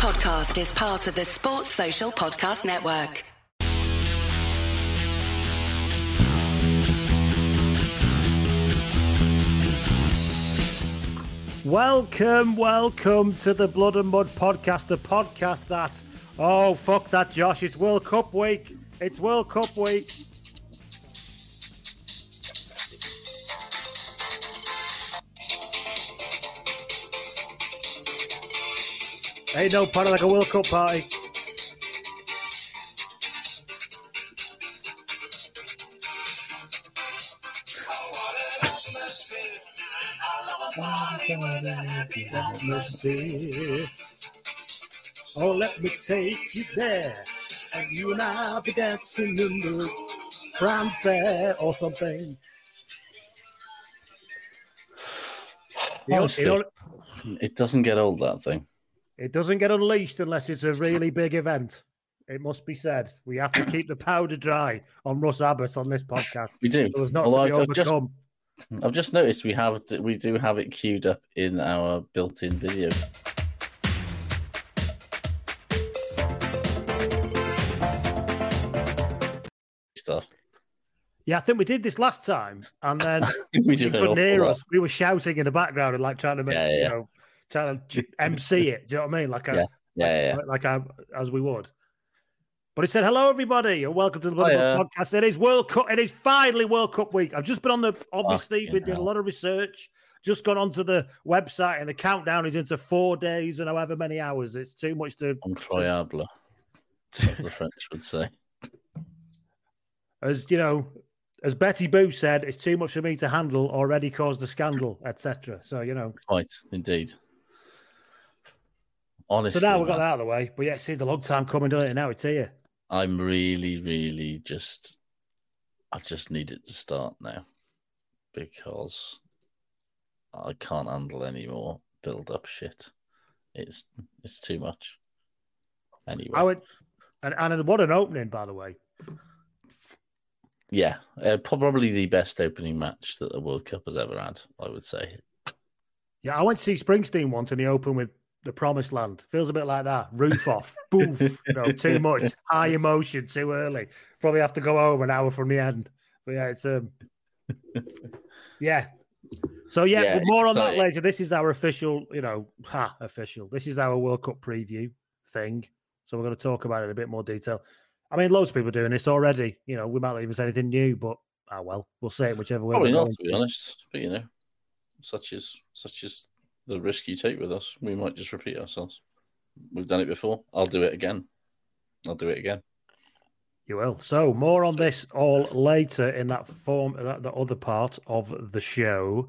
podcast is part of the Sports Social Podcast Network. Welcome, welcome to the Blood and Mud podcast, the podcast that, oh, fuck that, Josh. It's World Cup week. It's World Cup week. Ain't no party like a World Cup party. Oh, let me take you there, and you and I'll be dancing in the Crown Fair or something. Honestly, you know- it doesn't get old, that thing. It doesn't get unleashed unless it's a really big event. It must be said. We have to keep the powder dry on Russ Abbott on this podcast. We do. So not be I've, I've just. I've just noticed we have we do have it queued up in our built-in video. Stuff. Yeah, I think we did this last time, and then we couldn't hear us. We were shouting in the background and like trying to make, Yeah, yeah, you know, trying to MC it. Do you know what I mean? Like, a, Yeah, Yeah, yeah. like, like I, as we would. But he said, "Hello, everybody, and welcome to the Blood and Mud Hiya. podcast." It is World Cup. It is finally World Cup week. I've just been on the. Obviously, we did a lot of research. Just gone onto the website, and the countdown is into four days and however many hours. It's too much to. Incroyable, as the French would say. As you know, as Betty Boo said, it's too much for me to handle. Already caused a scandal, etc. So you know. Quite, indeed. Honestly, So now we've got man, that out of the way. But yeah, see the long time coming, doesn't it? Now it's here. I'm really, really just. I just need it to start now, because I can't handle any more build-up shit. It's it's too much. Anyway, I would, and, and what an opening, by the way. yeah, uh, probably the best opening match that the World Cup has ever had. I would say. Yeah, I went to see Springsteen once, and he opened with "The Promised Land." Feels a bit like that. Roof off, boof. You know, too much, high emotion, too early. Probably have to go home an hour from the end. But yeah, it's um, yeah. So yeah, Yeah, more on that later. This is our official, you know, ha, official. This is our World Cup preview thing. So we're going to talk about it in a bit more detail. I mean, loads of people are doing this already. You know, we might not even say anything new, but ah well, we'll say it whichever way. Probably we're not, going to be honest. But you know, such is such is the risk you take with us. We might just repeat ourselves. We've done it before. I'll do it again. I'll do it again. You will. So more on this all later in that form, that the other part of the show.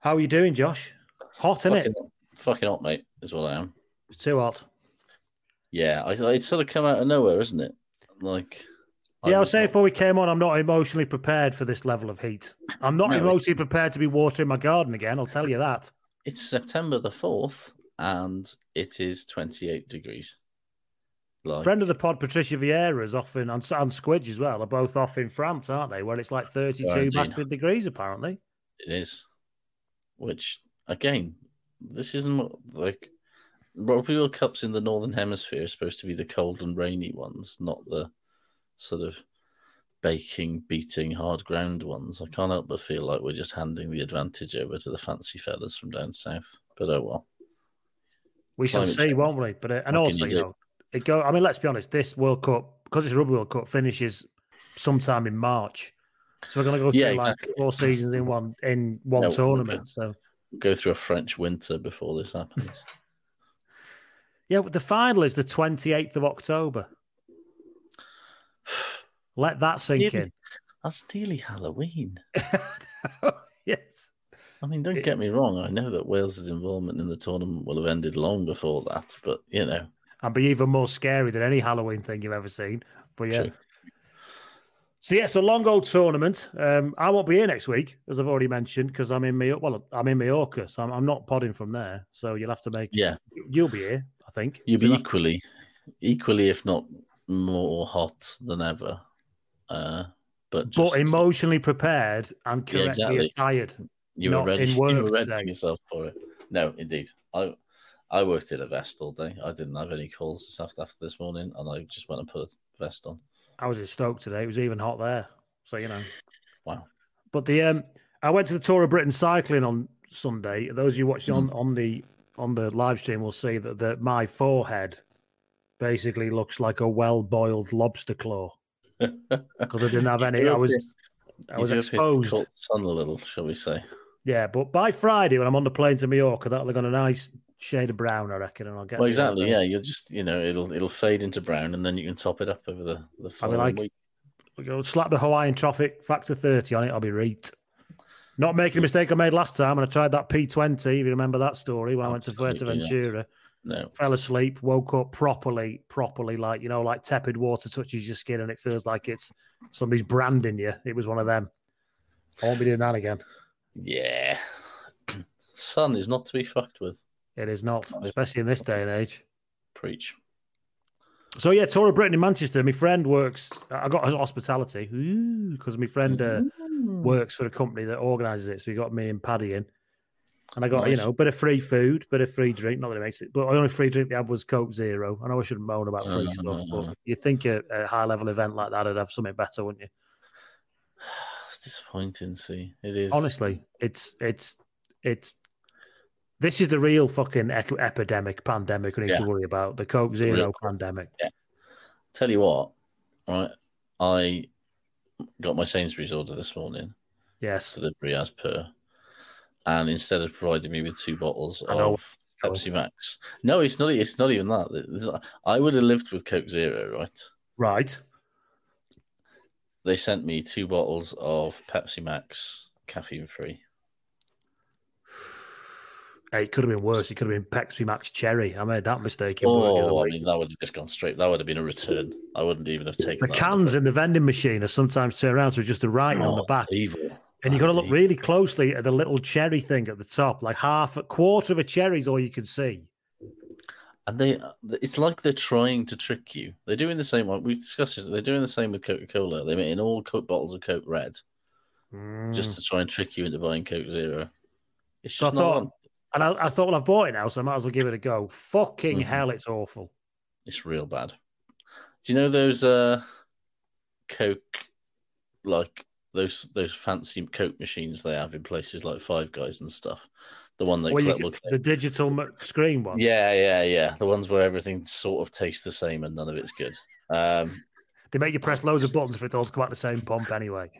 How are you doing, Josh? Hot, isn't it? Fucking, fucking hot, mate, is what I am. It's too hot. Yeah, I, it's sort of come out of nowhere, isn't it? Like, Yeah, I was saying before we came on, I'm not emotionally prepared for this level of heat. I'm not No, emotionally prepared to be watering my garden again. I'll tell you that. it's September the fourth, and it is twenty-eight degrees. Like, Friend of the pod, Patricia Vieira, is off in, and, and Squidge as well, are both off in France, aren't they? Where it's like 32 indeed. bastard degrees, apparently. It is. Which again, this isn't like Rugby World Cups in the Northern Hemisphere are supposed to be the cold and rainy ones, not the sort of baking, beating, hard ground ones. I can't help but feel like we're just handing the advantage over to the fancy fellas from down south. But oh well. We shall Climate see, change. won't we? But uh, and What also, you, you know, it go. I mean, let's be honest. This World Cup, because it's a Rugby World Cup, finishes sometime in March. So we're going to go through Yeah, like four seasons in one in one No, we'll tournament. So Go through a French winter before this happens. yeah, but the final is the twenty eighth of October. Let that sink in. That's nearly Halloween. yes. I mean, don't get me wrong. I know that Wales's involvement in the tournament will have ended long before that, but you know, and be even more scary than any Halloween thing you've ever seen. But yeah. True. So yeah, so long old tournament. Um, I won't be here next week, as I've already mentioned, because I'm in Majorca. Well, I'm in Mallorca, so I'm, I'm not podding from there. So you'll have to make. yeah, You'll be here, I think. You'll be equally, equally, if not more hot than ever. Uh, but just, but emotionally prepared and Yeah, correctly exactly. attired. you were ready. You were ready yourself for it. No, indeed. I, I worked in a vest all day. I didn't have any calls this after, after this morning, and I just went and put a vest on. I was in Stoke today. It was even hot there. So, you know. Wow. But the um I went to the Tour of Britain cycling on Sunday. Those of you watching on, on the on the live stream will see that the, my forehead basically looks like a well boiled lobster claw. Because I didn't have any. I was I was exposed. Sun a little, shall we say? Yeah, but by Friday when I'm on the plane to Mallorca, that'll have got a nice shade of brown, I reckon, and I'll get. Well, exactly. Yeah, you'll just you know it'll it'll fade into brown, and then you can top it up over the the following I mean, like, week. Go slap the Hawaiian Tropic factor thirty on it. I'll be right. Not making a mistake I made last time when I tried that P20. If you remember that story when Absolutely I went to Fuerteventura. No. Fell asleep, woke up properly, properly, like, you know, like tepid water touches your skin and it feels like it's somebody's branding you. It was one of them. I won't be doing that again. Yeah. Sun is not to be fucked with. It is not, especially in this day and age. Preach. So yeah, Tour of Britain in Manchester. My friend works. I got hospitality because my friend uh, mm. works for a company that organises it. So we got me and Paddy in, and I got nice. you know a bit of free food, bit of free drink. Not that it makes it, but the only free drink they had was Coke Zero. I know I shouldn't moan about free uh, stuff, but you think a, a high level event like that would have something better, wouldn't you? It's disappointing. See, it is honestly. It's it's it's this is the real fucking epidemic, pandemic we need yeah. to worry about. The Coke Zero real... pandemic. Yeah. Tell you what, right? I got my Sainsbury's order this morning. Yes. Delivery as per. And instead of providing me with two bottles of Pepsi Max, no, it's not. It's not even that. I would have lived with Coke Zero, right? Right. They sent me two bottles of Pepsi Max, caffeine free. It could have been worse. It could have been Pepsi Max Cherry. I made that mistake. In oh, I mean, that would have just gone straight. That would have been a return. I wouldn't even have taken the cans in the vending machine are sometimes turned around, so just the writing oh, on the oh, back. Evil. And you've got to look really closely at the little cherry thing at the top, like half a quarter of a cherry is all you can see. And they, it's like they're trying to trick you. They're doing the same. One. We discussed this. They're doing the same with Coca Cola. They're making all Coke bottles of Coke Red, mm. just to try and trick you into buying Coke Zero. It's just so not. Thought, and I, I, thought, well, I've bought it now, so I might as well give it a go. Fucking mm-hmm. hell, it's awful. It's real bad. Do you know those uh, Coke, like those those fancy Coke machines they have in places like Five Guys and stuff? The one that well, the digital screen one. Yeah, yeah, yeah. The ones where everything sort of tastes the same and none of it's good. Um, they make you press loads of buttons for it all to come out the same pump anyway.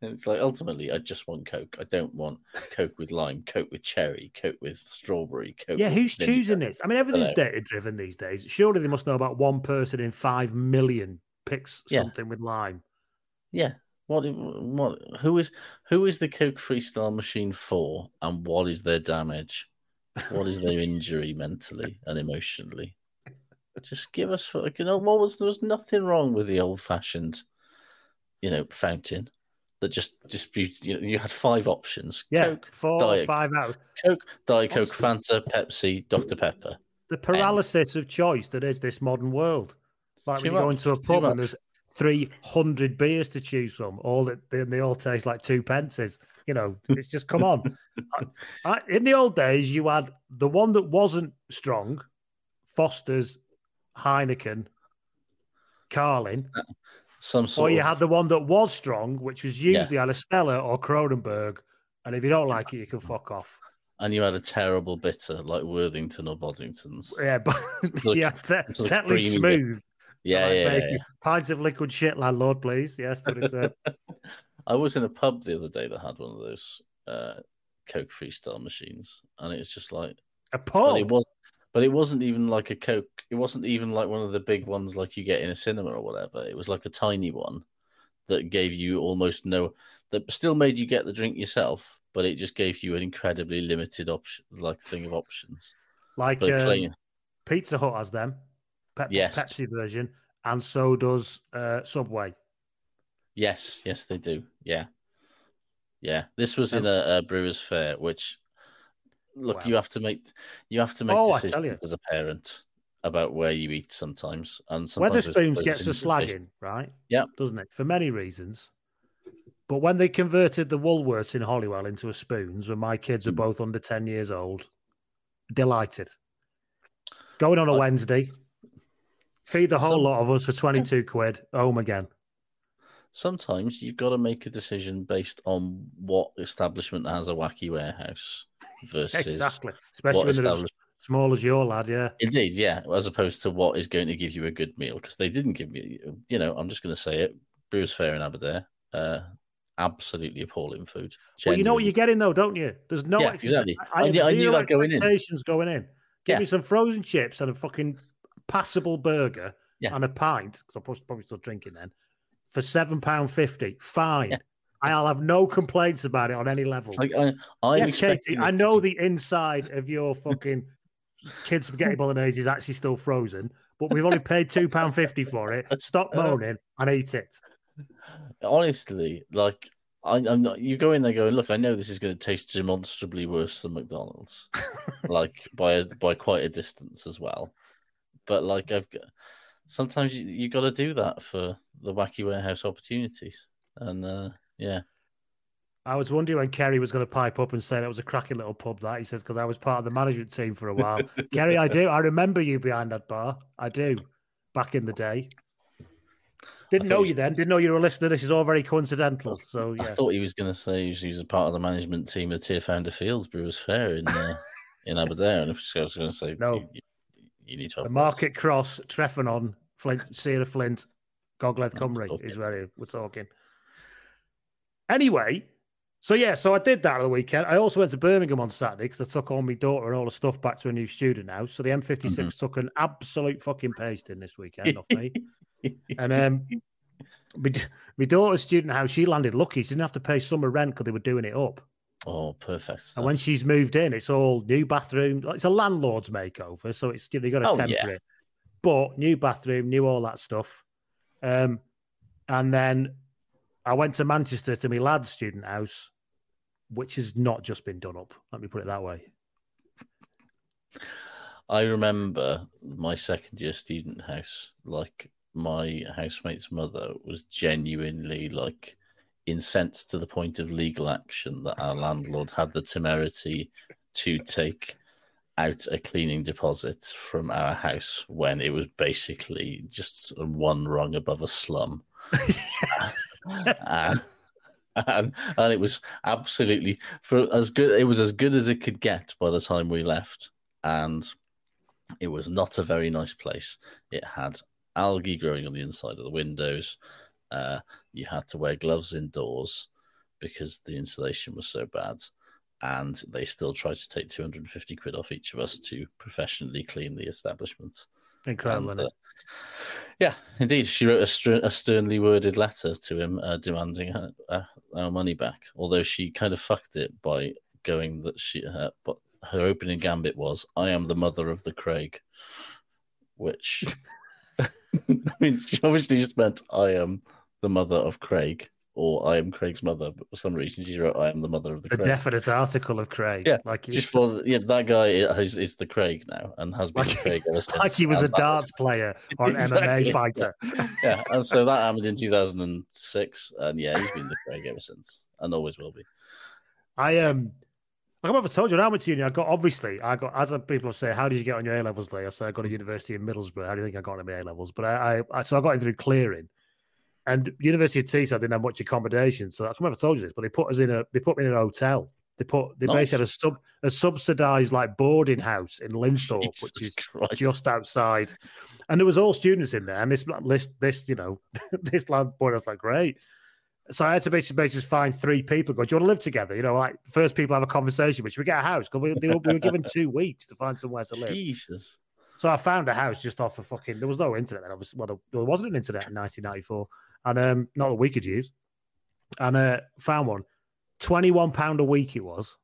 And it's like ultimately, I just want Coke. I don't want Coke with lime, Coke with cherry, Coke with strawberry. Coke. Yeah, who's choosing this? I mean, everything's data driven these days. Surely they must know about one person in five million picks yeah. something with lime. Yeah. What? What? Who is who is the Coke Freestyle machine for, and what is their damage? What is their injury mentally and emotionally? Just give us, you know, what was there was nothing wrong with the old fashioned, you know, fountain that just dispute. You know, you had five options. Yeah, Coke, four, Diet, five out. Coke, Diet Coke, Fanta, Pepsi, Dr Pepper. The paralysis of choice that is this modern world. Like when you go into a pub and there's three hundred beers to choose from, all that they, they all taste like two pences. You know, it's just come on. I, I, in the old days, you had the one that wasn't strong, Foster's, Heineken, Carling. Uh, some sort. Or you of... had the one that was strong, which was usually yeah. either Stella or Kronenbourg. And if you don't like it, you can fuck off. And you had a terrible bitter like Worthington or Boddington's. Yeah, but yeah, te- Tetley smooth. Yeah, like, yeah, yeah, Pints of liquid shit, landlord, please. Yes, that is it. I was in a pub the other day that had one of those uh, Coke freestyle machines, and it was just like a pub. It was but it wasn't even like a Coke. It wasn't even like one of the big ones like you get in a cinema or whatever. It was like a tiny one that gave you almost no, that still made you get the drink yourself, but it just gave you an incredibly limited option, like thing of options. Like um, Pizza Hut has them, Pe- yes. Pepsi version, and so does uh, Subway. Yes, yes, they do. Yeah, yeah. This was in a, a Brewers Fayre, which look, wow. you have to make you have to make oh, decisions as a parent about where you eat sometimes, and sometimes Wetherspoons gets a slagging, right? Yeah, doesn't it? For many reasons. But when they converted the Woolworths in Holywell into a Spoons, when my kids are hmm. both under ten years old, delighted. Going on a I- Wednesday. Feed the whole Some- lot of us for 22 quid. Home again. Sometimes you've got to make a decision based on what establishment has a wacky warehouse versus Exactly. Especially what when they're as establishment. small as your lad, yeah. Indeed, yeah, as opposed to what is going to give you a good meal because they didn't give me. You know, I'm just going to say it. Brewers Fayre in Aberdeen, uh, absolutely appalling food. Well, you know what you're getting though, don't you? There's no Yeah, ex- exactly. I, I knew- I knew that going in. expectations going in. Give Yeah. me some frozen chips and a fucking passable burger Yeah. and a pint because I'm probably- still drinking then for seven pound fifty. Fine. Yeah. I'll have no complaints about it on any level. Like I, I'm yes, Katie, I know the inside of your fucking kids spaghetti bolognese is actually still frozen, but we've only paid two pound fifty for it. Stop moaning and eat it. honestly, like I, I'm not. You go in there going, look, I know this is going to taste demonstrably worse than McDonald's, like by a, by quite a distance as well. But like I've got, sometimes you, you got to do that for the wacky warehouse opportunities, and uh, yeah, I was wondering when Kerry was going to pipe up and say that was a cracking little pub. That he says because I was part of the management team for a while. Kerry, I do. I remember you behind that bar. I do. Back in the day. Didn't know you- you then. Didn't know you were a listener. This is all very coincidental. So I thought he was going to say he was a part of the management team of Tier Founder Fields Brewers Fayre in uh, in Aberdeen. And I was going to say No. you, you- need to have The. Market Cross, Treffynnon, Flint, Sir y Fflint, Gogledd That's Cymru is where we're talking. Anyway, so yeah, so I did that on the weekend. I also went to Birmingham on Saturday because I took all my daughter and all the stuff back to a new student house. So the M56 Mm-hmm. took an absolute fucking pasting this weekend off me. And um, my, my daughter's student house, she landed lucky. She didn't have to pay summer rent because they were doing it up. Oh, perfect. And when she's moved in, it's all new bathroom. It's a landlord's makeover, so it's they got a Oh, temper yeah. But new bathroom, new all that stuff. Um, and then I went to Manchester to my lad's student house, which has not just been done up. Let me put it that way. I remember my second year student house, like my housemate's mother was genuinely like incensed to the point of legal action that our landlord had the temerity to take out a cleaning deposit from our house when it was basically just one rung above a slum. and, and and it was absolutely for as good it was as good as it could get by the time we left. And it was not a very nice place. It had algae growing on the inside of the windows uh, you had to wear gloves indoors because the insulation was so bad and they still tried to take 250 quid off each of us to professionally clean the establishment Incredible. and, uh, yeah, indeed. She wrote a, str- a sternly worded letter to him uh, demanding her, uh, our money back. Although she kind of fucked it by going that she, uh, but her opening gambit was, "I am the mother of the Craig," which I mean, she obviously just meant, "I am the mother of Craig," or "I am Craig's mother." But for some reason, she wrote, "I am the mother of the The Craig." definite article of Craig. Yeah, like Just for yeah, that guy is, is the Craig now and has been Like- Craig ever since. like he was a and that darts player or an Exactly. MMA fighter. yeah, and so that happened in 2006, and yeah, he's been the Craig ever since, and always will be. I um, like I've never told you, when I went to uni, I got obviously I got as people say, how did you get on your A levels? Lee? I said I got a university in Middlesbrough. How do you think I got on my A levels? But I, I, I so I got in through clearing, and University of Teesside didn't have much accommodation. So I can't remember if I told you this, but they put us in a they put me in an hotel. They put they Nice. basically had a sub a subsidized like boarding house in Linthorpe, which is Christ. just outside. And there was all students in there, and this list, this you know, this lad boy, I was like, great. So I had to basically, basically find three people. Go, do you want to live together? You know, like first people have a conversation, which we get a house because we, were- we were given two weeks to find somewhere to live. Jesus. So I found a house just off of fucking. There was no internet then. Obviously, well, there- there wasn't an internet in 1994, and um, not that we could use. And uh, found one. Twenty-one pound a week it was.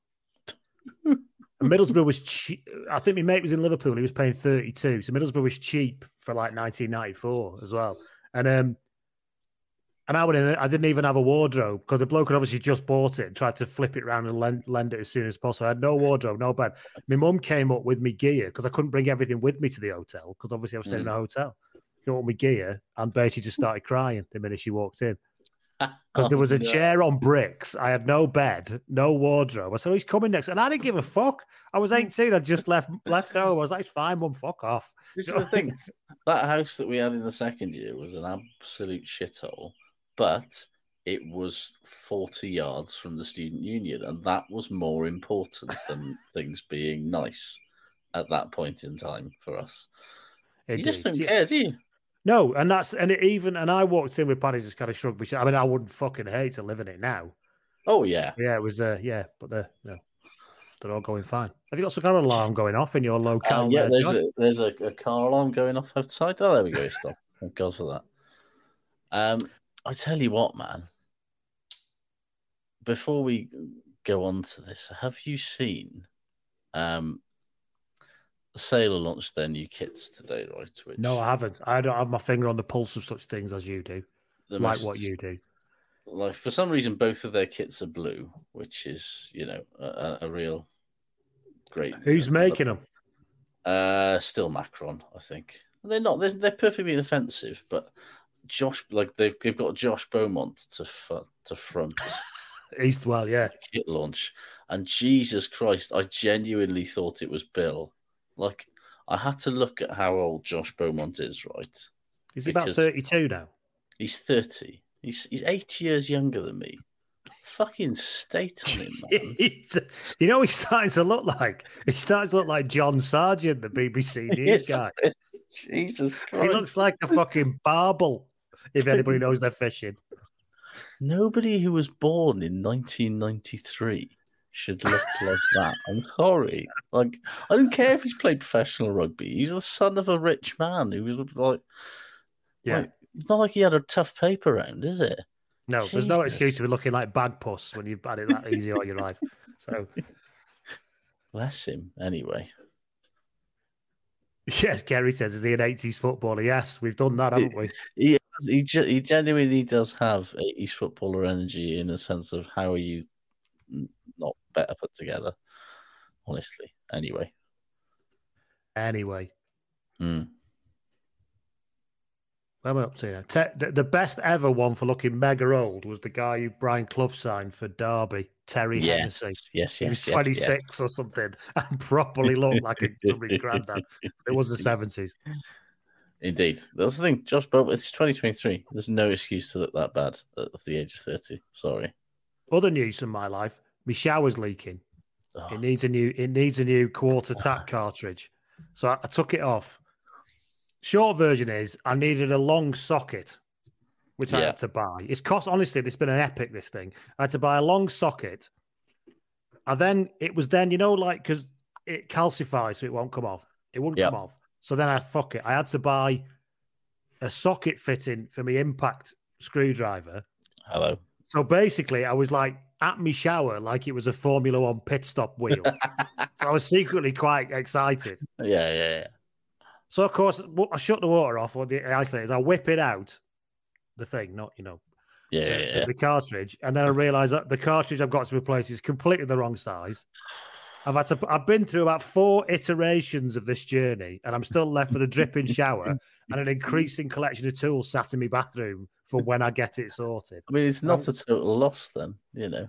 and Middlesbrough was cheap. I think my mate was in Liverpool. He was paying thirty-two. So Middlesbrough was cheap for like 1994 as well. And um, and I went in. I didn't even have a wardrobe because the bloke had obviously just bought it and tried to flip it around and lend, lend it as soon as possible. I had no wardrobe, no bed. My mum came up with me gear because I couldn't bring everything with me to the hotel because obviously I was staying in a hotel. Came up with my gear and basically just started crying the minute she walked in. because there oh, was a Oh, chair on bricks. I had no bed, no wardrobe. I said, oh, he's coming next. And I didn't give a fuck. I was 18. I just left left home. I was like, it's fine, mum, fuck off. This is the thing. That house that we had in the second year was an absolute shithole, but it was 40 yards from the student union, and that was more important than things being nice at that point in time for us. You just don't care, do you? No, and that's and it even and I walked in with Paddy just kind of shrugged me. I mean, I wouldn't fucking hate to live in it now. Oh, yeah. Yeah, it was uh yeah, but they're no, they're all going fine. Have you got some kind of alarm going off in your locale? Uh, yeah, there, there's Josh? a, there's a, a car alarm going off outside. Oh, there we go. Stop. Thank God for that. Um, I tell you what, man. Before we go on to this, have you seen um, Sailor launched their new kits today, right? Which No, I haven't. I don't have my finger on the pulse of such things as you do, the like most- what you do. like for some reason both of their kits are blue, which is you know a, a, real great. Who's making them? Uh, still Macron, I think. They're not. They're, they're perfectly inoffensive, but Josh, like they've they've got Josh Beaumont to fu- to front Eastwell, yeah. kit launch, and Jesus Christ, I genuinely thought it was Bill. Like I had to look at how old Josh Beaumont is. Right, He's he about 32 now? he's thirty. He's he's eight years younger than me. Fucking state on him, man. You know, he's starting to look like he starts to look like John Sergeant, the BBC News guy. Jesus Christ. He looks like a fucking barbel. If anybody knows they're fishing, Nobody who was born in 1993 should look like that. I'm sorry. Like, I don't care if he's played professional rugby. He's the son of a rich man who was like, yeah. like, it's not like he had a tough paper round, is it? no, there's no excuse to be looking like Bagpuss when you've had it that easy all your life. So Bless him. Anyway, yes, Kerry says, is he an 80s footballer? Yes, we've done that, haven't we? he he, he genuinely does have 80s footballer energy in the sense of how are you better put together, honestly. Anyway, Anyway, Hmm. where am I up to now? Te- the, best ever one for looking mega old was the guy who Brian Clough signed for Derby, Terry yes, Hennessey. yes, He was yes, yes, yes. 26 or something and properly looked like a somebody's granddad. It was the 70s. Indeed. That's the thing. Josh Bob, it's 2023. There's no excuse to look that bad at the age of 30. Sorry. Other news in my life, my shower's leaking. Oh, It needs a new it needs a new quarter tap cartridge. So I, I took it off. Short version is I needed a long socket, which I had to buy. It's cost honestly, it's been an epic this thing. I had to buy a long socket. And then it was then, you know, like because it calcifies so it won't come off. It wouldn't Yeah. come off. So then I fuck it. I had to buy a socket fitting for my impact screwdriver. hello. So basically, I was like at my shower, like it was a Formula One pit stop wheel. so I was secretly quite excited. Yeah, yeah, yeah. So of course, I shut the water off or the isolators. I whip it out, the thing, not you know Yeah, the, yeah, yeah. the cartridge, and then I realise that the cartridge I've got to replace is completely the wrong size. I've had to. I've been through about four iterations of this journey, and I'm still left with a dripping shower and an increasing collection of tools sat in my bathroom for when I get it sorted. I mean, it's not a total loss then, you know.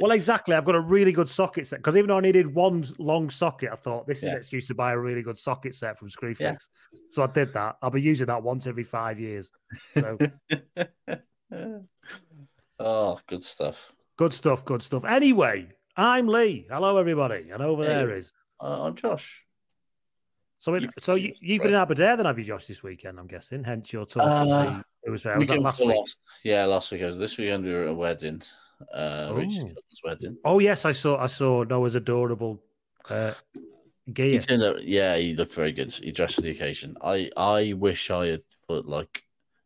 Well, exactly. I've got a really good socket set because even though I needed one long socket, I thought this is Yeah. an excuse to buy a really good socket set from Screwfix. Yeah. So I did that. I'll be using that once every five years. So oh, good stuff. good stuff. Good stuff. Anyway, I'm Lee. Hello, everybody. And over Hey. there is. Uh, I'm Josh. So, it, so you, you've been in Aberdeen, then, have you, Josh, this weekend? I'm guessing. Hence your talk. Uh, it was, was that last week? last. Yeah, last week. I was this weekend. We were at a wedding. Uh, Oh. cousin's wedding. Oh yes, I saw. I saw Noah's adorable uh, gear. He turned out, yeah, he looked very good. He dressed for the occasion. I, I wish I had put like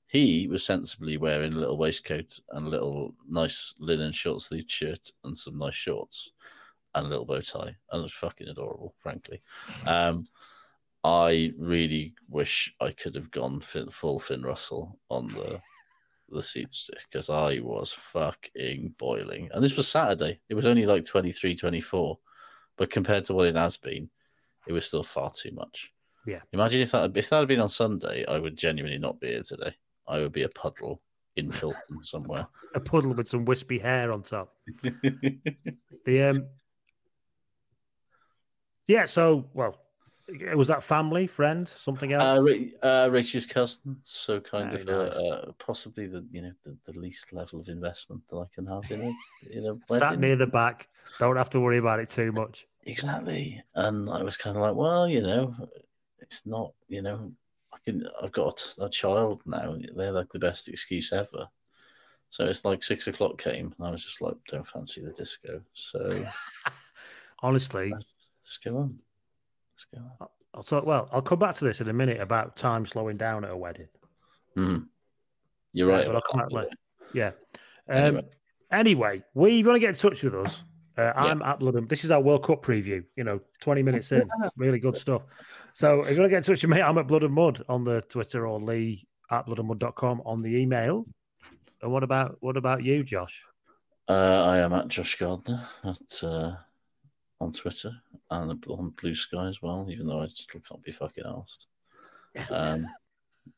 he was sensibly wearing a little waistcoat and a little nice linen short sleeved shirt and some nice shorts and a little bow tie. And it was fucking adorable, frankly. Um, I really wish I could have gone fin, full Finn Russell on the the seats because I was fucking boiling. And this was Saturday. It was only like 23, 24. But compared to what it has been, it was still far too much. Yeah. Imagine if that if that had been on Sunday, I would genuinely not be here today. I would be a puddle in Filton somewhere. A puddle with some wispy hair on top. The um, yeah. So, well, was that family, friend, something else? Uh, uh, Rachel's cousin, so kind Very of uh, nice. uh, possibly the you know the, the least level of investment that I can have in in a Sat near the back. Don't have to worry about it too much. Exactly, and I was kind of like, well, you know, it's not, you know, I can, I've got a, child now. They're like the best excuse ever. So it's like six o'clock came, and I was just like, don't fancy the disco. So Honestly, let's go on. Go. I'll talk. Well, I'll come back to this in a minute about time slowing down at a wedding. Mm. You're Yeah, right. but I'll come back later. Yeah. Um, Anyway. Anyway, we you want to get in touch with us, uh, I'm at Blood and This is our World Cup preview. You know, 20 minutes in, really good stuff. So if you want to get in touch with me, I'm at Blood and Mud on the Twitter or Lee at bloodandmud.com on the email. And what about what about you, Josh? Uh, I am at Josh Gardner at uh, on Twitter and on Blue Sky as well. Even though I still can't be fucking asked. Um,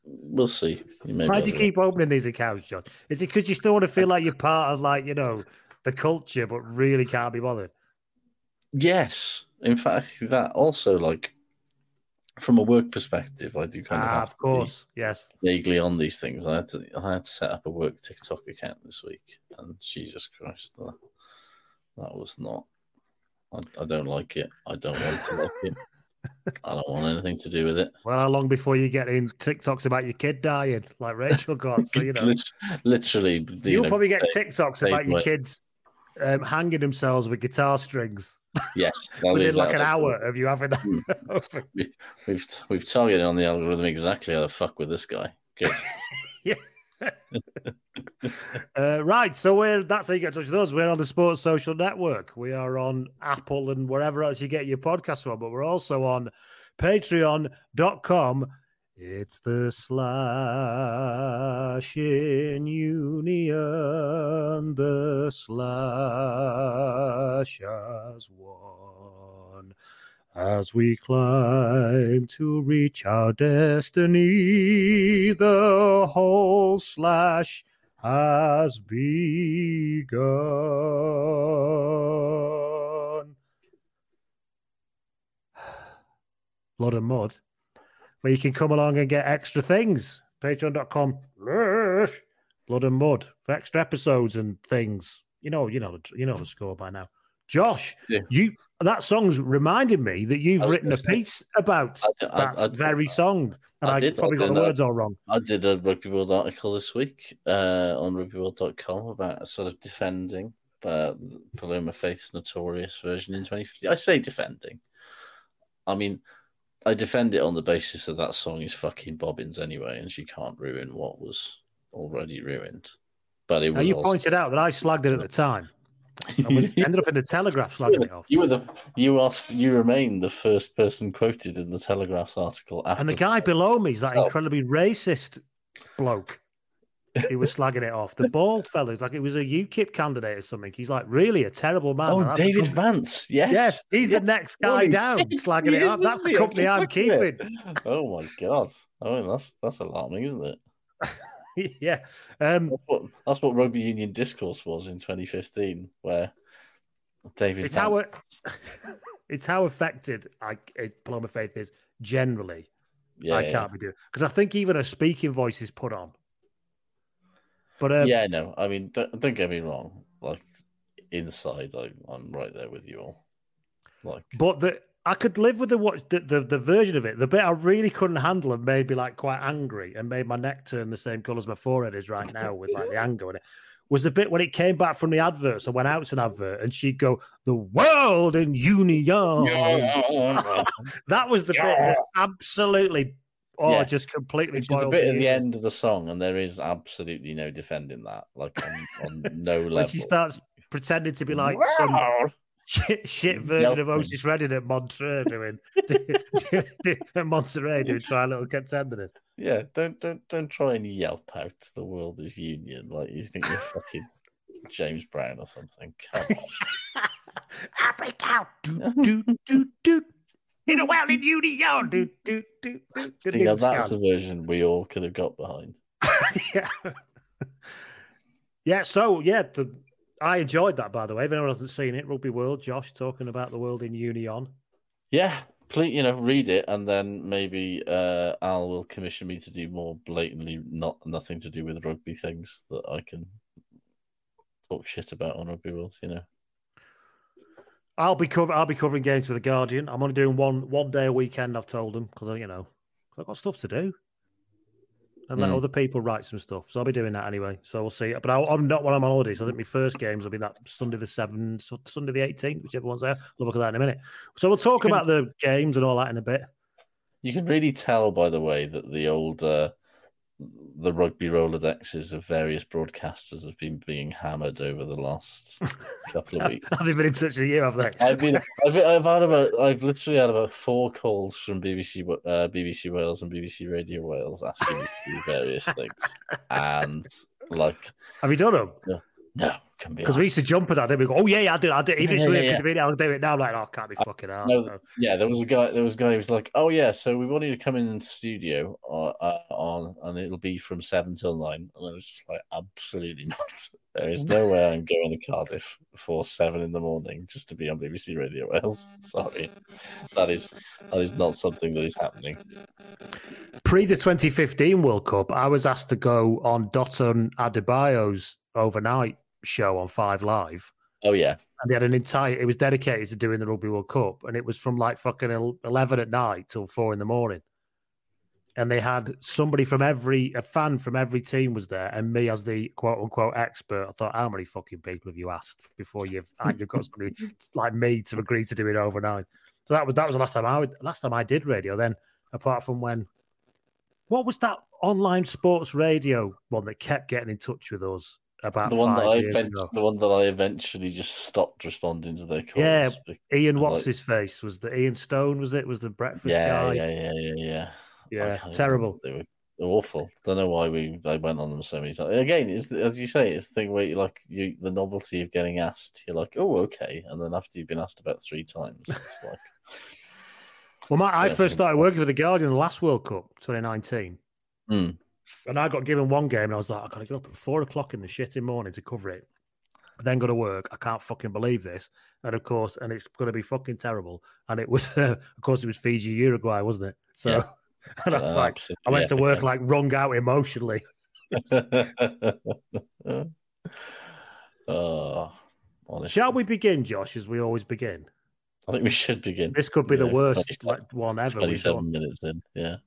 we'll see. You may Why do you to- keep opening these accounts, John? Is it because you still want to feel like you're part of like, you know, the culture, but really can't be bothered? Yes, in fact, that also like from a work perspective, I do kind of Ah, have of course. Yes. vaguely on these things. I had to I had to set up a work TikTok account this week, and Jesus Christ, that, that was not. I, I don't like it. I don't want to like it. I don't want anything to do with it. Well, how long before you get in TikToks about your kid dying, like Rachel got? So, you know, Literally, the, you you'll know, probably get TikToks they about your kids um, hanging themselves with guitar strings yes, within like that- an hour of you having Hmm. that. We've we've targeted on the algorithm exactly how to fuck with this guy. Good. uh, right, so we're that's how you get in touch with us. We're on the Sports Social Network. We are on Apple and wherever else you get your podcast from, but we're also on Patreon.com. It's the slash in union, the slash has won. As we climb to reach our destiny, the whole slash has begun. Blood and mud, where you can come along and get extra things. Patreon.com, blood and mud for extra episodes and things. You know, you know, you know the score by now. Josh, Yeah. you that song's reminded me that you've written a gonna say- piece about I I- that I- very song, and I did, probably got the uh, words all wrong. I did a Rugby World article this week uh, on rugbyworld.com about sort of defending uh, Paloma Faith's notorious version in 2015. I say defending. I mean, I defend it on the basis that that song is fucking bobbins anyway, and she can't ruin what was already ruined. But it Now was you also- pointed out that I slagged it at the time. I was, ended up in the Telegraph you, were slagging the, it off. you were the you asked you remain the first person quoted in the Telegraph's article after And the guy below me is that So- incredibly racist bloke. He was slagging it off. The bald fellow, it's like it was a UKIP candidate or something. He's like really a terrible man. Oh, And David com- Vance. Yes. Yes, he's Yes. the next Oh, guy he's- down, yes, slagging he it is, up. That's the company I'm keeping. it. Oh my god. I mean that's that's alarming, isn't it? yeah. Um, That's what, that's what rugby union discourse was in 2015, where David. it's how it's how affected I it, Paloma Faith is generally. yeah, I can't be doing because I think even a speaking voice is put on. But um, yeah, no. I mean, don't, don't get me wrong. Like inside, I, I'm right there with you all. Like, But the I could live with the what the, the the version of it. The bit I really couldn't handle and made me like quite angry and made my neck turn the same colour as my forehead is right now with like the anger in it. Was the bit when it came back from the adverts and went out to an advert and she'd go, The world in union. That was the bit that absolutely oh Yeah. just completely Which is the bit at the end of the song, and there is absolutely no defending that. Like on, on no level. when she starts pretending to be like some Wow. Shit, shit mm, version of. Otis Redding at Monterey doing, doing, doing at Monterey doing try a little contenders. Yeah, don't don't don't try and yelp out the world is union like you think you're fucking James Brown or something. Come on. I break out. Do, do, do, do. In a well in union. Do, do, do, do. See, now that's a version we all could have got behind. yeah. Yeah, so yeah, the, I enjoyed that by the way. If anyone hasn't seen it, Rugby World, Josh talking about the world in Union. Yeah, please, you know, read it, and then maybe uh, Al will commission me to do more blatantly not nothing to do with rugby things that I can talk shit about on Rugby World. You know, I'll be cover- I'll be covering games for the Guardian. I'm only doing one one day a weekend. I've told them because you know I've got stuff to do, and let Mm. other people write some stuff. So I'll be doing that anyway. So we'll see. But I'll, I'm not when I'm on holiday. So I think my first games will be that Sunday the seventh, so Sunday the 18th, whichever one's there. We'll look at that in a minute. So we'll talk about the games and all that in a bit. you can really tell by the way that the old uh, the rugby rolodexes of various broadcasters have been being hammered over the last couple of weeks. Have they been in touch with you? Have they? I've been, I've, I've had about, I've literally had about four calls from BBC, uh, BBC Wales and BBC Radio Wales asking me to do various things, and like, Have you done them? No, can be Because we used to jump at that. Then we go, oh yeah, yeah, I do. I do. Even Yeah, if yeah, it's yeah. convenient, I'll do it now. I'm like, oh, can't be fucking out. No, yeah, there was a guy. There was a guy who was like, "Oh yeah, so we want you to come in the studio uh, uh, on, and it'll be from seven till 9. And I was just like, "Absolutely not! There is no way I'm going to Cardiff before seven in the morning just to be on BBC Radio Wales. Sorry, that is that is not something that is happening." Pre the 2015 World Cup, I was asked to go on Dotun Adebayo's overnight show on Five Live. Oh yeah, And they had an entire, it was dedicated to doing the Rugby World Cup. And it was from like fucking 11 at night till four in the morning. And they had somebody from every, a fan from every team was there, and me as the quote unquote expert. I thought, how many fucking people have you asked before you've, you've got somebody like me to agree to do it overnight? So that was that was the last time I would, last time I did radio. Then apart from when, what was that online sports radio one that kept getting in touch with us about the one that I years event- ago? the one that I eventually just stopped responding to their calls. Yeah, Ian, Like- what's his face? Was the Ian Stone? Was it? Was the breakfast yeah, guy? yeah, yeah, yeah, yeah. Yeah, terrible. They were awful. Don't know why we they went on them so many times. Again, it's as you say, it's the thing where you like you the novelty of getting asked. You're like, oh, okay, and then after you've been asked about three times, it's like, Well, my, I first started working for the Guardian the last World Cup, 2019, hmm, and I got given one game, and I was like, I gotta get up at four o'clock in the shitting morning to cover it. Then go to work. I can't fucking believe this, and of course, and it's going to be fucking terrible. And it was, uh, of course, it was Fiji Uruguay, wasn't it? So, Yeah. and I was uh, like, I went to work like wrung out emotionally. oh, honestly, Shall we begin, Josh? As we always begin. I think we should begin. This could be the worst 27 like, one ever. we've Twenty-seven minutes in, yeah.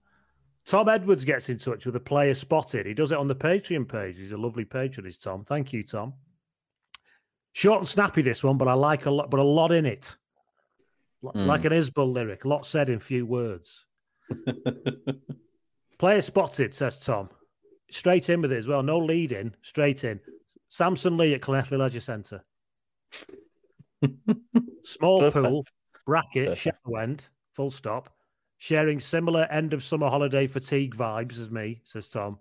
Tom Edwards gets in touch with a player spotted. He does it on the Patreon page. He's a lovely patron, is Tom. Thank you, Tom. Short and snappy this one, but I like a lot, but a lot in it. L- Mm. Like an Isbell lyric, a lot said in few words. Player spotted, says Tom. Straight in with it as well. No lead in, straight in. Samson Lee at Clonethley Leisure Centre. Small Perfect. pool, bracket, Perfect. Sheffield full stop. Sharing similar end of summer holiday fatigue vibes as me, says Tom.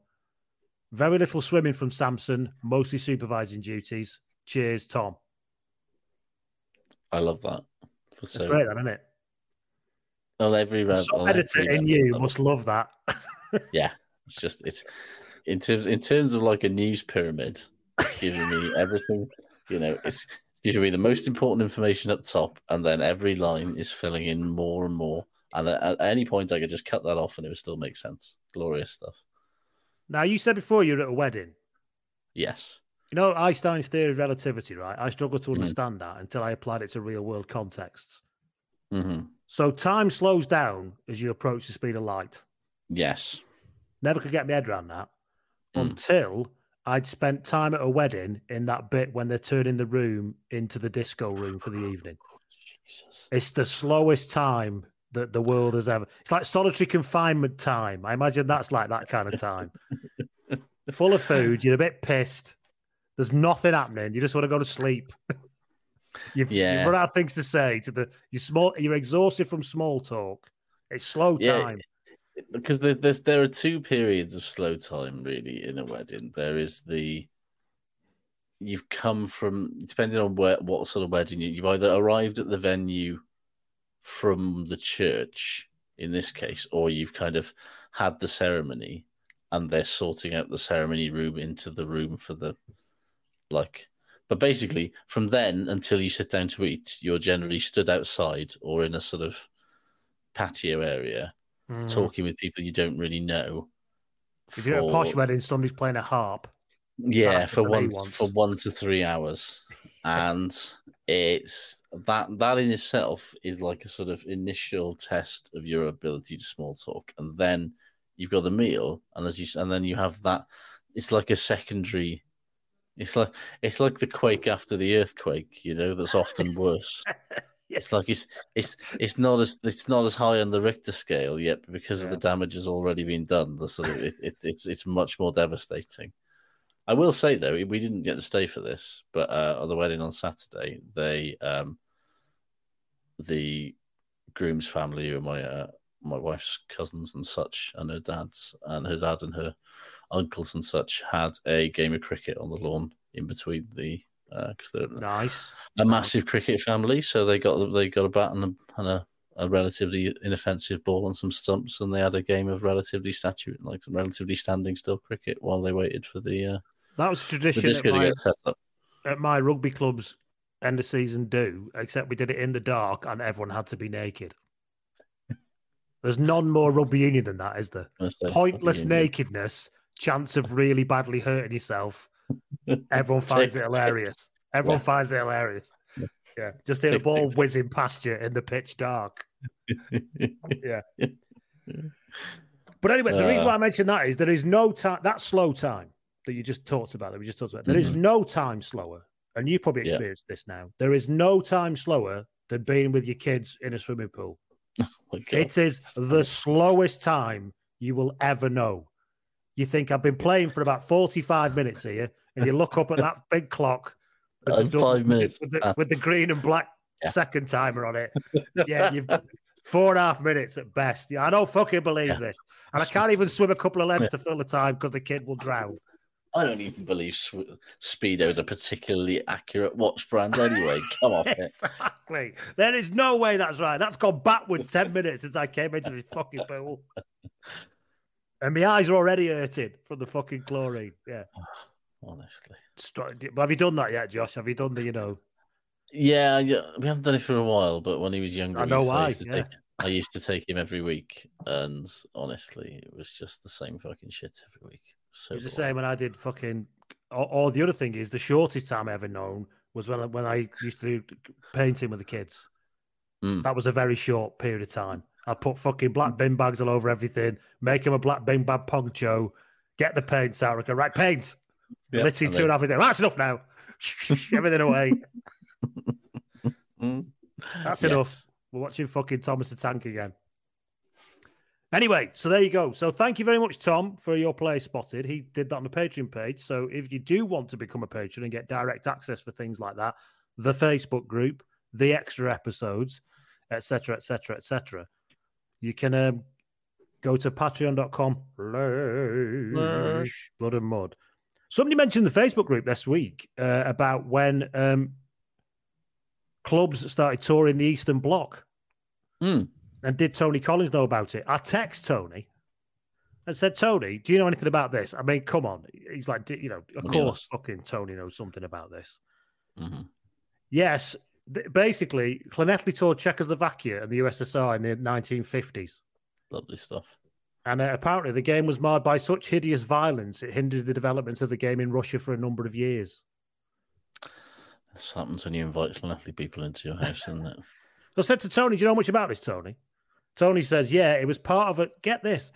Very little swimming from Samson, mostly supervising duties. Cheers, Tom. I love that. For That's so great, then, isn't it? on every Some on every editor in you level. must love that. Yeah, it's just it's in terms in terms of like a news pyramid. It's giving me everything. You know, it's giving me the most important information at the top, and then every line is filling in more and more. And at, at any point, I could just cut that off, and it would still make sense. Glorious stuff. Now, you said before you were at a wedding. Yes. You know Einstein's theory of relativity, right? I struggled to Mhm. understand that until I applied it to real world contexts. hmm So time slows down as you approach the speed of light. Yes. Never could get my head around that Mm. until I'd spent time at a wedding in that bit when they're turning the room into the disco room for the evening. Jesus. It's the slowest time that the world has ever. It's like solitary confinement time. I imagine that's like that kind of time. Full of food, you're a bit pissed. There's nothing happening. You just want to go to sleep. You've, Yeah. you've run out of things to say to the you small. You're exhausted from small talk. It's slow Yeah. time. because there's, there's there are two periods of slow time really in a wedding. There is the you've come from depending on where what sort of wedding you, you've either arrived at the venue from the church in this case, or you've kind of had the ceremony and they're sorting out the ceremony room into the room for the like. But basically, from then until you sit down to eat, you're generally stood outside or in a sort of patio area, Mm. talking with people you don't really know. If you're at a posh wedding, somebody's playing a harp. Yeah, for one for one to three hours, and it's that that in itself is like a sort of initial test of your ability to small talk, and then you've got the meal, and as you and then you have that. It's like a secondary. It's like it's like the quake after the earthquake, you know. That's often worse. It's like it's it's it's not as it's not as high on the Richter scale yet, but because of Yeah. the damage has already been done. The sort of it, it, it's it's much more devastating. I will say though, we didn't get to stay for this, but uh, on the wedding on Saturday, they um, the groom's family, who are my uh, my wife's cousins and such, and her dad's and her dad and her uncles and such had a game of cricket on the lawn in between the because they're Nice. a massive cricket family, so they got they got a bat and a, and a, a relatively inoffensive ball and some stumps, and they had a game of relatively statue like relatively standing still cricket while they waited for the uh, That was tradition disco at to my, get set up. at my rugby club's end of season do, except we did it in the dark and everyone had to be naked. There's none more rugby union than that, is there? Pointless nakedness, chance of really badly hurting yourself. Everyone finds it hilarious. Everyone Yeah. finds it hilarious. Yeah, just hear a ball whizzing past you in the pitch dark. Yeah. But anyway, the reason Uh. why I mentioned that is there is no time that slow time that you just talked about, that we just talked about. There is mm-hmm. no time slower, and you've probably Yeah. experienced this now. There is no time slower than being with your kids in a swimming pool. Oh God. It is the slowest time you will ever know. You think I've been playing for about 45 minutes here, and you look up at that big clock with, the, five minutes. with, the, with the green and black Yeah. second timer on it. Yeah, you've four and a half minutes at best. Yeah, I don't fucking believe Yeah. this. And I can't even swim a couple of lengths to fill the time because the kid will drown. I don't even believe Speedo is a particularly accurate watch brand anyway. Come off it. exactly. There is no way that's right. That's gone backwards 10 minutes since I came into this fucking pool. And my eyes are already hurting from the fucking chlorine. Yeah. Honestly. But have you done that yet, Josh? Have you done the, you know, Yeah, yeah, we haven't done it for a while, but when he was younger, I know why, yeah. take- I used to take him every week, and honestly, it was just the same fucking shit every week. So It was the same when I did fucking. Or, or the other thing is, the shortest time I ever known was when I, when I used to do painting with the kids. Mm. That was a very short period of time. I put fucking black bin bags all over everything, make them a black bin bag poncho, get the paints out. Go, right, paint. Yeah, Literally and two and a half minutes. That's enough now. Everything away. Mm. That's Yes. enough. We're watching fucking Thomas the Tank again. Anyway, so there you go. So thank you very much, Tom, for your play spotted. He did that on the Patreon page. So if you do want to become a patron and get direct access for things like that, the Facebook group, the extra episodes, etc., etc., etc., you can um, go to patreon.com slash blood and mud. Somebody mentioned the Facebook group this week uh, about when um, clubs started touring the Eastern Bloc. Hmm. And did Tony Collins know about it? I text Tony and said, Tony, do you know anything about this? I mean, come on. He's like, "D- you know, of course, fucking Tony knows something about this. Mhm. Yes, th- basically, Llanelli toured Czechoslovakia and the USSR in the 1950s. Lovely stuff. And uh, apparently, the game was marred by such hideous violence, it hindered the development of the game in Russia for a number of years. This happens when you invite lonely people into your house, isn't it? I said to Tony, Do you know much about this, Tony? Tony says, Yeah, it was part of a get this.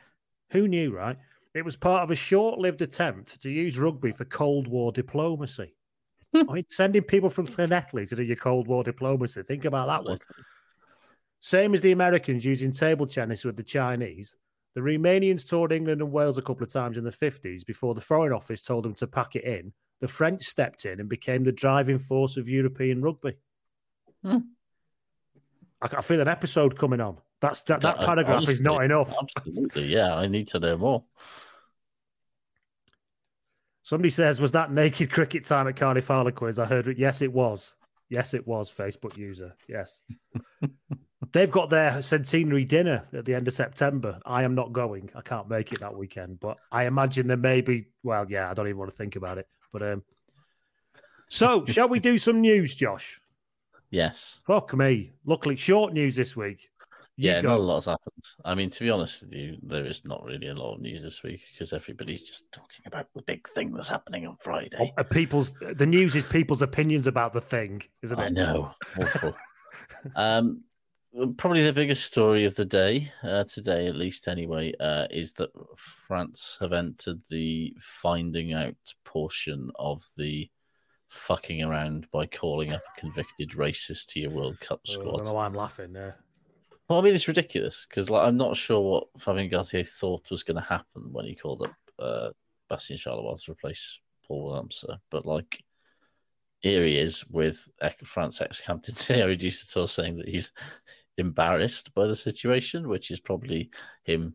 Who knew, right? It was part of a short lived attempt to use rugby for Cold War diplomacy. I mean, sending people from Llanelli to do your Cold War diplomacy. Think about that one. Same as the Americans using table tennis with the Chinese. The Romanians toured England and Wales a couple of times in the 50s before the Foreign Office told them to pack it in. The French stepped in and became the driving force of European rugby. Hmm. I, I feel an episode coming on. That's that, that Uh, paragraph is not honestly, enough. Absolutely, yeah. I need to know more. Somebody says, "Was that naked cricket time at Cardiff Harlequins?" I heard it. Yes, it was. Yes, it was. Facebook user. Yes. They've got their centenary dinner at the end of September. I am not going. I can't make it that weekend, but I imagine there may be. Well, yeah, I don't even want to think about it. But um, So, shall we do some news, Josh? Yes. Fuck me. Luckily, short news this week. Yeah, go. not a lot's happened. I mean, to be honest with you, there is not really a lot of news this week because everybody's just talking about the big thing that's happening on Friday. Uh, people's the news is people's opinions about the thing, isn't it? I know, awful. um, probably the biggest story of the day uh, today, at least anyway, uh, is that France have entered the finding out portion of the fucking around by calling up a convicted racist to your World Cup Oh, I squad. don't know why I'm laughing. Yeah. Well, I mean, it's ridiculous because like, I'm not sure what Fabien Galthié thought was going to happen when he called up uh, Bastien Chalureau to replace Paul Ramsey. But like, here he is with ex- France ex-captain Thierry Dusautoir saying that he's embarrassed by the situation, which is probably him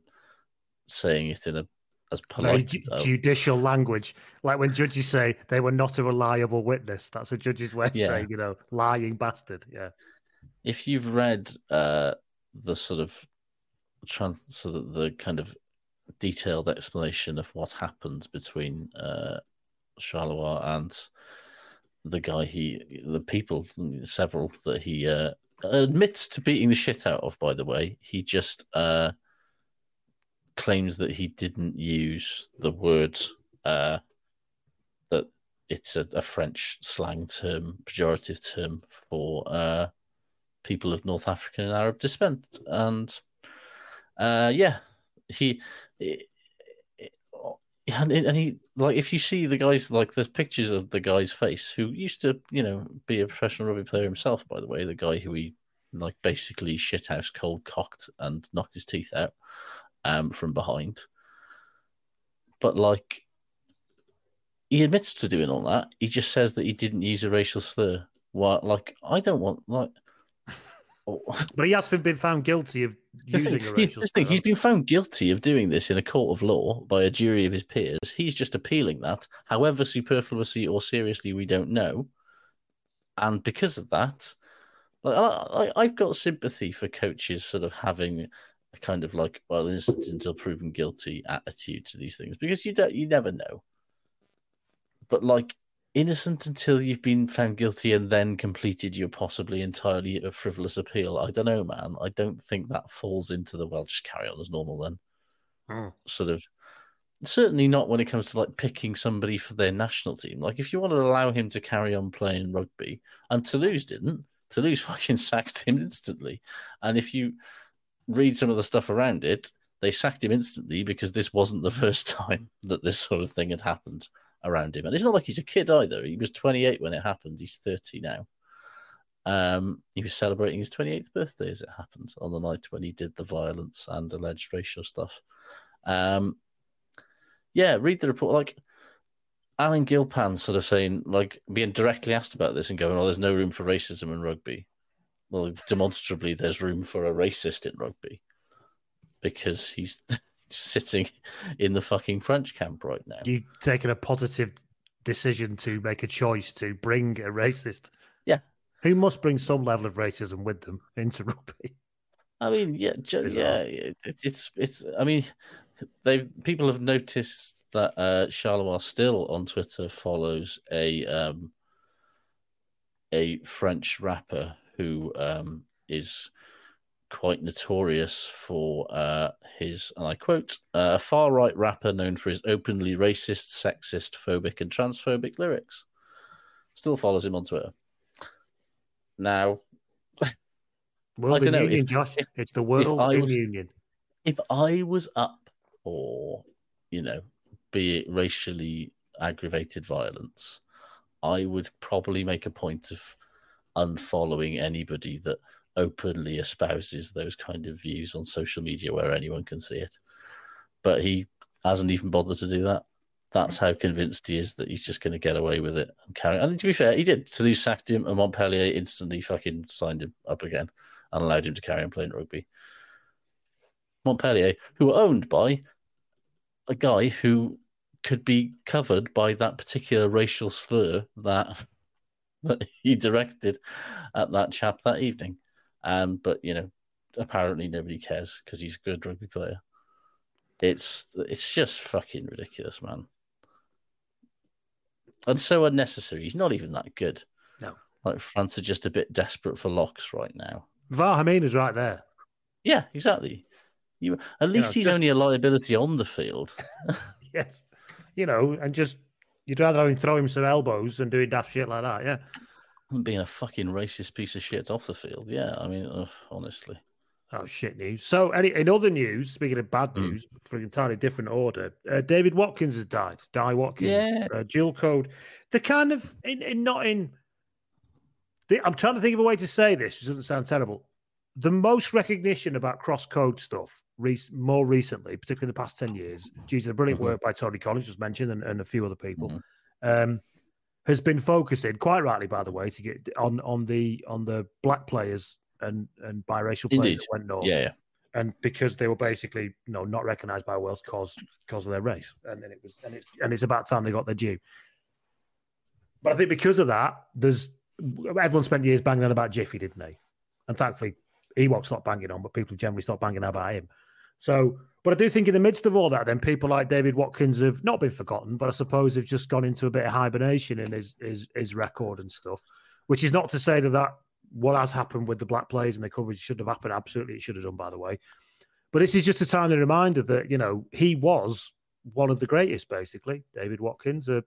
saying it in a as polite. ju- judicial language, like when judges say they were not a reliable witness. That's a judge's way of Yeah. saying, you know, lying bastard. Yeah. if you've read uh, the sort of trans, so the, the kind of detailed explanation of what happened between uh, Chalureau and the guy he, the people, several that he uh, admits to beating the shit out of. By the way, he just uh, claims that he didn't use the word uh, that it's a, a French slang term, pejorative term for. People of North African and Arab descent. And uh, yeah, he, and, and he like if you see the guys like there's pictures of the guy's face who used to you know be a professional rugby player himself by the way the guy who he like basically shithouse cold cocked and knocked his teeth out um from behind. But like he admits to doing all that. He just says that he didn't use a racial slur. What like i don't want like But he has been found guilty of using thing- a he- racial this thing, he's been found guilty of doing this in a court of law by a jury of his peers. He's just appealing that, however superfluously or seriously we don't know. And because of that, like, I, I've got sympathy for coaches sort of having a kind of like, well, innocent until proven guilty attitude to these things because you don't, you never know. But like, innocent until you've been found guilty and then completed your possibly entirely a frivolous appeal. I don't know, man. I don't think that falls into the well, just carry on as normal then. Hmm. Sort of certainly not when it comes to like picking somebody for their national team. Like if you want to allow him to carry on playing rugby, and Toulouse didn't, Toulouse fucking sacked him instantly. And if you read some of the stuff around it, they sacked him instantly because this wasn't the first time that this sort of thing had happened around him. And it's not like he's a kid either. He was 28 when it happened. He's 30 now. Um, he was celebrating his 28th birthday as it happened on the night when he did the violence and alleged racial stuff. Um, yeah, read the report. Like Alan Gilpin sort of saying, like being directly asked about this and going, "Oh, there's no room for racism in rugby." Well, demonstrably, there's room for a racist in rugby because he's sitting in the fucking French camp right now. You've taken a positive decision to make a choice to bring a racist. Yeah. Who must bring some level of racism with them into rugby. I mean, yeah, ju- yeah, it, it's it's. I mean, they've people have noticed that uh, Chalureau still on Twitter follows a um, a French rapper who um, is quite notorious for uh, his, and I quote, a far right rapper known for his openly racist, sexist, phobic, and transphobic lyrics. Still follows him on Twitter. Now, World I dunno, Union, if- Josh. if- it's the World was- Union. if I was up or, you know, be it racially aggravated violence, I would probably make a point of unfollowing anybody that openly espouses those kind of views on social media where anyone can see it. But he hasn't even bothered to do that. That's how convinced he is that he's just going to get away with it and carry. And to be fair, he did. Toulouse sacked him, and Montpellier instantly fucking signed him up again and allowed him to carry on playing rugby. Montpellier, who were owned by a guy who could be covered by that particular racial slur that that he directed at that chap that evening. Um, but you know, apparently nobody cares because he's a good rugby player. It's it's just fucking ridiculous, man. and so unnecessary. He's not even that good. No. Like France are just a bit desperate for locks right now. Vahamina's right there. Yeah, exactly. You at least know, he's just- only a liability on the field. Yes. You know, and just you'd rather have him throw him some elbows than doing daft shit like that. Yeah. Being a fucking racist piece of shit off the field. Yeah, I mean, ugh, honestly. Oh shit news. So, any in other news, speaking of bad Mm. news, for an entirely different order, uh, David Watkins has died. Dai Watkins. Yeah. Uh, dual code. The kind of in, in not in. The, I'm trying to think of a way to say this. Which doesn't sound terrible. The most recognition about cross code stuff, rec- more recently, particularly in the past ten years, due to the brilliant Mhm. work by Tony Collins, just mentioned, and, and a few other people, Mhm. um, has been focusing quite rightly, by the way, to get on on the on the black players and and biracial players Indeed. that went north Yeah, yeah. and because they were basically you know not recognised by Wales cause because of their race, and then it was and it's and it's about time they got their due. But I think because of that, there's everyone spent years banging on about Jiffy, didn't they? And thankfully, Ewok not banging on, but people generally stopped banging on about him. So, but I do think in the midst of all that, then people like David Watkins have not been forgotten, but I suppose have just gone into a bit of hibernation in his his, his record and stuff. Which is not to say that that what has happened with the black players and the coverage should have happened. Absolutely, it should have done, by the way. But this is just a timely reminder that you know he was one of the greatest, basically. David Watkins, uh,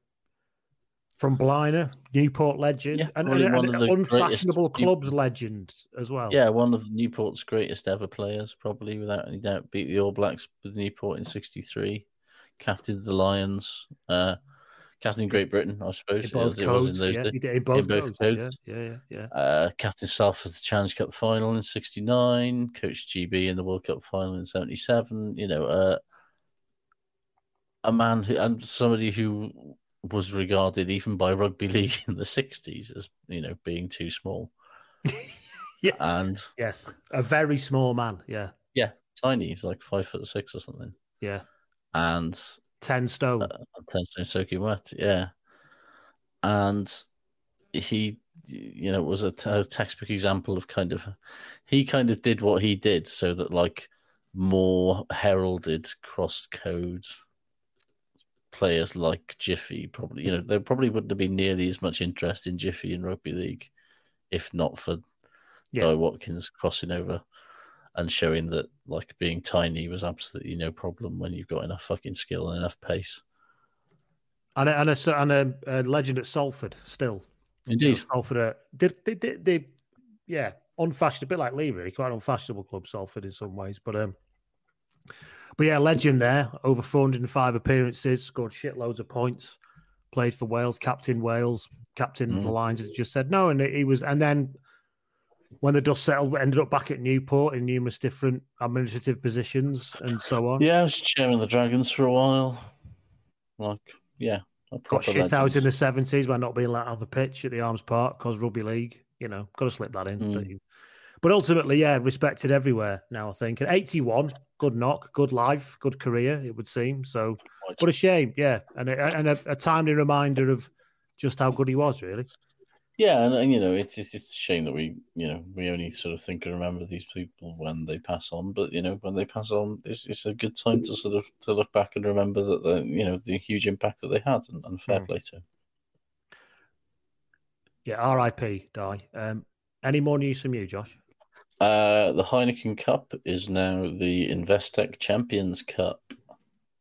from Blaina, Newport legend, Yeah, and, probably and, one and of the unfashionable greatest New- clubs legend as well. Yeah, one of Newport's greatest ever players, probably without any doubt. Beat the All Blacks with Newport in '63, captained the Lions, uh, captained Great Britain, I in suppose, both as it was in those Yeah, days. he did in both, both codes. codes. Yeah, yeah, yeah. yeah. Uh, captain Salford the Challenge Cup final in '69, coached GB in the World Cup final in '77. You know, uh, a man who and somebody who was regarded even by rugby league in the '60s as you know being too small Yes, and yes, a very small man. Yeah, Yeah. tiny. He's like five foot six or something, yeah, and ten stone. uh, ten stone soaking wet. Yeah, and he, you know, was a, t- a textbook example of kind of he kind of did what he did so that like more heralded cross code players like Jiffy probably you know there probably wouldn't have been nearly as much interest in Jiffy in rugby league if not for Yeah. Dai Watkins crossing over and showing that like being tiny was absolutely no problem when you've got enough fucking skill and enough pace. and a, and a, and a, a legend at Salford still. Indeed. Salford, uh, they, they, they, they, yeah, unfashionable, a bit like Leigh, really, quite an unfashionable club, Salford, in some ways. But um, but yeah, legend there, over 405 appearances, scored shitloads of points, played for Wales, captain Wales, captain Mm. the Lions, as just said. No, and he was, and then when the dust settled, ended up back at Newport in numerous different administrative positions and so on. Yeah, I was chairman of the Dragons for a while. Like, yeah. Got shit out in the seventies by not being let on the pitch at the Arms Park because rugby league. You know, got to slip that in. Mm. But ultimately, yeah, respected everywhere now. I think at eighty-one, good knock, good life, good career. It would seem so. What a shame, yeah, and a, and a, a timely reminder of just how good he was. Really, Yeah, and, and you know, it's, it's it's a shame that we you know we only sort of think and remember these people when they pass on, but you know when they pass on, it's it's a good time to sort of to look back and remember that the you know the huge impact that they had and, and fair Mm. play to. yeah. R.I.P. Dai. Um, any more news from you, Josh? Uh, the Heineken Cup is now the Investec Champions Cup.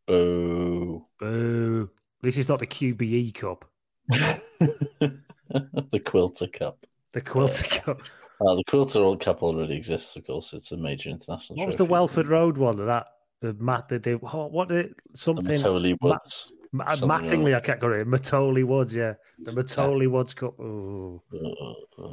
Boo. Boo! This is not the QBE Cup, the Quilter Cup. the Quilter Cup. Uh, the Quilter World Cup already exists, of course. It's a major international. What was the. Welford Road one? That the Matt the, the what, what did The something Matoli Ma- Woods. Ma- Mattingly, I can't go it. Mattioli Woods, yeah. The Mattioli Woods Cup. Ooh. Uh,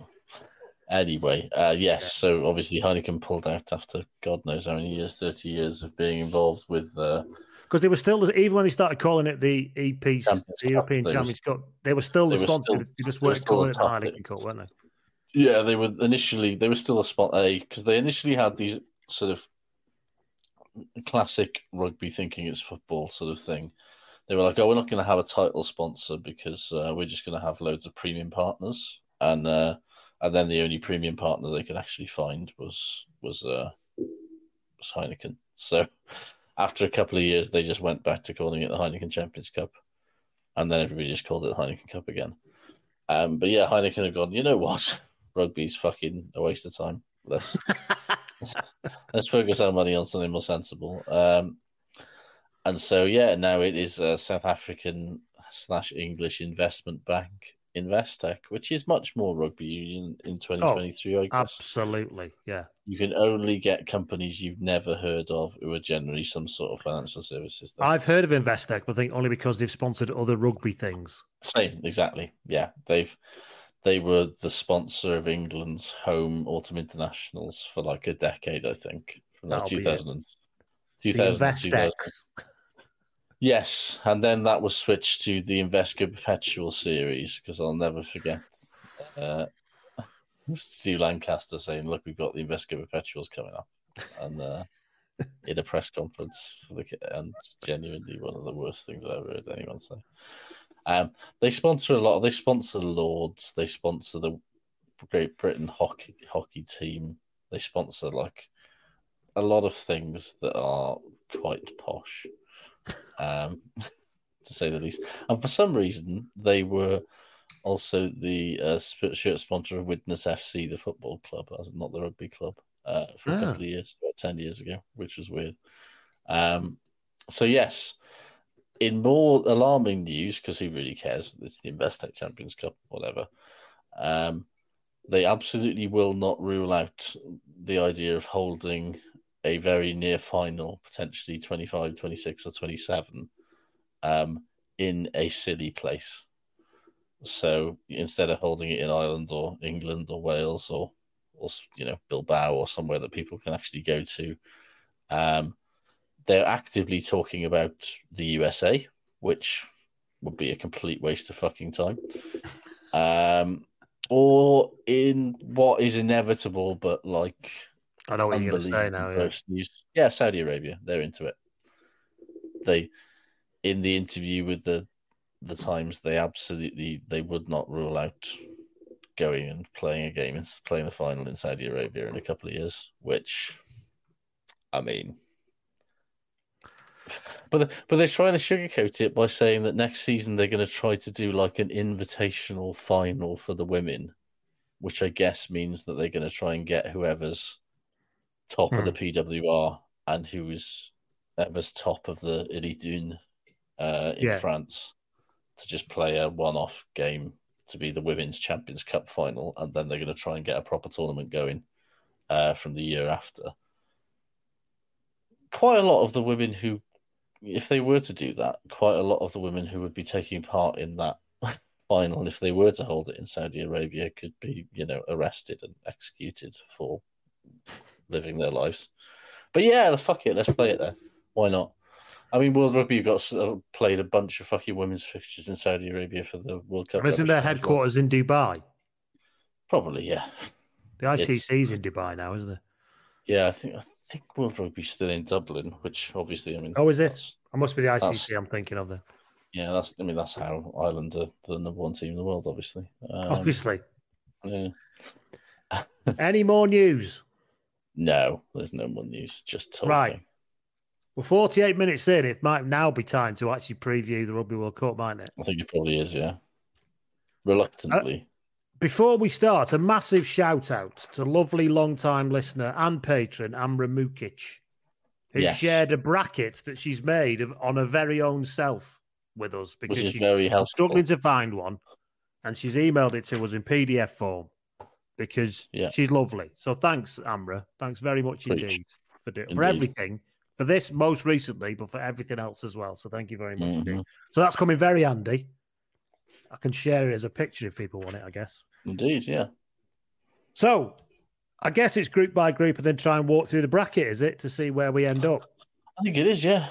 Anyway, uh, yes. So obviously Heineken pulled out after God knows how many years, thirty years of being involved with. Uh, Because they were still, even when they started calling it the EP, the European Champions Cup, they were still the they were sponsor. still- they just they were weren't still calling the it. Heineken Cup, weren't they? yeah, they were initially they were still a spot A because they initially had these sort of classic rugby thinking it's football sort of thing. They were like, "Oh, we're not going to have a title sponsor because uh, we're just going to have loads of premium partners," and uh, and then the only premium partner they could actually find was was uh, was Heineken. So after a couple of years, they just went back to calling it the Heineken Champions Cup. and then everybody just called it the Heineken Cup again. Um, but yeah, Heineken have gone. You know what? Rugby's fucking a waste of time. Let's let's focus our money on something more sensible. Um, and so yeah, now it is a South African slash English investment bank Investec, which is much more rugby union in 2023. Oh, I guess. Absolutely, yeah. You can only get companies you've never heard of who are generally some sort of financial services. Thing. I've heard of Investec, but I think only because they've sponsored other rugby things. Same, exactly. Yeah, they've they were the sponsor of England's home autumn internationals for like a decade, I think, from like 2000, 2000, 2000 Yes, and then that was switched to the Invesco Perpetual series because I'll never forget uh, Steve Lancaster saying, "Look, we've got the Invesco Perpetuals coming up," and uh, in a press conference for the and genuinely one of the worst things I've ever heard anyone say. Um, they sponsor a lot. They sponsor the Lords. They sponsor the Great Britain hockey hockey team. They sponsor like a lot of things that are quite posh um, to say the least. And for some reason, they were also the uh, shirt sponsor of Widnes FC, the football club, as not the rugby club, uh, for a ah. couple of years, about 10 years ago, which was weird. Um, so, yes, in more alarming news, because who really cares? It's the Investec Champions Cup, whatever. Um, they absolutely will not rule out the idea of holding a very near final, potentially 25, 26, or 27, um, in a silly place. So instead of holding it in Ireland or England or Wales or, or you know, Bilbao or somewhere that people can actually go to, um, they're actively talking about the USA, which would be a complete waste of fucking time. Um, or in what is inevitable, but like I know what you're going to say now. Yeah. News. yeah, Saudi Arabia, they're into it. They, in the interview with the the Times, they absolutely they would not rule out going and playing a game and playing the final in Saudi Arabia in a couple of years. Which, I mean, but but they're trying to sugarcoat it by saying that next season they're going to try to do like an invitational final for the women, which I guess means that they're going to try and get whoever's top hmm. of the PWR and who was ever's top of the Elite uh, in yeah. France to just play a one-off game to be the Women's Champions Cup final, and then they're going to try and get a proper tournament going uh, from the year after. Quite a lot of the women who, if they were to do that, quite a lot of the women who would be taking part in that final, if they were to hold it in Saudi Arabia, could be, you know, arrested and executed for living their lives. But yeah, fuck it, let's play it there. Why not? I mean, World Rugby got played a bunch of fucking women's fixtures in Saudi Arabia for the World Cup. And isn't their headquarters well. in Dubai? Probably, yeah. The ICC's in Dubai now, isn't it? Yeah, I think I think World Rugby's still in Dublin, which obviously, I mean, oh, is it? I must be the ICC. I'm thinking of the. Yeah, that's. I mean, that's how Ireland are the number one team in the world, obviously. Um, obviously. Yeah. Any more news? No, there's no more news. Just talking. Right. Well, 48 minutes in, it might now be time to actually preview the Rugby World Cup, mightn't it? I think it probably is, yeah. Reluctantly. Uh, before we start, a massive shout out to lovely long-time listener and patron Amra Mukic, who yes. shared a bracket that she's made of, on her very own self with us because she's very helpful. struggling to find one, and she's emailed it to us in PDF form because yeah. she's lovely. So thanks, Amra. Thanks very much Preach. indeed for do- indeed. for everything. For this most recently, but for everything else as well. So thank you very much. Mm-hmm. So that's coming very handy. I can share it as a picture if people want it, I guess. Indeed, yeah. So I guess it's group by group and then try and walk through the bracket, is it, to see where we end up? I think it is, yeah.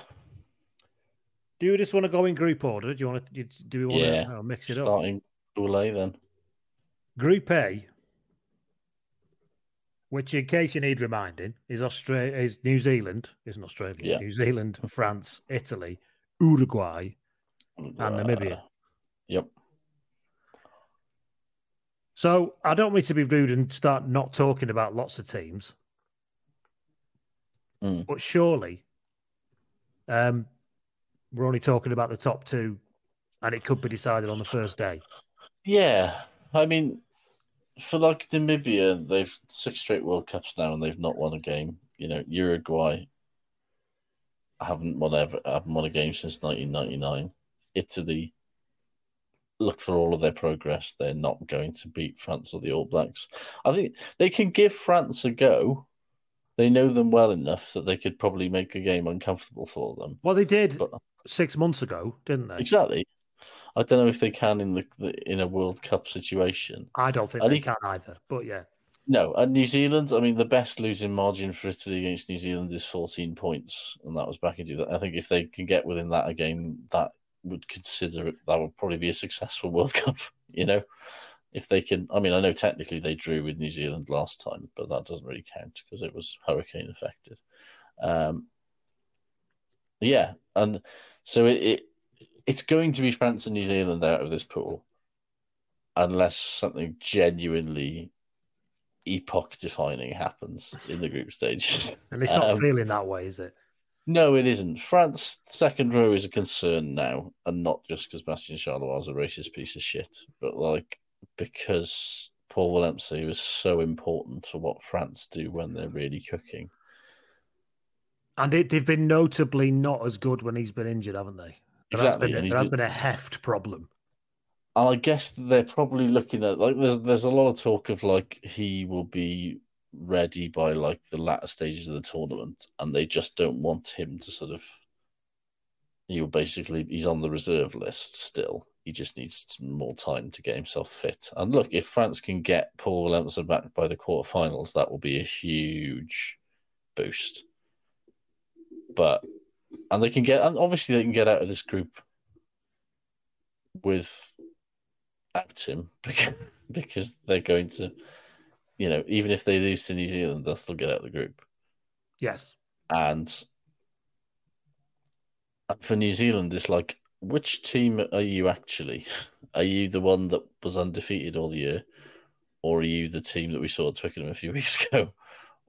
Do you just want to go in group order? Do you want to do we want yeah. to oh, mix it up? Starting up? Starting then. Group A which, in case you need reminding, is Australia, is New Zealand, isn't Australia, yeah. New Zealand, France, Italy, Uruguay, and Namibia. Yep. So I don't mean to be rude and start not talking about lots of teams, mm. but surely, um, we're only talking about the top two and it could be decided on the first day. Yeah, I mean, for like Namibia, they've six straight World Cups now, and they've not won a game. You know, Uruguay haven't won ever haven't won a game since 1999. Italy look for all of their progress. They're not going to beat France or the All Blacks. I think they can give France a go. They know them well enough that they could probably make a game uncomfortable for them. Well, they did But six months ago, didn't they? exactly, I don't know if they can in the, the in a World Cup situation. I don't think I they can either. But yeah, No, and New Zealand. I mean, the best losing margin for Italy against New Zealand is 14 points, and that was back in. 2000. I think if they can get within that again, that would consider it. That would probably be a successful World Cup. You know, if they can. I mean, I know technically they drew with New Zealand last time, but that doesn't really count because it was hurricane affected. Um, yeah, and so it, it it's going to be France and New Zealand out of this pool, unless something genuinely epoch defining happens in the group stages. and it's not Um, feeling that way, is it? No, it isn't. France second row is a concern now, and not just because Bastien Chalureau is a racist piece of shit, but like because Paul Willemse was so important for what France do when they're really cooking. And it, they've been notably not as good when he's been injured, haven't they? There Exactly, Has been, there has been- a heft problem. And I guess they're probably looking at like there's there's a lot of talk of like he will be ready by like the latter stages of the tournament, and they just don't want him to sort of. He'll basically he's on the reserve list still. He just needs some more time to get himself fit. And look, if France can get Paul Willemse back by the quarterfinals, that will be a huge boost. But and they can get and obviously they can get out of this group with him because, because they're going to, you know, even if they lose to New Zealand, they'll still get out of the group. Yes. And for New Zealand, it's like, which team are you actually? Are you the one that was undefeated all year, or are you the team that we saw at Twickenham a few weeks ago,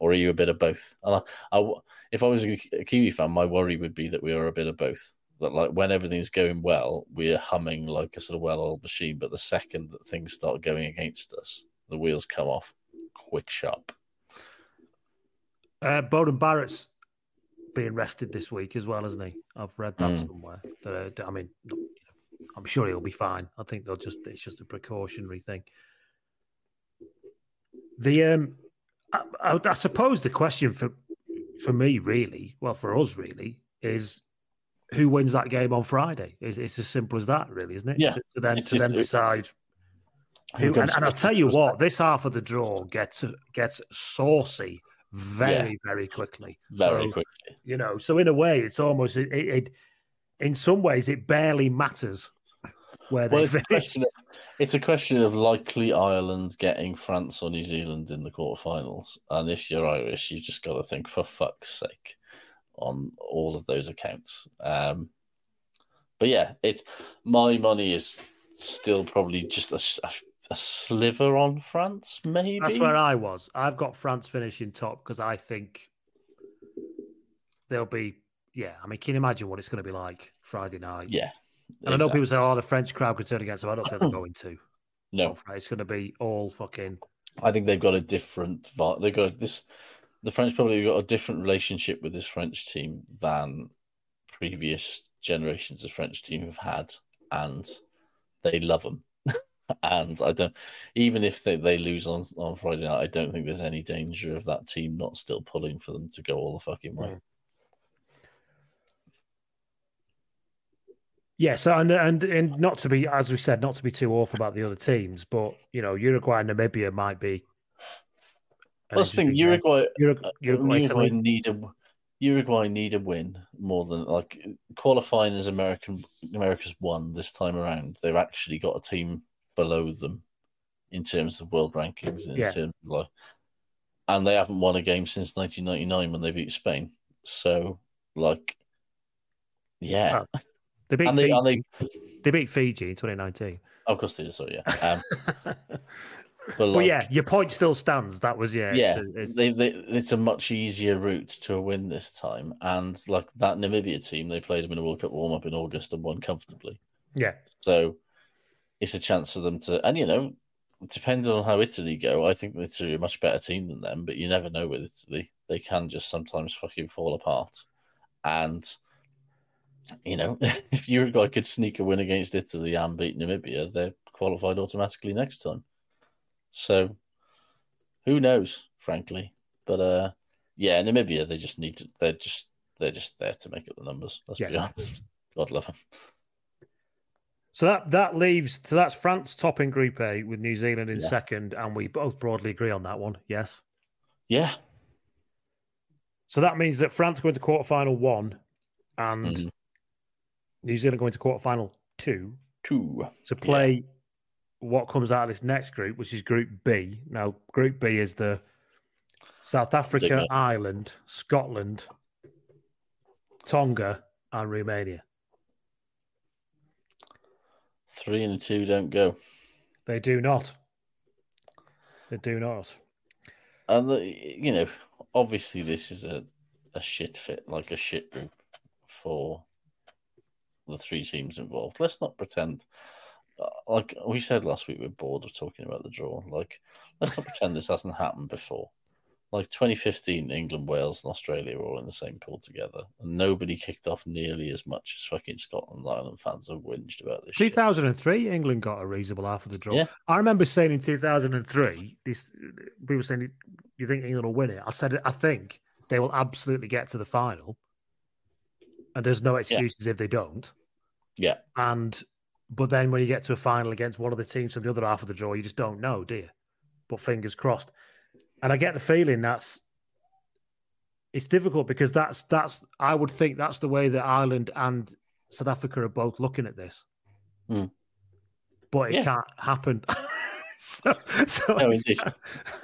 or are you a bit of both? I, I, if I was a Kiwi fan, my worry would be that we are a bit of both. That like when everything's going well, we're humming like a sort of well-oiled machine, but the second that things start going against us, the wheels come off quick, sharp. Uh, Beauden Barrett's being rested this week as well, isn't he? I've read that Mm. somewhere. Uh, I mean, I'm sure he'll be fine. I think they'll just it's just a precautionary thing. The um, I, I, I suppose the question for for me really, well, for us really, is who wins that game on Friday? It's, it's as simple as that, really, isn't it? Yeah. To, to then It's to then decide Who who, and, and I'll tell you what, this half of the draw gets gets saucy very, very quickly. Very So, quickly. You know, so in a way, it's almost it. it, it in some ways, it barely matters where they Well, a, finish. question it's a question of likely Ireland getting France or New Zealand in the quarterfinals. And if you're Irish, you've just got to think, for fuck's sake, on all of those accounts. Um, but yeah, it's my money is still probably just a sliver on France, maybe. That's where I was. I've got France finishing top because I think they'll be. Yeah, I mean, can you imagine what it's going to be like Friday night? yeah. And I know people say, "Oh, the French crowd could turn against them." I don't think they're going to. No, It's going to be all fucking. I think they've got a different. They've got this. The French probably got a different relationship with this French team than previous generations of French team have had, and they love them. and I don't, even if they, they lose on on Friday night, I don't think there's any danger of that team not still pulling for them to go all the fucking way. Mm. Yeah, so and, and and not to be, as we said, not to be too awful about the other teams, but you know, Uruguay and Namibia might be. an Plus, thing interesting game. Uruguay, Uruguay, Uh, Uruguay, Uruguay need a Uruguay need a win more than like qualifying as American America's won this time around. They've actually got a team below them in terms of world rankings and in Yeah. terms of like, and they haven't won a game since 1999 when they beat Spain. So like, yeah, They beat and they, Fiji. they They beat Fiji in 2019. of course they did. So yeah, um, but but yeah, your point still stands. That was yeah. yeah, it's- it's- they, it's a much easier route to a win this time. And like that Namibia team, they played them in a World Cup warm up in August and won comfortably. Yeah. So it's a chance for them to, and you know, depending on how Italy go, I think they're a much better team than them. But you never know with Italy; they can just sometimes fucking fall apart. And you know, if Uruguay could sneak a win against Italy and beat Namibia, they're qualified automatically next time. So who knows, frankly. But uh yeah, Namibia, they just need to they're just they're just there to make up the numbers. Let's be honest. God love them. So that that leaves so that's France topping Group A with New Zealand in Yeah. second, and we both broadly agree on that one. Yes. Yeah. So that means that France go into quarterfinal one, and Mhm. New Zealand going to quarterfinal two Two. to play what comes out of this next group, which is Group B. Now, Group B is the South Africa, Ireland, Scotland, Tonga, and Romania. Three and two don't go. They do not. They do not. And the, you know, obviously this is a, a shit fit, like a shit group for the three teams involved. Let's not pretend. uh, Like we said last week, we're bored of talking about the draw. Like, let's not pretend this hasn't happened before. Like 2015, England, Wales, and Australia were all in the same pool together, and nobody kicked off nearly as much as fucking Scotland Ireland fans have whinged about this. shit. 2003, England got a reasonable half of the draw. Yeah. I remember saying in 2003, this people were saying, "You think England will win it?" I said, "I think they will absolutely get to the final, and there's no excuses if they don't." Yeah, And but then when you get to a final against one of the teams from the other half of the draw, you just don't know, do you? But fingers crossed. And I get the feeling that's it's difficult because that's that's I would think that's the way that Ireland and South Africa are both looking at this. Hmm. But it Yeah. can't happen. so so No, it's- indeed.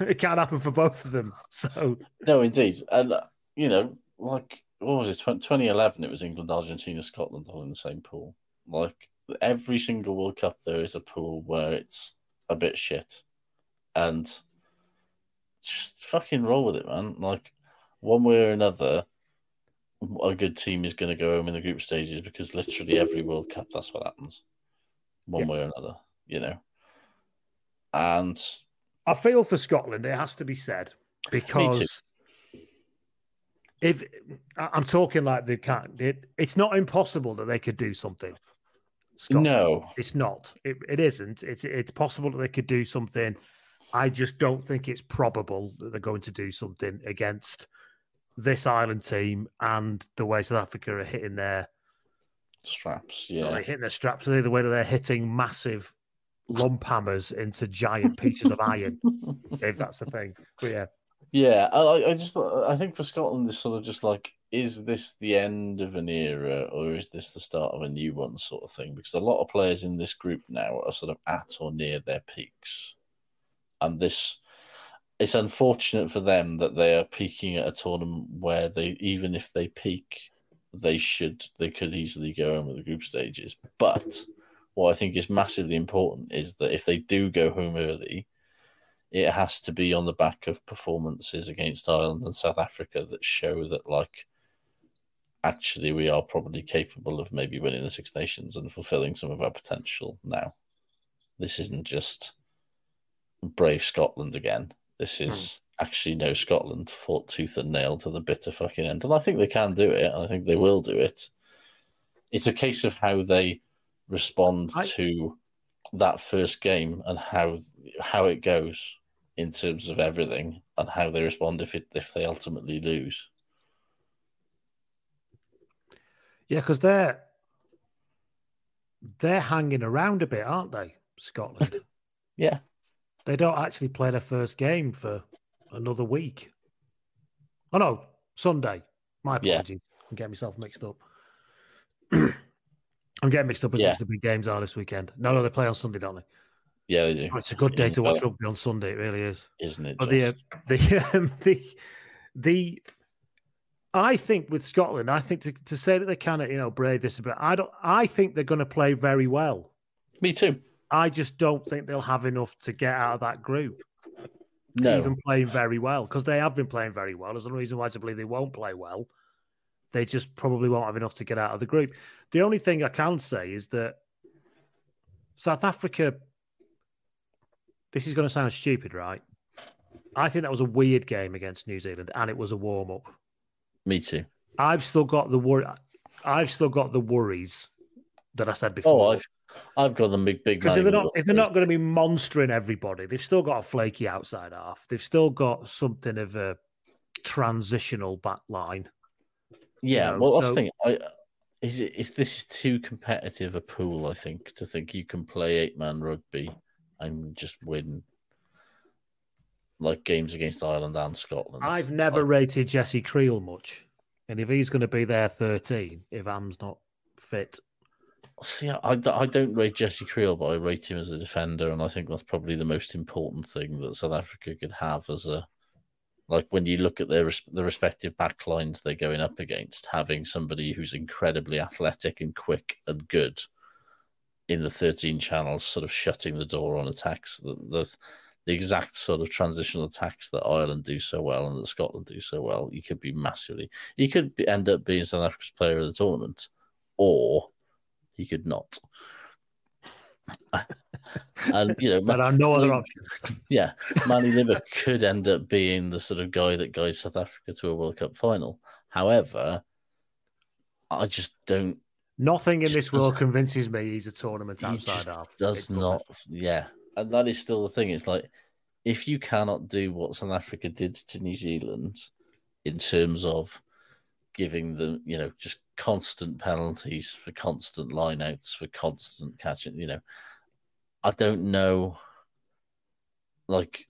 it can't happen for both of them. So No, indeed. And, uh, you know, like, what was it? 2011, it was England, Argentina, Scotland all in the same pool. Like, every single World Cup, there is a pool where it's a bit shit. And just fucking roll with it, man. Like, one way or another, a good team is going to go home in the group stages because literally every World Cup, that's what happens. One Yeah. way or another, you know. And I feel for Scotland, it has to be said, because if I'm talking like they can't, it, it's not impossible that they could do something. Scotland. no, it's not. It, it isn't. It's it's possible that they could do something. I just don't think it's probable that they're going to do something against this island team and the way South Africa are hitting their straps, yeah. like hitting their straps? The way that they're hitting massive lump hammers into giant pieces of iron, if that's the thing. But yeah, Yeah, I, I- just I think for Scotland, it's sort of just like, is this the end of an era or is this the start of a new one, sort of thing? Because a lot of players in this group now are sort of at or near their peaks, and this it's unfortunate for them that they are peaking at a tournament where they even if they peak, they should they could easily go home with the group stages. But what I think is massively important is that if they do go home early, it has to be on the back of performances against Ireland and South Africa that show that, like, actually, we are probably capable of maybe winning the Six Nations and fulfilling some of our potential now. This isn't just brave Scotland again. This is hmm. actually no Scotland fought tooth and nail to the bitter fucking end. And I think they can do it, and I think they will do it. It's a case of how they respond I- to that first game and how how it goes in terms of everything and how they respond if it if they ultimately lose. yeah, because they're they're hanging around a bit, aren't they? Scotland. Yeah. they don't actually play their first game for another week. Oh no, Sunday. My Yeah. apologies. I'm getting myself mixed up. I'm getting mixed up as Yeah. much as the big games are this weekend. No, no, they play on Sunday, don't they? Yeah, they do. Oh, it's a good day to watch rugby on Sunday. It really is. Isn't it? But the, uh, the um, the the I think with Scotland, I think to, to say that they can, you know, brave this a bit. I don't. I think they're going to play very well. Me too. I just don't think they'll have enough to get out of that group, No. even playing very well, because they have been playing very well. There's no reason why to believe they won't play well. They just probably won't have enough to get out of the group. The only thing I can say is that South Africa. This is going to sound stupid, right? I think that was a weird game against New Zealand, and it was a warm up. Me too. I've still got the worry. I've still got the worries that I said before. Oh, I've I've got them big big because if they're not if they're not going to be monstering everybody, they've still got a flaky outside half. They've still got something of a transitional back line. Yeah, You know, well, I was thinking, I is it is this is too competitive a pool? I think to think you can play eight man rugby and just win like games against Ireland and Scotland. I've never rated Jesse Kriel much, and if he's going to be there thirteen, if Am's not fit, See, I, I don't rate Jesse Kriel, but I rate him as a defender, and I think that's probably the most important thing that South Africa could have as a like when you look at their the respective backlines they're going up against, having somebody who's incredibly athletic and quick and good in the thirteen channels, sort of shutting the door on attacks. The, the the exact sort of transitional attacks that Ireland do so well and that Scotland do so well, you could be massively. You could be, end up being South Africa's player of the tournament, or he could not. and you know, but I have no other options. yeah, Manie Libbok could end up being the sort of guy that guides South Africa to a World Cup final. However, I just don't. Nothing in this world convinces me he's a tournament outside half. It does doesn't. not. Yeah, and that is still the thing. It's like if you cannot do what South Africa did to New Zealand in terms of giving them, you know, just constant penalties for constant lineouts for constant catching, you know, I don't know. Like,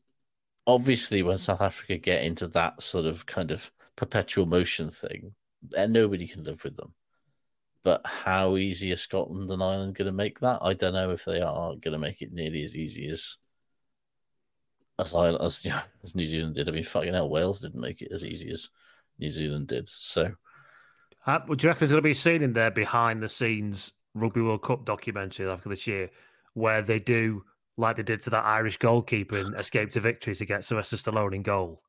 obviously, when South Africa get into that sort of kind of perpetual motion thing, then nobody can live with them. But how easy is Scotland and Ireland going to make that? I don't know if they are going to make it nearly as easy as as Ireland, as, you know, as New Zealand did. I mean, fucking hell, Wales didn't make it as easy as New Zealand did. So Uh, would you reckon there's going to be a scene in there behind the scenes Rugby World Cup documentary after this year where they do like they did to that Irish goalkeeper in Escape to Victory to get Sylvester Stallone in goal?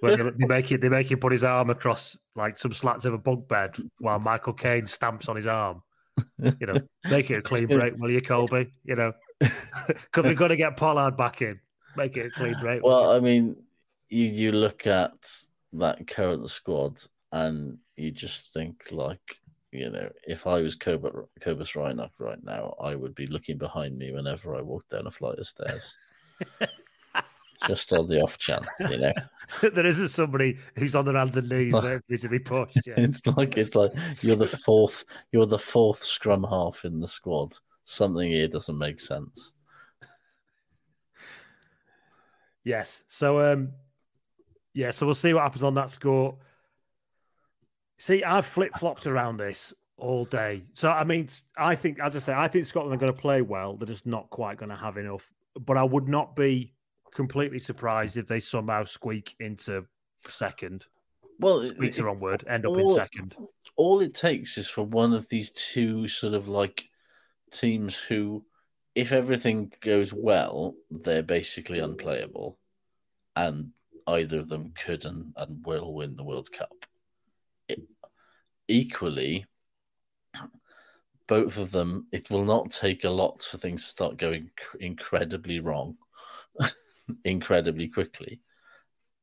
Where they, they make it, they make him put his arm across like some slats of a bunk bed while Michael Caine stamps on his arm. You know, make it a clean break, will you, Colby? You know, because we're going to get Pollard back in. Make it a clean break. Well. I mean, you you look at that current squad and you just think like, you know, if I was Cobus, Cobus Reinach right now, I would be looking behind me whenever I walk down a flight of stairs. just on the off chance, you know. there isn't somebody who's on their hands and knees you to be pushed. Yeah. It's like it's like you're the fourth you're the fourth scrum half in the squad. Something here doesn't make sense. Yes. So um yeah, so we'll see what happens on that score. See, I've flip flopped around this all day. So I mean, I think, as I say, I think Scotland are going to play well. They're just not quite going to have enough. But I would not be completely surprised if they somehow squeak into second, Well, squeaks the wrong word, end up in second. all it takes is for one of these two sort of like teams who, if everything goes well, they're basically unplayable, and either of them could and, and will win the World Cup. It, equally, both of them, it will not take a lot for things to start going cr- incredibly wrong, incredibly quickly.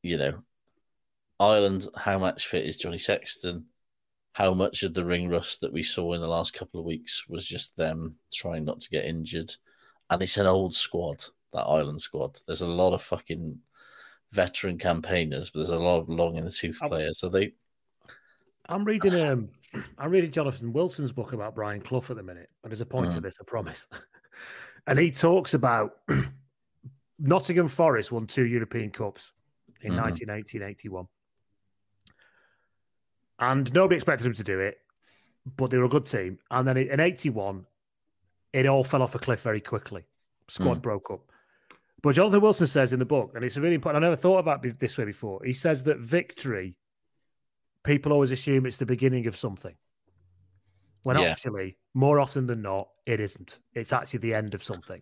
You know, Ireland, how much fit is Johnny Sexton? how much of the ring rust that we saw in the last couple of weeks was just them trying not to get injured. And it's an old squad, that Ireland squad. There's a lot of fucking veteran campaigners, but there's a lot of long in the tooth players. So they, I'm reading um I'm reading Jonathan Wilson's book about Brian Clough at the minute, and there's a point to Mm. this, I promise. and he talks about Nottingham Forest won two European Cups in Mhm. 1980 and 81. And nobody expected them to do it, but they were a good team. And then in 81, it all fell off a cliff very quickly. Squad broke up. But Jonathan Wilson says in the book, and it's a really important, I never thought about it this way before. He says that victory people always assume it's the beginning of something. When Yeah. actually, more often than not, it isn't. It's actually the end of something.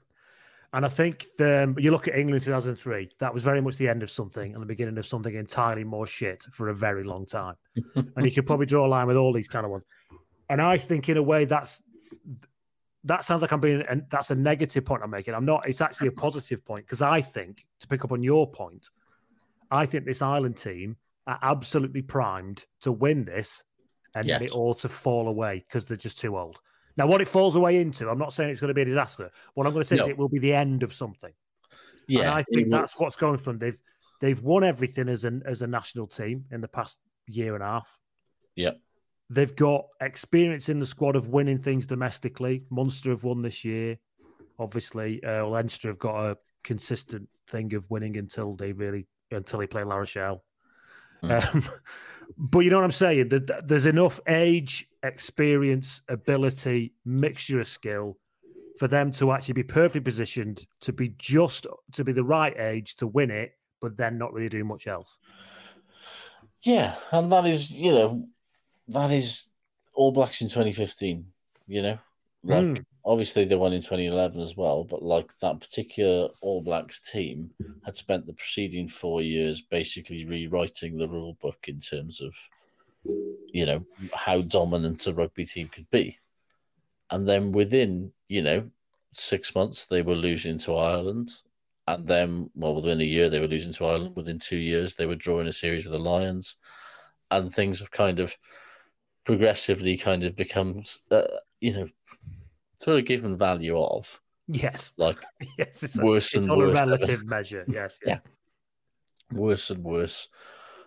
And I think the, you look at England 2003, that was very much the end of something and the beginning of something entirely more shit for a very long time. and you could probably draw a line with all these kind of ones. And I think, in a way, that's that sounds like I'm being, and that's a negative point I'm making. I'm not. It's actually a positive point because I think to pick up on your point, I think this Ireland team are absolutely primed to win this, and then it all to fall away because they're just too old. Now, what it falls away into, I'm not saying it's going to be a disaster. What I'm going to say No. is it will be the end of something. Yeah, and I think that's what's going from they've they've won everything as an as a national team in the past year and a half. Yeah, They've got experience in the squad of winning things domestically. Munster have won this year. Obviously, uh, Leinster have got a consistent thing of winning until they really until they play La Rochelle. Mm. Um, but you know what I'm saying? There- There's enough age, experience, ability, mixture of skill for them to actually be perfectly positioned to be just to be the right age to win it, but then not really do much else. Yeah, and that is, you know, that is All Blacks in 2015, you know? Like, Mm. Obviously they won in 2011 as well, but like that particular All Blacks team had spent the preceding four years basically rewriting the rule book in terms of, you know, how dominant a rugby team could be. And then within, you know, six months, they were losing to Ireland. And then, well, within a year, they were losing to Ireland. Within two years, they were drawing a series with the Lions. And things have kind of progressively kind of become, uh, you know, sort a given value of Yes, like yes, it's, a, Worse it's and on a worse. relative measure. Yes, yeah. worse and worse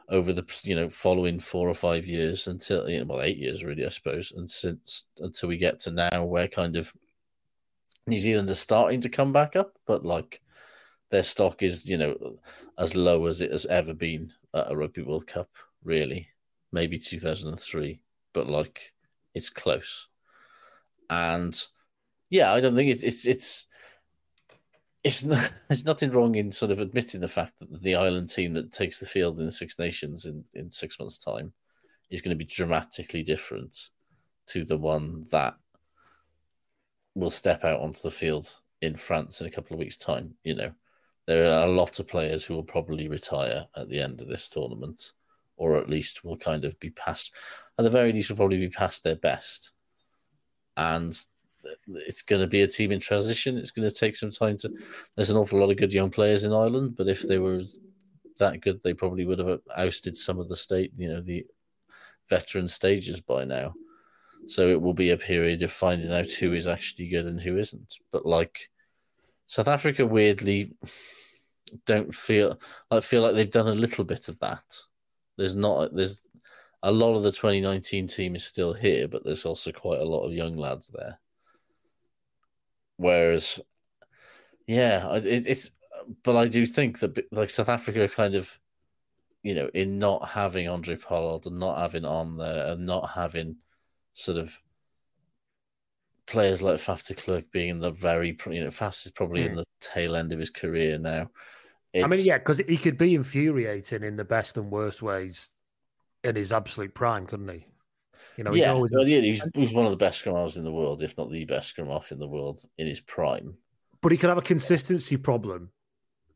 over the you know following four or five years until you know, well eight years really I suppose and since until we get to now where kind of New Zealand is starting to come back up but like their stock is you know as low as it has ever been at a Rugby World Cup really maybe 2003 but like it's close and yeah I don't think it's it's it's it's not, there's nothing wrong in sort of admitting the fact that the Ireland team that takes the field in the Six Nations in, in six months' time is going to be dramatically different to the one that will step out onto the field in France in a couple of weeks' time. You know, there are a lot of players who will probably retire at the end of this tournament, or at least will kind of be past, at the very least, will probably be past their best. And it's going to be a team in transition. It's going to take some time to. There's an awful lot of good young players in Ireland, but if they were that good, they probably would have ousted some of the state, you know, the veteran stages by now. So it will be a period of finding out who is actually good and who isn't. But like South Africa, weirdly don't feel. I feel like they've done a little bit of that. There's not. There's a lot of the 2019 team is still here, but there's also quite a lot of young lads there. Whereas, yeah, it, it's. But I do think that like South Africa, kind of, you know, in not having Handré Pollard and not having on there and not having sort of players like Faf de Klerk being in the very, you know, Faf is probably in Hmm. the tail end of his career now. I mean, yeah, because he could be infuriating in the best and worst ways in his absolute prime, couldn't he? You know, he's yeah, always well, yeah, he's, he's one of the best scrum halves in the world, if not the best scrum half in the world in his prime. but he could have a consistency problem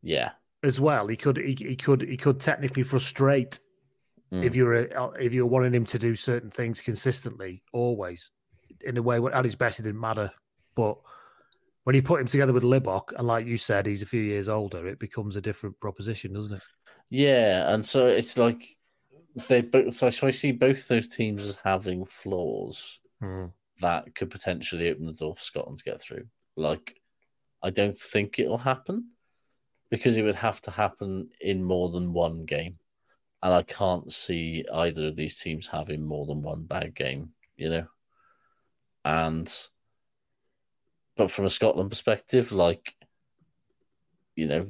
Yeah, as well. He could, he, he could, he could technically frustrate Mm. if you're if you're wanting him to do certain things consistently, always in a way. where At his best, it didn't matter, but when you put him together with Libbok, and like you said, he's a few years older, it becomes a different proposition, doesn't it? yeah, and so it's like they both. So, so I see both those teams as having flaws Hmm. that could potentially open the door for Scotland to get through. Like, I don't think it'll happen because it would have to happen in more than one game. And I can't see either of these teams having more than one bad game, you know? And, but from a Scotland perspective, like, you know,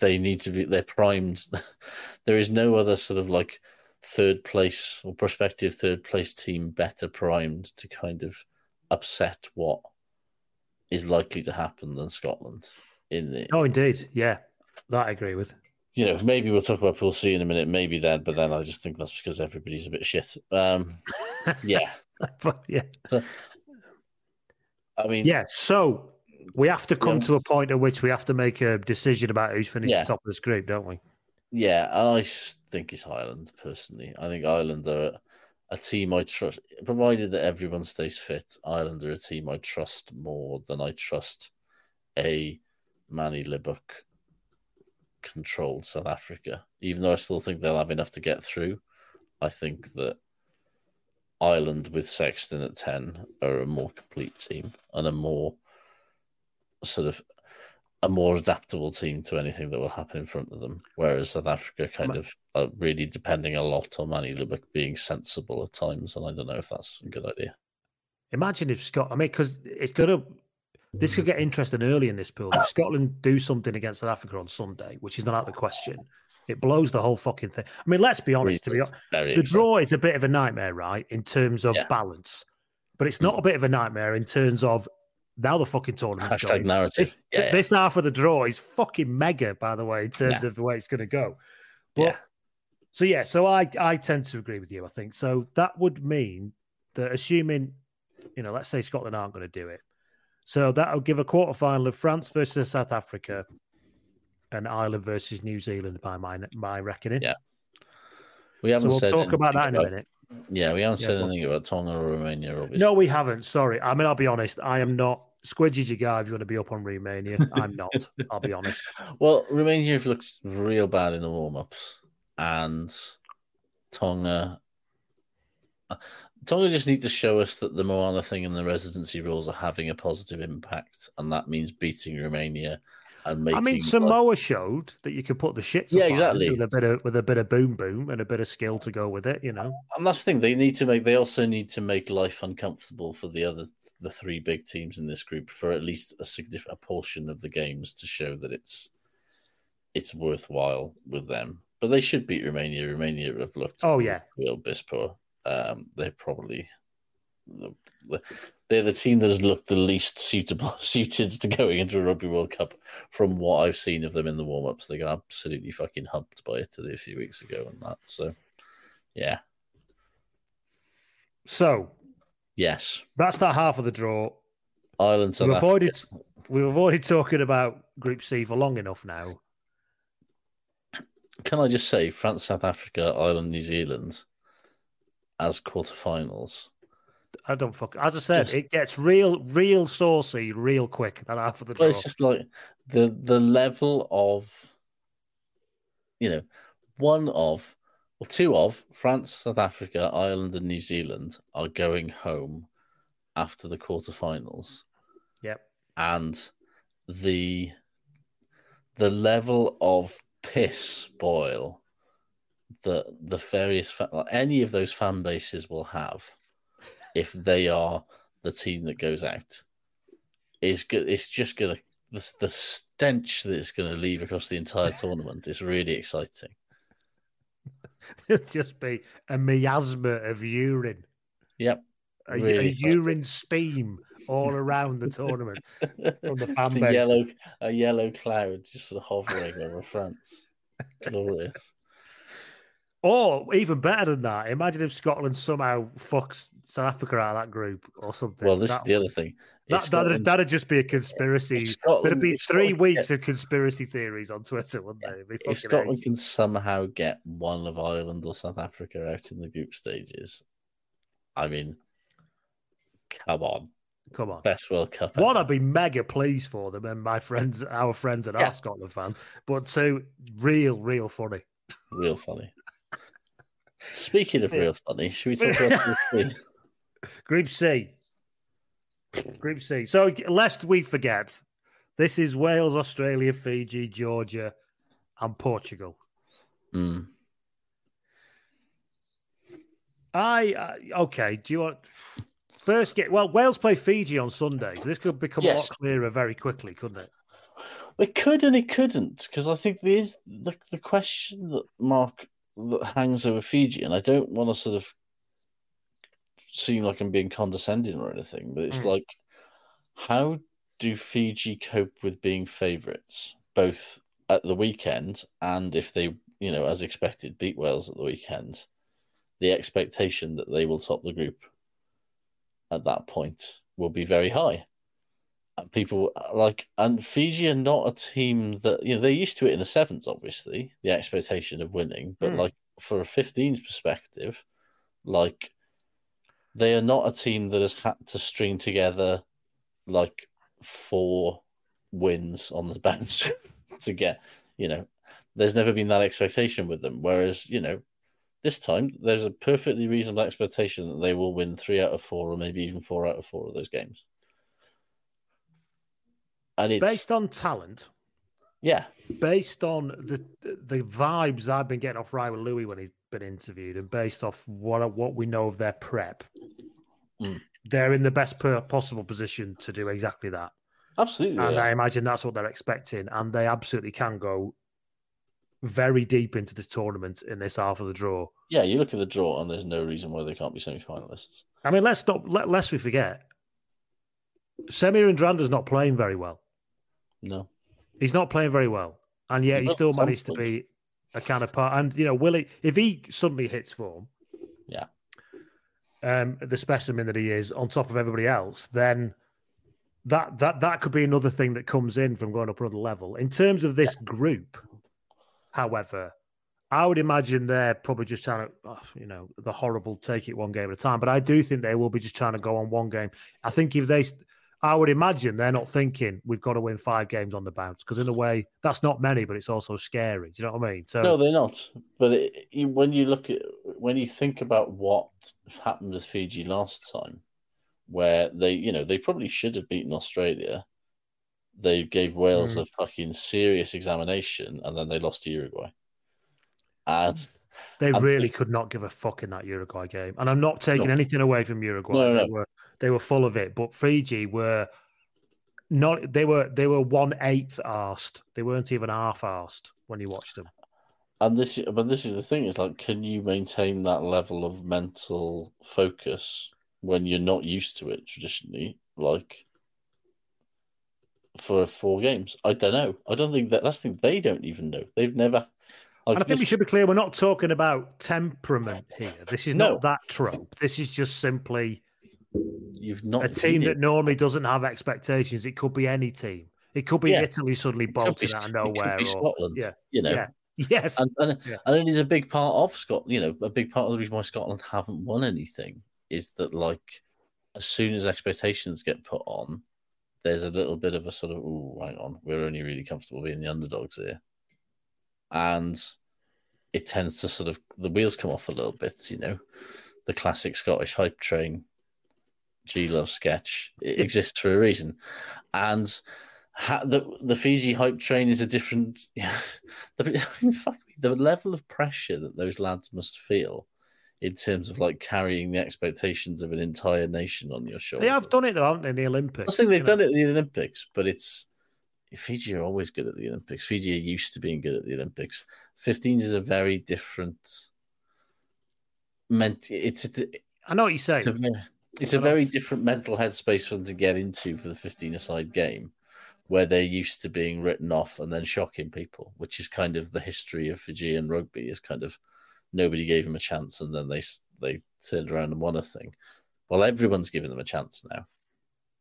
they need to be, they're primed. there is no other sort of like third place or prospective third place team better primed to kind of upset what is likely to happen than Scotland. In the, Oh, indeed, yeah, that I agree with. you know, maybe we'll talk about Pool C in a minute, maybe then, but then I just think that's because everybody's a bit shit. Um, yeah, yeah, I mean, yeah. So we have to come Yeah. to a point at which we have to make a decision about who's finished Yeah. top of this group, don't we? Yeah, and I think it's Ireland personally. I think Ireland are a, team I trust, provided that everyone stays fit. Ireland are a team I trust more than I trust a Manie Libbok controlled South Africa. Even though I still think they'll have enough to get through, I think that Ireland with Sexton at 10 are a more complete team and a more sort of a more adaptable team to anything that will happen in front of them. Whereas South Africa kind of are really depending a lot on Manie Libbok being sensible at times. And I don't know if that's a good idea. Imagine if Scott, I mean, because it's going to, this could get interesting early in this pool. If Scotland do something against South Africa on Sunday, which is not out of the question, it blows the whole fucking thing. I mean, let's be honest. To be honest, the draw is a bit of a nightmare, right, in terms of yeah. balance, but it's not mm. a bit of a nightmare in terms of now the fucking tournament. Hashtag going. narrative. This, yeah, this yeah. half of the draw is fucking mega, by the way, in terms of the way it's going to go. But, yeah. So yeah, so I I tend to agree with you. I think so. That would mean that assuming, you know, let's say Scotland aren't going to do it, so that'll give a quarter final of France versus South Africa, and Ireland versus New Zealand by my my reckoning. Yeah, we haven't. So we'll talk about that in a minute. Yeah, we haven't yeah, said anything about Tonga or Romania, obviously. No, we haven't. Sorry. I mean, I'll be honest. I am not. Squidgy's your guy if you want to be up on Romania. I'm not. I'll be honest. Well, Romania have looked real bad in the warm ups, and Tonga. Uh, Tonga just need to show us that the Moana thing and the residency rules are having a positive impact, and that means beating Romania and making. I mean, Samoa like... showed that you could put the shit. Yeah, exactly. With a bit of with a bit of boom boom and a bit of skill to go with it, you know. And that's the thing they need to make. They also need to make life uncomfortable for the other the three big teams in this group for at least a significant portion of the games to show that it's it's worthwhile with them. But they should beat Romania. Romania have looked oh yeah real bispo. Um, they're probably they're the team that has looked the least suitable suited to going into a Rugby World Cup from what I've seen of them in the warm ups. They got absolutely fucking humped by Italy a few weeks ago and that. So yeah. So yes. That's that half of the draw. Ireland South we've avoided we've avoided talking about Group C for long enough now. Can I just say France, South Africa, Ireland, New Zealand as quarterfinals I don't fuck. As I said, just, it gets real, real saucy, real quick. That half of the draw. It's just like the the level of, you know, one of, well, two of France, South Africa, Ireland, and New Zealand are going home after the quarterfinals. Yep. And the the level of piss boil that the various like any of those fan bases will have if they are the team that goes out. Is good. It's just gonna the, the stench that it's going to leave across the entire tournament is really exciting. It'll just be a miasma of urine. Yep. A, really a urine steam all around the tournament from the fan base. A yellow, a yellow cloud just sort of hovering over France. Glorious. Or even better than that, imagine if Scotland somehow fucks South Africa out of that group or something. Well, this that, is the other thing. That, that'd, that'd just be a conspiracy. It'd be three weeks get... of conspiracy theories on Twitter, wouldn't they? If Scotland can somehow get one of Ireland or South Africa out in the group stages, I mean, come on. Come on. Best World Cup. One, I'd be mega pleased for them and my friends, our friends and yeah. our Scotland fans. But two, real, real funny. Real funny. Speaking of real funny, should we talk about Group C? Group C. Group C. So, lest we forget, this is Wales, Australia, Fiji, Georgia, and Portugal. Mm. I uh, okay. Do you want first get well? Wales play Fiji on Sunday, so this could become yes. a lot clearer very quickly, couldn't it? It could and it couldn't because I think there is the the question that Mark that hangs over Fiji, and I don't want to sort of seem like I'm being condescending or anything, but it's mm. like, how do Fiji cope with being favourites, both at the weekend and if they, you know, as expected, beat Wales at the weekend? The expectation that they will top the group at that point will be very high. People like, and Fiji are not a team that you know they're used to it in the sevens, obviously, the expectation of winning. But mm. like for a 15s perspective, like they are not a team that has had to string together like four wins on the bench to get, you know, there's never been that expectation with them. Whereas, you know, this time there's a perfectly reasonable expectation that they will win three out of four or maybe even four out of four of those games. And it's Based on talent, yeah, based on the the vibes I've been getting off Raiwalui when he's been interviewed, and based off what what we know of their prep, Mm. they're in the best per- possible position to do exactly that. absolutely. And are. I imagine that's what they're expecting, and they absolutely can go very deep into this tournament in this half of the draw. Yeah, you look at the draw and there's no reason why they can't be semi-finalists. I mean, let's not let, lest we forget, Semi Radradra's not playing very well. No. He's not playing very well, and yet he still managed to be a kind of part. And you know, will he? If he suddenly hits form, Yeah. um, the specimen that he is, on top of everybody else, then that that that could be another thing that comes in from going up another level. In terms of this group, however, I would imagine they're probably just trying to, oh, you know, the horrible take it one game at a time. But I do think they will be just trying to go on one game. I think if they, I would imagine they're not thinking we've got to win five games on the bounce because in a way that's not many, but it's also scary. Do you know what I mean? So No, they're not. But it, you, when you look at when you think about what happened with Fiji last time, where they, you know, they probably should have beaten Australia. They gave Wales Mm. a fucking serious examination, and then they lost to Uruguay. And They And- really could not give a fuck in that Uruguay game. And I'm not taking No. anything away from Uruguay. No, no, they were full of it. But Fiji were not they were they were one eighth arsed. They weren't even half arsed when you watched them. and this, but this is the thing: is like, can you maintain that level of mental focus when you're not used to it traditionally? Like for four games, I don't know. I don't think that that's the thing. They don't even know. They've never. Like, and I think we this- should be clear, we're not talking about temperament here. This is No. not that trope. This is just simply You've not a team that normally doesn't have expectations. It could be any team. It could be Yeah. Italy suddenly be bolting out of it could nowhere. Or, Scotland. yeah, you know, yeah. Yes. and and, Yeah. and it is a big part of Scotland. You know, a big part of the reason why Scotland haven't won anything is that like as soon as expectations get put on, there's a little bit of a sort of oh, hang on, we're only really comfortable being the underdogs here, and it tends to sort of the wheels come off a little bit. You know, the classic Scottish hype train, G Love sketch it exists for a reason, and ha- the the Fiji hype train is a different. the, I mean, fuck me, the level of pressure that those lads must feel in terms of like carrying the expectations of an entire nation on your shoulder. they have done it though, haven't they, in the Olympics? I think they've you know? done it at the Olympics, but it's Fiji are always good at the Olympics. Fiji are used to being good at the Olympics. 15s is a very different. Meant it's a, I know what you say. it's a, ve- it's a very different mental headspace for them to get into for the 15 aside game where they're used to being written off and then shocking people, which is kind of the history of Fijian rugby is kind of nobody gave them a chance and then they they turned around and won a thing. Well, everyone's given them a chance now.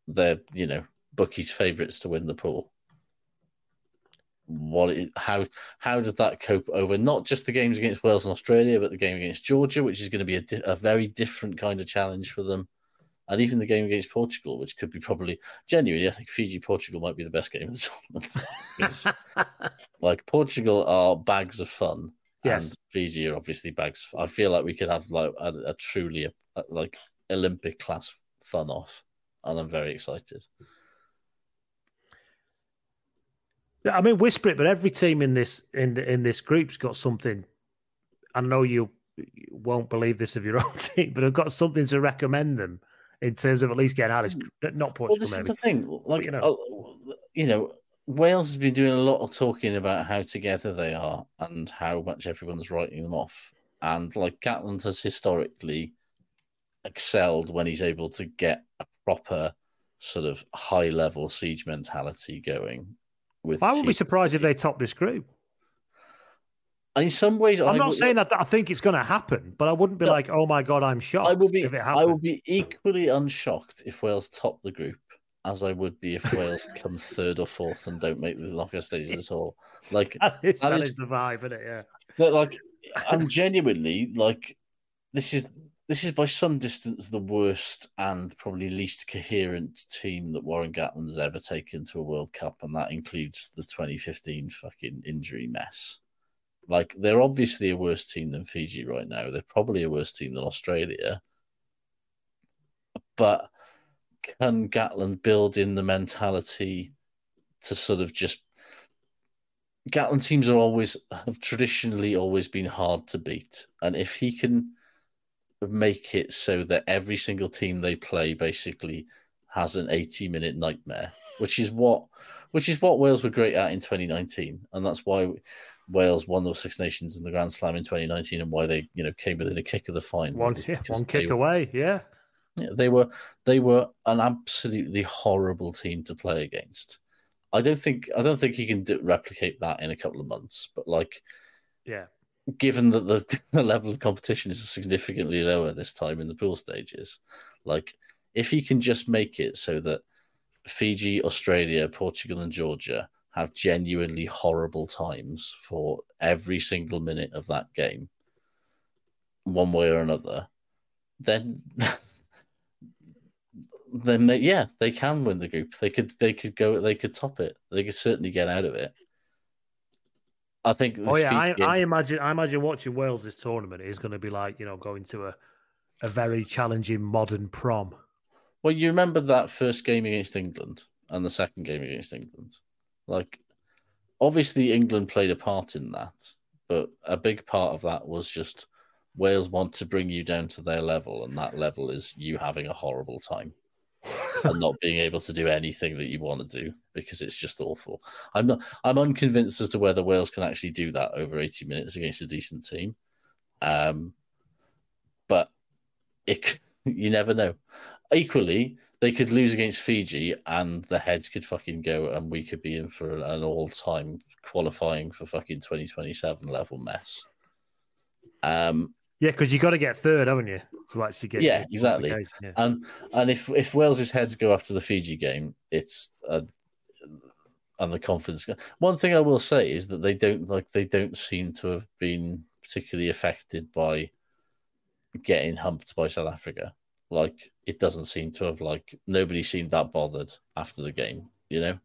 They're, you know, bookies' favourites to win the pool. What how how does that cope over not just the games against Wales and Australia, but the game against Georgia, which is going to be a, di- a very different kind of challenge for them, and even the game against Portugal, which could be probably genuinely, I think Fiji Portugal might be the best game of the tournament. Like Portugal are bags of fun, Yes. and Fiji are obviously bags. I feel like we could have like a, a truly a, like Olympic class fun off, and I'm very excited. I mean, whisper it, but every team in this in the, in this group's got something. I know you you won't believe this of your own team, but I've got something to recommend them in terms of at least getting out of group. Not Well, Portugal, this is the thing. Like, you know. uh, you know, Wales has been doing a lot of talking about how together they are and how much everyone's writing them off. And like Gatland has historically excelled when he's able to get a proper sort of high level siege mentality going. With I would be surprised if they top this group. And in some ways, I'm I not would- saying that, I think it's going to happen, but I wouldn't be No. like, "Oh my god, I'm shocked." I will be. if it I be equally unshocked if Wales top the group as I would be if Wales come third or fourth and don't make the knockout stages at all. Like That is, that is- is the vibe, isn't it? Yeah. like I'm genuinely like this is this is by some distance the worst and probably least coherent team that Warren Gatland's ever taken to a World Cup, and that includes the 2015 fucking injury mess. Like they're obviously a worse team than Fiji right now. They're probably a worse team than Australia. But can Gatland build in the mentality to sort of just Gatland teams are always have traditionally always been hard to beat, and if he can make it so that every single team they play basically has an 80 minute nightmare, which is what which is what Wales were great at in 2019, and that's why Wales won those Six Nations in the Grand Slam in 2019, and why they you know came within a kick of the final. One, yeah, one kick away, yeah. yeah. They were they were an absolutely horrible team to play against. I don't think I don't think he can replicate that in a couple of months, but like, yeah, given that the, the level of competition is significantly lower this time in the pool stages, like if he can just make it so that Fiji, Australia, Portugal, and Georgia have genuinely horrible times for every single minute of that game, one way or another, then then they, yeah, they can win the group. They could they could go they could top it. They could certainly get out of it. I think. Oh yeah, I, game... I, imagine. I imagine watching Wales this tournament is going to be like you know going to a a very challenging modern prom. Well, you remember that first game against England and the second game against England. Like, obviously, England played a part in that, but a big part of that was just Wales want to bring you down to their level, and that level is you having a horrible time and not being able to do anything that you want to do because it's just awful. I'm not. I'm unconvinced as to whether Wales can actually do that over 80 minutes against a decent team. Um, but it, you never know. Equally, they could lose against Fiji, and the heads could fucking go, and we could be in for an all-time qualifying for fucking 2027 level mess. Um, yeah, because you got to get third, haven't you, to actually get? Yeah, exactly. Yeah. And and if if Wales's heads go after the Fiji game, it's and the confidence. One thing I will say is that they don't like they don't seem to have been particularly affected by getting humped by South Africa. Like it doesn't seem to have like nobody seemed that bothered after the game. You know,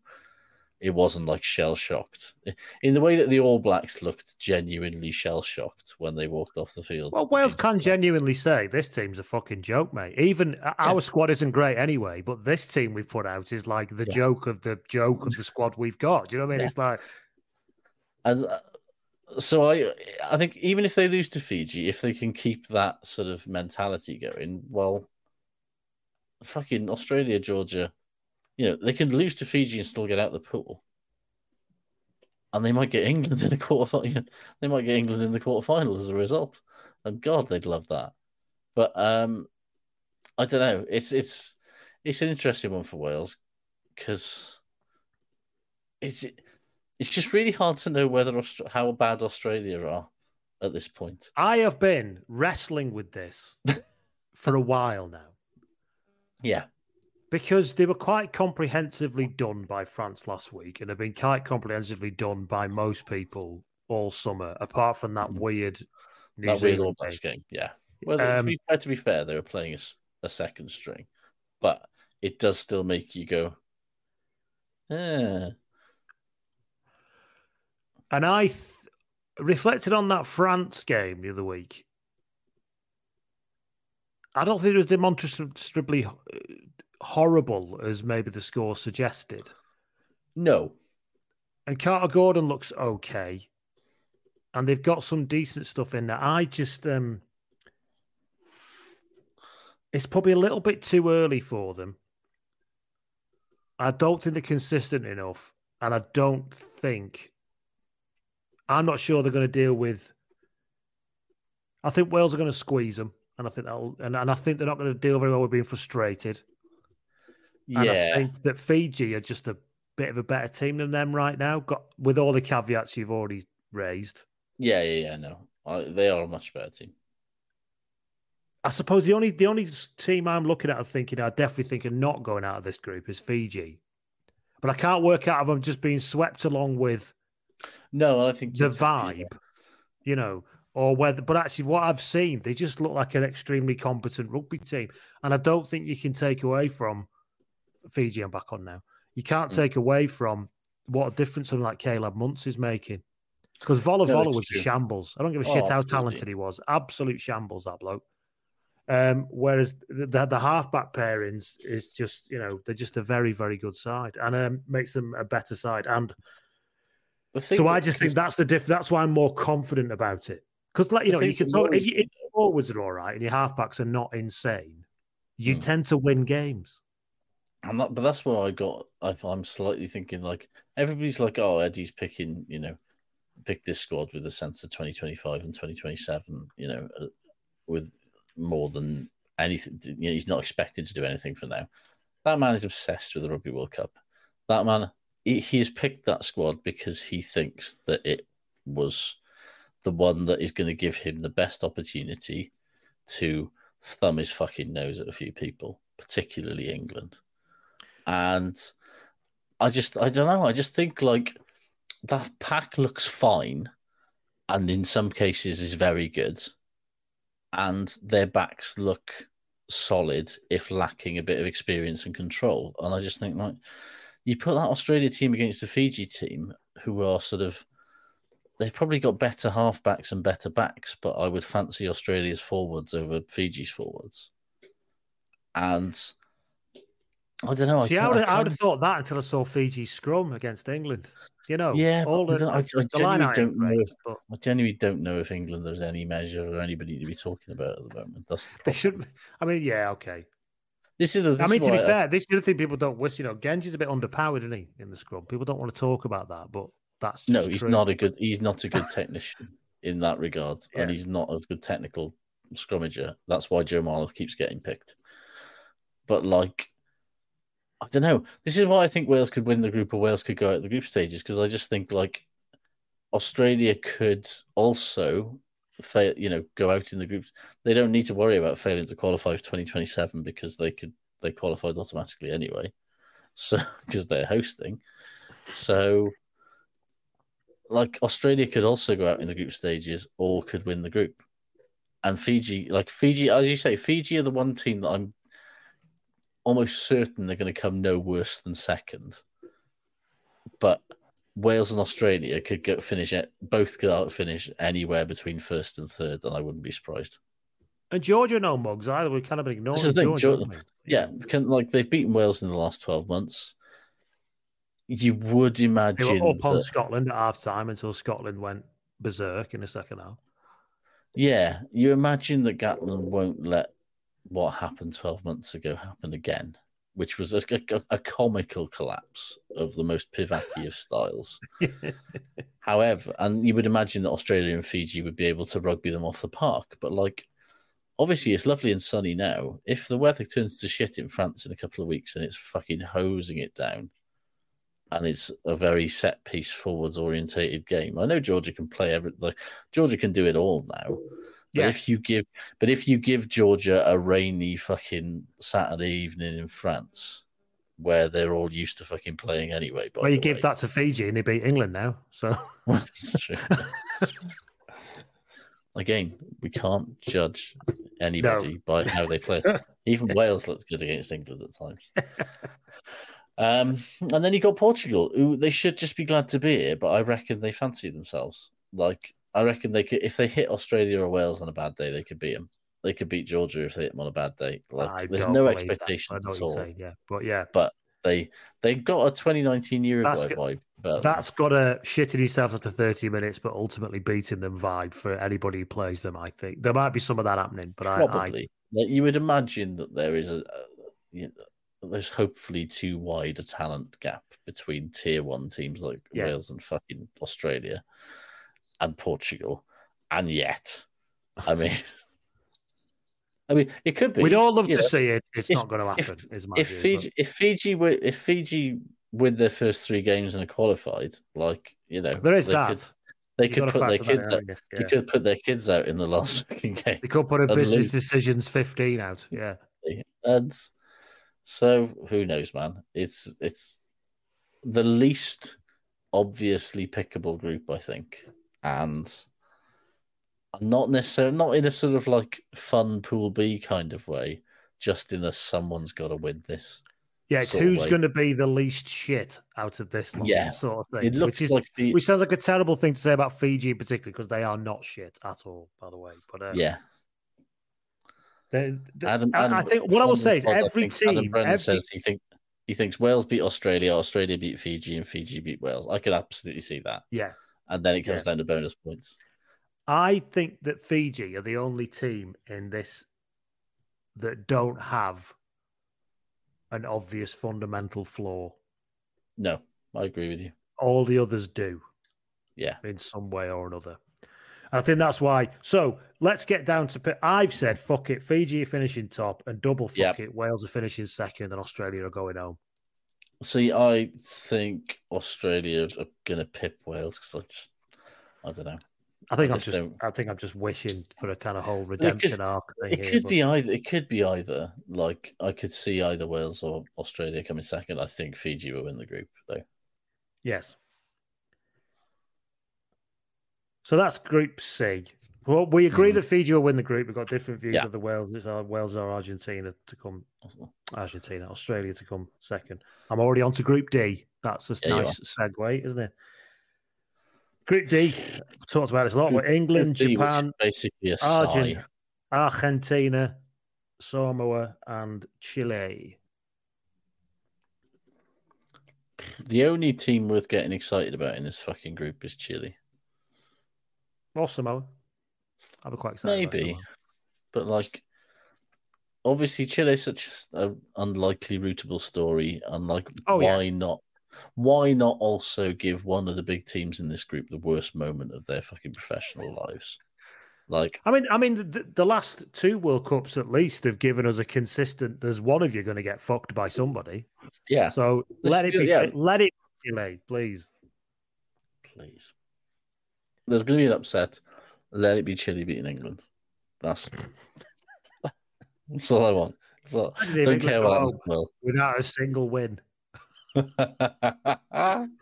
it wasn't like shell shocked in the way that the All Blacks looked genuinely shell shocked when they walked off the field. Well, Wales can genuinely say this team's a fucking joke, mate. Even yeah. our squad isn't great anyway, but this team we've put out is like the yeah. joke of the joke of the squad we've got. Do you know what I mean? Yeah. It's like, and uh, so I, I think even if they lose to Fiji, if they can keep that sort of mentality going, well, fucking Australia, Georgia you know, they can lose to Fiji and still get out the pool. And they might get England in the quarter. You know, they might get England in the quarterfinal as a result. And God, they'd love that. But um, I don't know. It's it's it's an interesting one for Wales because it's it's just really hard to know whether how bad Australia are at this point. I have been wrestling with this for a while now. Yeah because they were quite comprehensively done by France last week and have been quite comprehensively done by most people all summer, apart from that mm-hmm. weird New that Zealand weird All Blacks game. Yeah. Well, um, to, be fair, to be fair, they were playing a, a, second string, but it does still make you go, eh. And I th- reflected on that France game the other week. I don't think it was demonstrably horrible as maybe the score suggested. No. And Carter Gordon looks okay. And they've got some decent stuff in there. I just um it's probably a little bit too early for them. I don't think they're consistent enough. And I don't think I'm not sure they're going to deal with I think Wales are going to squeeze them. And I think that'll and, and I think they're not going to deal very well with being frustrated. And yeah. I think that Fiji are just a bit of a better team than them right now, got with all the caveats you've already raised. Yeah, yeah, yeah. No, they are a much better team. I suppose the only the only team I'm looking at and thinking I definitely think are not going out of this group is Fiji, but I can't work out of them just being swept along with. No, I think the vibe, you know, or whether. But actually, what I've seen, they just look like an extremely competent rugby team, and I don't think you can take away from Fiji. I'm back on now. You can't Mm. take away from what a difference something like Caleb Muntz is making. Because Vola No, Vola was true. a shambles. I don't give a Oh, shit how absolutely. talented he was. Absolute shambles, that bloke. Um, whereas the, the the halfback pairings is just you know they're just a very very good side and um, makes them a better side. And so I just think that's the diff. That's why I'm more confident about it. Because like you know you can talk if, you, if your forwards are all right and your halfbacks are not insane, you Hmm. tend to win games. And that, but that's what I got. I, I'm slightly thinking like everybody's like, oh, Eddie's picking, you know, pick this squad with a sense of 2025 and 2027, you know, uh, with more than anything. You know, he's not expected to do anything for now. That man is obsessed with the Rugby World Cup. That man, he, he has picked that squad because he thinks that it was the one that is going to give him the best opportunity to thumb his fucking nose at a few people, particularly England. And I just, I don't know. I just think like that pack looks fine, and in some cases is very good, and their backs look solid if lacking a bit of experience and control. And I just think like you put that Australia team against the Fiji team, who are sort of they've probably got better halfbacks and better backs, but I would fancy Australia's forwards over Fiji's forwards. And I don't know. See, I, I, would, I would have thought that until I saw Fiji scrum against England. You know, Yeah, all the, I don't- I- the genuinely don't know if- but I genuinely don't know if England there's any measure or anybody to be talking about at the moment. That's the they should. I mean, yeah, okay. This is the. This I mean, to be fair, this is the thing people don't wish. You know, Genge's a bit underpowered, isn't he, in the scrum? People don't want to talk about that, but that's no, he's true. not a good. He's not a good technician in that regard, and he's not a good technical scrummager. That's why Joe Marler keeps getting picked. But like, I don't know. This is why I think Wales could win the group, or Wales could go out the group stages because I just think like Australia could also fail. You know, go out in the groups. They don't need to worry about failing to qualify for twenty twenty seven because they could they qualified automatically anyway. So because they're hosting, so like Australia could also go out in the group stages or could win the group. And Fiji, like Fiji, as you say, Fiji are the one team that I'm almost certain they're going to come no worse than second. But Wales and Australia could get finish it. Both could out finish anywhere between first and third, and I wouldn't be surprised. And Georgia no mugs either. We kind of ignore. This is the thing, Georgia. Georgia- Yeah, kind like they've beaten Wales in the last twelve months. You would They imagine were up on that- Scotland at half time until Scotland went berserk in the second half. Yeah, you imagine that Gatland won't let what happened 12 months ago happen again, which was a, a, a comical collapse of the most Pivaki of styles. However, and you would imagine that Australia and Fiji would be able to rugby them off the park, but like, obviously, it's lovely and sunny now. If the weather turns to shit in France in a couple of weeks and it's fucking hosing it down, and it's a very set piece forwards orientated game. I know Georgia can play every like Georgia can do it all now. But Yeah. if you give but if you give Georgia a rainy fucking Saturday evening in France where they're all used to fucking playing anyway, Well, you give way. that to Fiji and they beat England now. So That's true. Again, we can't judge anybody by how they play. Even Wales looks good against England at times. Um, and then you got Portugal, who they should just be glad to be here, but I reckon they fancy themselves. Like I reckon they could, if they hit Australia or Wales on a bad day, they could beat them. They could beat Georgia if they hit them on a bad day. Like I there's no. I expectations at all. saying, yeah, but yeah, But they they got a 2019 Uruguay That's- vibe. But that's got a shitting himself after 30 minutes, but ultimately beating them vibe for anybody who plays them. I think there might be some of that happening, but I, I Probably. Like, you would imagine that there is a, a you know, there's hopefully too wide a talent gap between tier one teams like Yeah. Wales and fucking Australia and Portugal, and yet, I mean, I mean, it could be. we'd all love to know, see it. It's if- not going to if- happen. is my if view, Fiji, if Fiji were, if Fiji win their first three games and are qualified, like you know, there is they that. Could, they You've could put their kids out. haven't you? You could put their kids out in the last fucking game. They could put a business lose. decisions 15 out. Yeah. And so who knows, man? It's it's the least obviously pickable group, I think. And Not necessarily, not in a sort of like fun pool B kind of way, just in a someone's got to win this. Yeah, it's who's going to be the least shit out of this lot, Yeah. sort of thing. It looks which, is, like the which sounds like a terrible thing to say about Fiji in particular because they are not shit at all, by the way. But uh, yeah. They- Adam, I, I think what I will say is pod, every think Adam team, Brennan every, says he think he thinks Wales beat Australia, Australia beat Fiji, and Fiji beat Wales. I could absolutely see that, yeah, and then it comes down to bonus points. I think that Fiji are the only team in this that don't have an obvious fundamental flaw. No, I agree with you. All the others do. Yeah, in some way or another. I think that's why. So let's get down to. I've said fuck it. Fiji are finishing top, and double fuck Yep. it. Wales are finishing second, and Australia are going home. see, I think Australia are going to pip Wales because I just, I don't know. I think I I'm just I think I'm just wishing for a kind of whole redemption arc thing. It here, could but- be either. It could be either. Like I could see either Wales or Australia coming second. I think Fiji will win the group though. Yes. So that's Group C. Well, we agree Mhm. that Fiji will win the group. We've got different views Yeah. of the Wales. It's our Wales or Argentina to come. Argentina, Australia to come second. I'm already on to Group D. That's a Yeah, nice segue, isn't it? Group D. Talked about this a lot. But England, Group D, Japan, basically Argent- Argentina, Samoa, and Chile. The only team worth getting excited about in this fucking group is Chile. Or Samoa. I'll be quite excited. Maybe, but like, obviously Chile is such an unlikely rootable story. Unlike, Oh, yeah. why not? Why not also give one of the big teams in this group the worst moment of their fucking professional lives? Like, I mean, I mean, the, the last two World Cups at least have given us a consistent. There's one of you going to get fucked by somebody. yeah, So There's let it still- be. yeah. Let it be Chile, please. please. There's going to be an upset. Let it be Chile beating England. That's that's all I want. That's all- Imagine if don't England care what happens. Well, without a single win.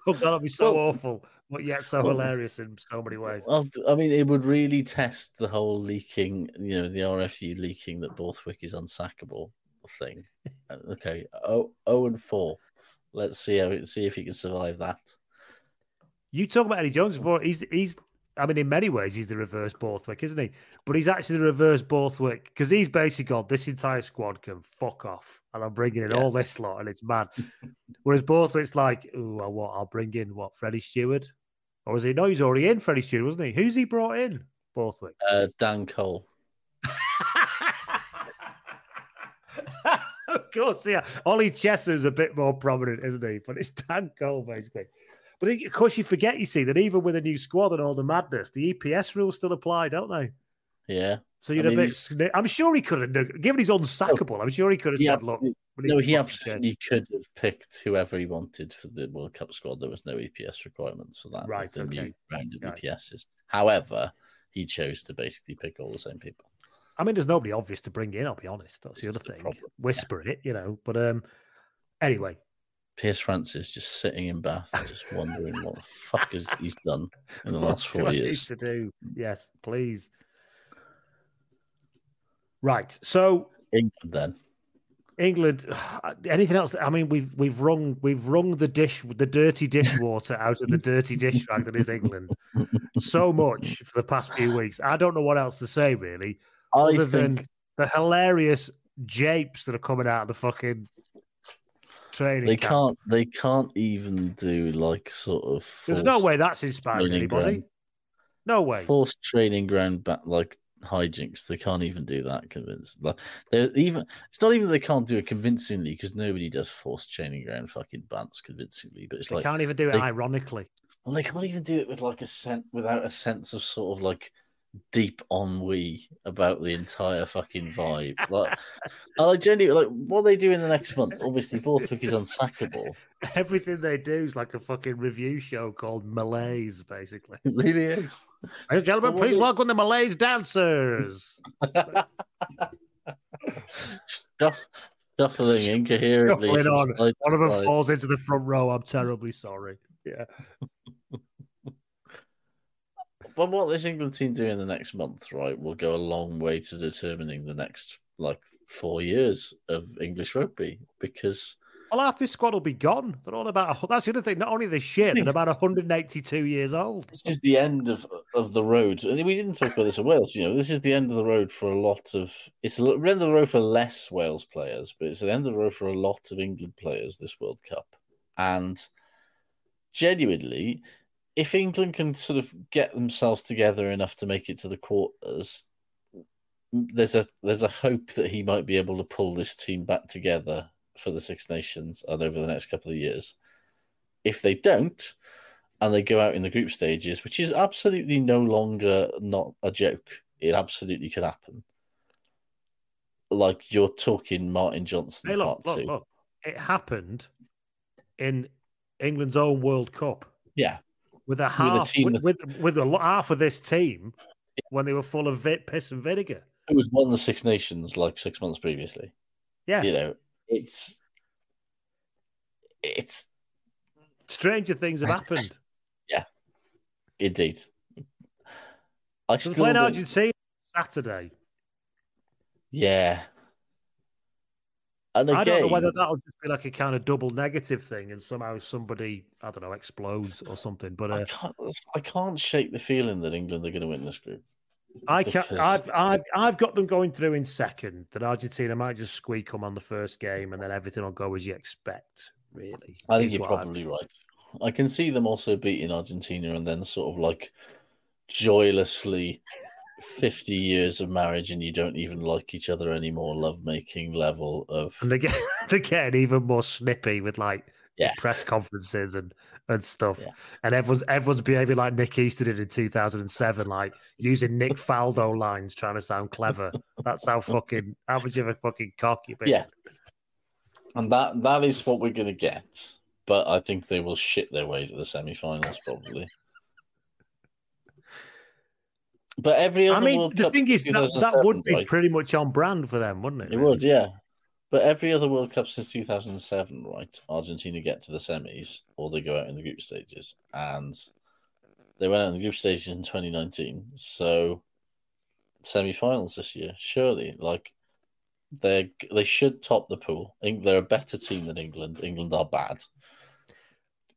Oh, that'd be so Well- awful, but yet so Well- hilarious in so many ways. Well, I mean, it would really test the whole leaking, you know, the RFU leaking that Borthwick is unsackable thing. Uh, okay, oh, oh and four. Let's see how see if he can survive that. You talk about Eddie Jones before. He's he's. I mean, in many ways, he's the reverse Borthwick, isn't he? But he's actually the reverse Borthwick because he's basically gone. This entire squad can fuck off, and I'm bringing in Yeah. all this lot, and it's mad. Whereas Borthwick's like, "Ooh, I what? I'll bring in what? Freddie Steward, or is he? No, he's already in. Freddie Steward, wasn't he? Who's he brought in? Borthwick. Uh, Dan Cole. of course, yeah. Ollie Chessum's a bit more prominent, isn't he? But it's Dan Cole, basically. But of course, you forget, you see, that even with a new squad and all the madness, the EPS rules still apply, don't they? Yeah. So you're I a mean, bit. he's- I'm sure he could have, given he's unsackable, I'm sure he could have He said, look, absolutely- we need no, he absolutely change." could have picked whoever he wanted for the World Cup squad. There was no EPS requirements for that. Right, the okay. new round of Right. EPSs. However, he chose to basically pick all the same people. I mean, there's nobody obvious to bring in, I'll be honest. That's the other the thing. problem, yeah. It, you know. But um, anyway, Piers Francis just sitting in Bath, just wondering what the fuck has he's done in the last What four years. to do? Yes, please. Right. So England, then. England. Anything else? I mean, we've we've wrung we've wrung the dish the dirty dishwater out of the dirty dish rag that is England so much for the past few weeks. I don't know what else to say really, I other think than the hilarious japes that are coming out of the fucking training. they camp. can't. They can't even do like sort of. There's no way that's inspiring anybody. ground- No way. Forced training ground back like hijinks. They can't even do that. Convince. Like they're even. It's not even they can't do it convincingly because nobody does forced training ground fucking bants convincingly. But it's like They like can't even do it they- ironically. Well, they can't even do it with like a sense without a sense of sort of like deep ennui about the entire fucking vibe. Like, and I genuinely like what they do in the next month. Obviously, Borthwick is unsackable. Everything they do is like a fucking review show called Malaise, basically. It really is. Ladies and gentlemen, Well, please welcome the Malaise dancers. Shuff, shuffling incoherently. Shuffling on. One of them falls into the front row. I'm terribly sorry. Yeah. But what this England team do in the next month, right, will go a long way to determining the next like four years of English rugby because well, half this squad will be gone. They're all about. That's the other thing. Not only the shit, they're about 182 years old. This is the end of of the road. And we didn't talk about this in Wales. You know, this is the end of the road for a lot of. It's the end of the road for less Wales players, but it's the end of the road for a lot of England players. This World Cup, and genuinely, if England can sort of get themselves together enough to make it to the quarters, there's a there's a hope that he might be able to pull this team back together for the Six Nations and over the next couple of years. If they don't, and they go out in the group stages, which is absolutely no longer not a joke, it absolutely could happen. Like you're talking Martin Johnson hey, look, part look, two. Look. It happened in England's own World Cup. Yeah, with a half with, with, with, with a half of this team when they were full of vit, piss and vinegar. It was won the Six Nations like six months previously. Yeah, you know, it's it's stranger things have happened. yeah, indeed. I still playing Argentina Saturday. Yeah. And again, I don't know whether that'll just be like a kind of double negative thing, and somehow somebody I don't know explodes or something. But uh, I can't, I can't shake the feeling that England are going to win this group. I can because... I've I've I've got them going through in second. That Argentina might just squeak them on the first game, and then everything will go as you expect. Really, I think you're probably I've... right. I can see them also beating Argentina, and then sort of like joylessly. 50 years of marriage and you don't even like each other anymore lovemaking level of and they get they're getting even more snippy with like yeah. press conferences and and stuff. Yeah. And everyone's everyone's behaving like Nick Easter did in 2007, like using Nick Faldo lines, trying to sound clever. That's how fucking how much of a fucking cock you been. Yeah. And that that is what we're gonna get. But I think they will shit their way to the semi-finals probably. But every other I mean, World the Cup thing is that, that would be right? pretty much on brand for them, wouldn't it? It really? would, yeah. But every other World Cup since 2007, right? Argentina get to the semis or they go out in the group stages. And they went out in the group stages in 2019. So semi finals this year, surely. Like, they they should top the pool. They're a better team than England. England are bad.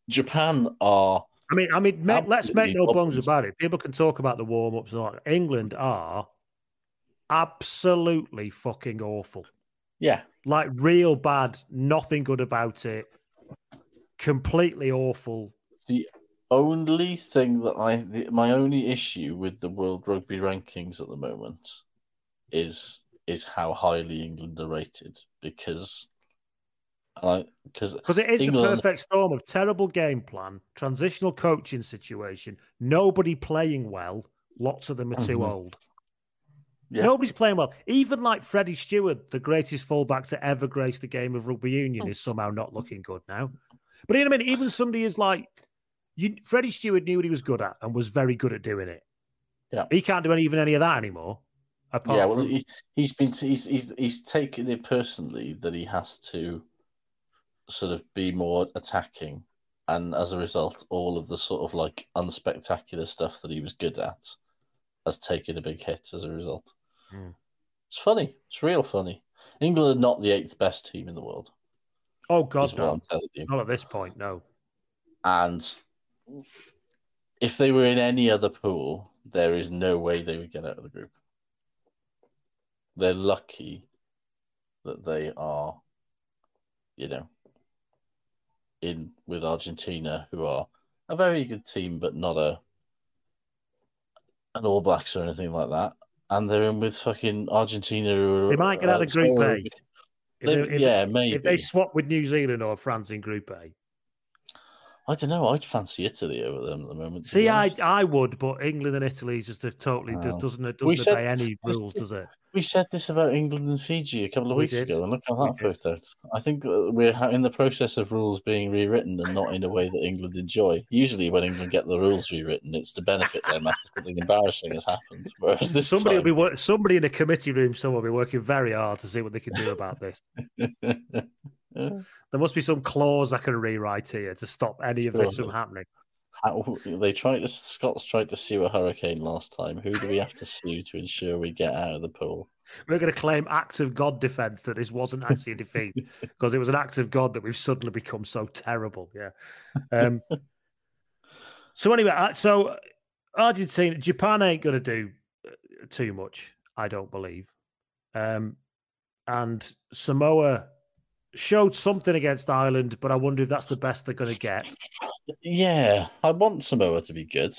Japan are. I mean, I mean, make, let's make no bones about it. People can talk about the warm ups. England are absolutely fucking awful. Yeah. Like real bad, nothing good about it. Completely awful. The only thing that I, the, my only issue with the World Rugby rankings at the moment is is how highly England are rated because because because it is England... the perfect storm of terrible game plan, transitional coaching situation, nobody playing well, lots of them are too mm-hmm. old. Yeah. Nobody's playing well. Even like Freddie Steward, the greatest fullback to ever grace the game of rugby union, oh. is somehow not looking good now. But in a minute, even somebody is like, you, Freddie Steward knew what he was good at and was very good at doing it. Yeah, he can't do any, even any of that anymore. yeah, well, from... he, has been he's, he's he's taken it personally that he has to sort of be more attacking, and as a result, all of the sort of like unspectacular stuff that he was good at has taken a big hit as a result. Mm. It's funny. It's real funny. England are not the eighth best team in the world. Oh God, no! Not at this point, no. And if they were in any other pool, there is no way they would get out of the group. They're lucky that they are, you know, in with Argentina, who are a very good team, but not a an All Blacks or anything like that and they're in with fucking Argentina. They might get out of uh, Group A. They, if, yeah, maybe. If they swap with New Zealand or France in Group A. I don't know. I'd fancy Italy over them at the moment. See, I I would, but England and Italy just a totally doesn't it doesn't said, obey any rules, does it? We said this about England and Fiji a couple of we weeks did. ago, and look how that worked out. I think we're in the process of rules being rewritten and not in a way that England enjoy. Usually, when England get the rules rewritten, it's to benefit them after something embarrassing has happened. Whereas this somebody time... will be work- somebody in a committee room somewhere will be working very hard to see what they can do about this. Hmm. there must be some clause I can rewrite here to stop any sure. of this from happening. How, they tried to Scots tried to sue a hurricane last time. Who do we have to sue to ensure we get out of the pool? We're going to claim acts of God defense that this wasn't actually a defeat because it was an act of God that we've suddenly become so terrible. Yeah. Um, so anyway, uh, so Argentina, Japan ain't going to do uh, too much, I don't believe. Um, and Samoa showed something against Ireland, but I wonder if that's the best they're going to get. Yeah, I want Samoa to be good.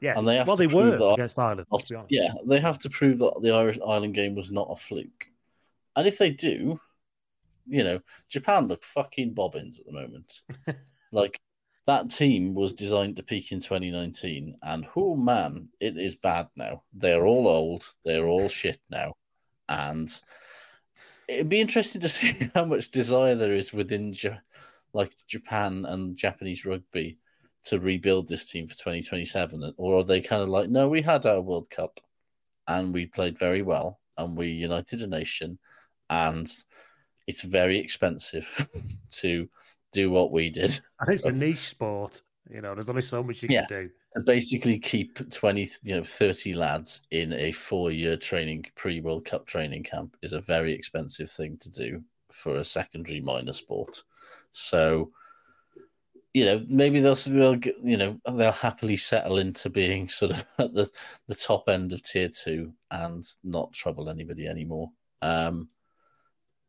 Yes, And they have well, to they were prove that- against Ireland. To be honest. Yeah, they have to prove that the Irish Island game was not a fluke. And if they do, you know, Japan look fucking bobbins at the moment. like that team was designed to peak in 2019, and oh man, it is bad now. They're all old, they're all shit now, and it'd be interesting to see how much desire there is within Ja- like Japan and Japanese rugby to rebuild this team for 2027 or are they kind of like no we had our world cup and we played very well and we united a nation and it's very expensive to do what we did And it's a niche sport. You know, there's only so much you Yeah. can do. To basically keep 20 you know 30 lads in a four year training pre world cup training camp is a very expensive thing to do for a secondary minor sport. So you know maybe they'll they'll you know they'll happily settle into being sort of at the the top end of tier 2 and not trouble anybody anymore. Um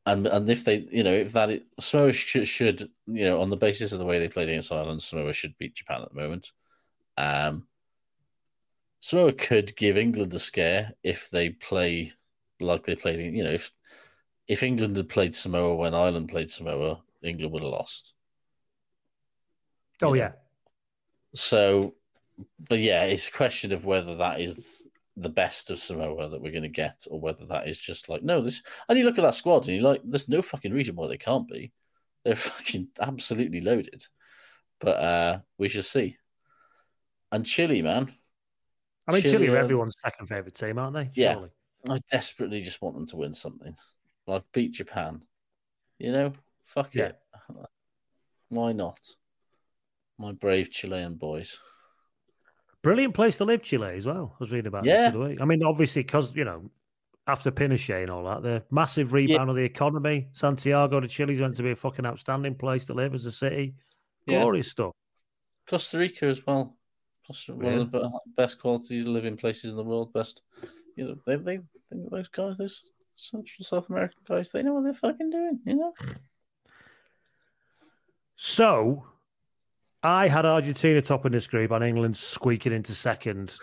and and if they you know if that Samoa should, should you know on the basis of the way they played against Ireland Samoa should beat Japan at the moment um, Samoa could give England a scare if they play like they played. You know, if if England had played Samoa when Ireland played Samoa, England would have lost. Oh, yeah. So, but yeah, it's a question of whether that is the best of Samoa that we're going to get, or whether that is just like no. This and you look at that squad and you're like, there's no fucking reason why they can't be. They're fucking absolutely loaded. But uh we shall see. And Chile, man, I mean, Chile, Chile are are- everyone's second favourite team, aren't they? Yeah. Surely. I desperately just want them to win something, like beat Japan. You know, fuck Yeah. it. Why not? My brave Chilean boys. Brilliant place to live, Chile, as well. I was reading about Yeah. this the other week. I mean, obviously, because, you know, after Pinochet and all that, the massive rebound of the economy. Santiago de Chile's meant to be a fucking outstanding place to live as a city. Yeah. Glorious stuff. Costa Rica as well. One Yeah. of the be- best quality living places in the world. Best, you know, they they, they those guys, those Central South American guys, they know what they're fucking doing. You know. So, I had Argentina topping this group and England squeaking into second.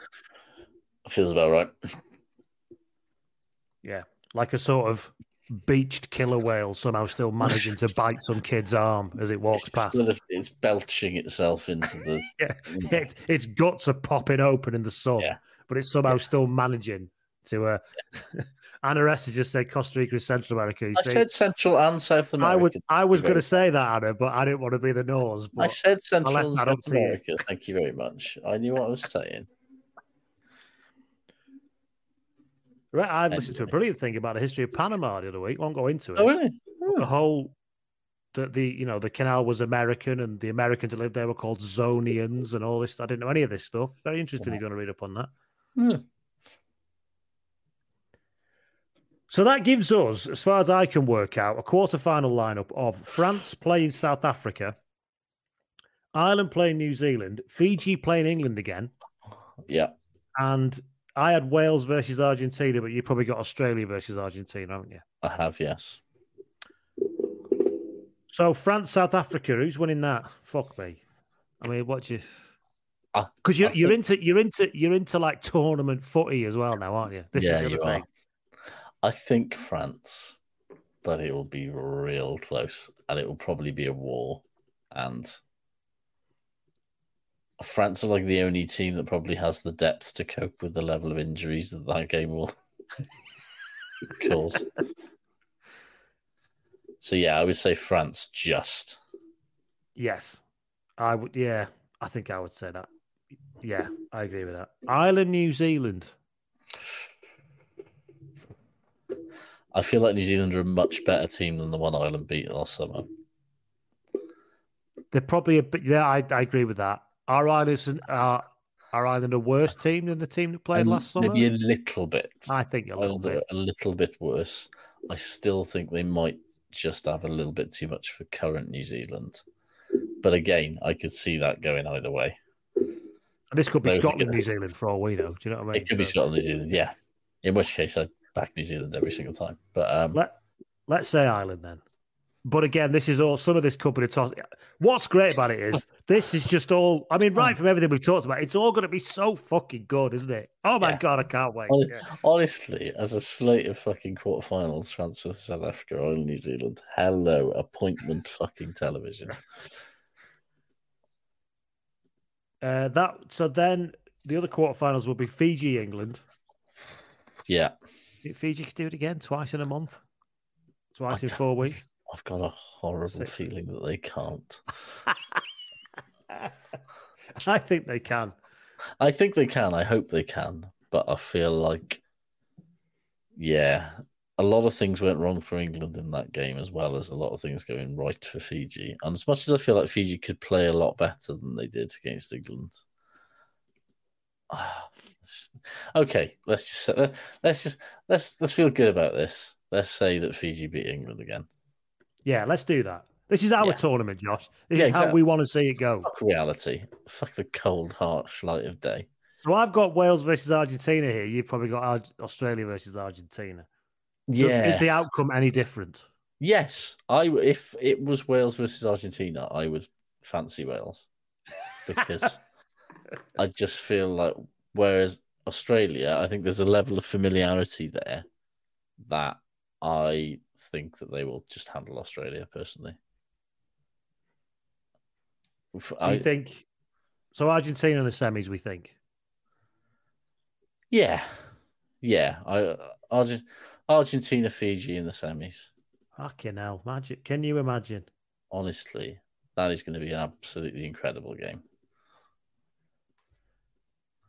Feels about right. Yeah. Like a sort of beached killer whale somehow still managing to bite some kid's arm as it walks It's, past. of- it's belching itself into the. Yeah. Its, its guts are popping open in the sun, Yeah. but it's somehow still managing to. Uh... Anna S has just said Costa Rica is Central America. You I see, said Central and South America. I was I was going to say that Anna, but I didn't want to be the nose. I said Central and South. America. Thank you very much. I knew what I was saying. right, I listened to a brilliant thing about the history of Panama the other week. Won't go into it. Oh, really? the whole the, the you know the canal was American and the Americans that lived there were called Zonians and all this. I didn't know any of this stuff. Very interesting. You're going to read up on that. Hmm. So that gives us, as far as I can work out, a quarter-final lineup of France playing South Africa, Ireland playing New Zealand, Fiji playing England again, Yeah. and I had Wales versus Argentina, but you probably got Australia versus Argentina, haven't you? I have, yes. So France, South Africa, who's winning that? Fuck me. I mean, what do you? Because you're you're think- into you're into you're into like tournament footy as well now, aren't you? This yeah, you thing. are. I think France, but it will be real close and it will probably be a war. And France are like the only team that probably has the depth to cope with the level of injuries that that game will cause. So, yeah, I would say France just. Yes, I would. Yeah, I think I would say that. Yeah, I agree with that. Ireland, New Zealand. I feel like New Zealand are a much better team than the one Ireland beat last summer. They're probably a bit. Yeah, I, I agree with that. Are Ireland are, are Ireland a worse team than the team that played last summer? Maybe a little bit. I think a little bit. a little bit worse. I still think they might just have a little bit too much for current New Zealand. But again, I could see that going either way. And this could be Those Scotland. New Zealand for all we know. Do you know what I mean? It could be Scotland, New Zealand, yeah. In which case, I'd back New Zealand every single time. But um, Let Let's say Ireland then. But again, this is all some of this company toss. What's great about it is this is just all. I mean, right from everything we've talked about, it's all going to be so fucking good, isn't it? Oh my Yeah. god, I can't wait. Yeah. honestly, as a slate of fucking quarterfinals transfer to South Africa or New Zealand, hello, appointment fucking television. Uh, that so then the other quarterfinals will be Fiji, England. Yeah, Fiji could do it again twice in a month, twice in four weeks. I've got a horrible Six. feeling that they can't. I think they can. I think they can. I hope they can. But I feel like, yeah, a lot of things went wrong for England in that game, as well as a lot of things going right for Fiji. And as much as I feel like Fiji could play a lot better than they did against England, okay, let's just let's just let's let's feel good about this. Let's say that Fiji beat England again. Yeah, let's do that. This is our Yeah. tournament, Josh. This Yeah, is how we want to see it go. Fuck reality. Fuck the cold, harsh light of day. So I've got Wales versus Argentina here. You've probably got Australia versus Argentina. Does- Yeah. Is the outcome any different? Yes, I if it was Wales versus Argentina, I would fancy Wales because I just feel like whereas Australia, I think there's a level of familiarity there that I think that they will just handle Australia personally. So I- think so? Argentina in the semis, we think. yeah, yeah. I Argent, Argentina, Fiji in the semis. Fucking hell, magic! Can you imagine? Honestly, that is going to be an absolutely incredible game.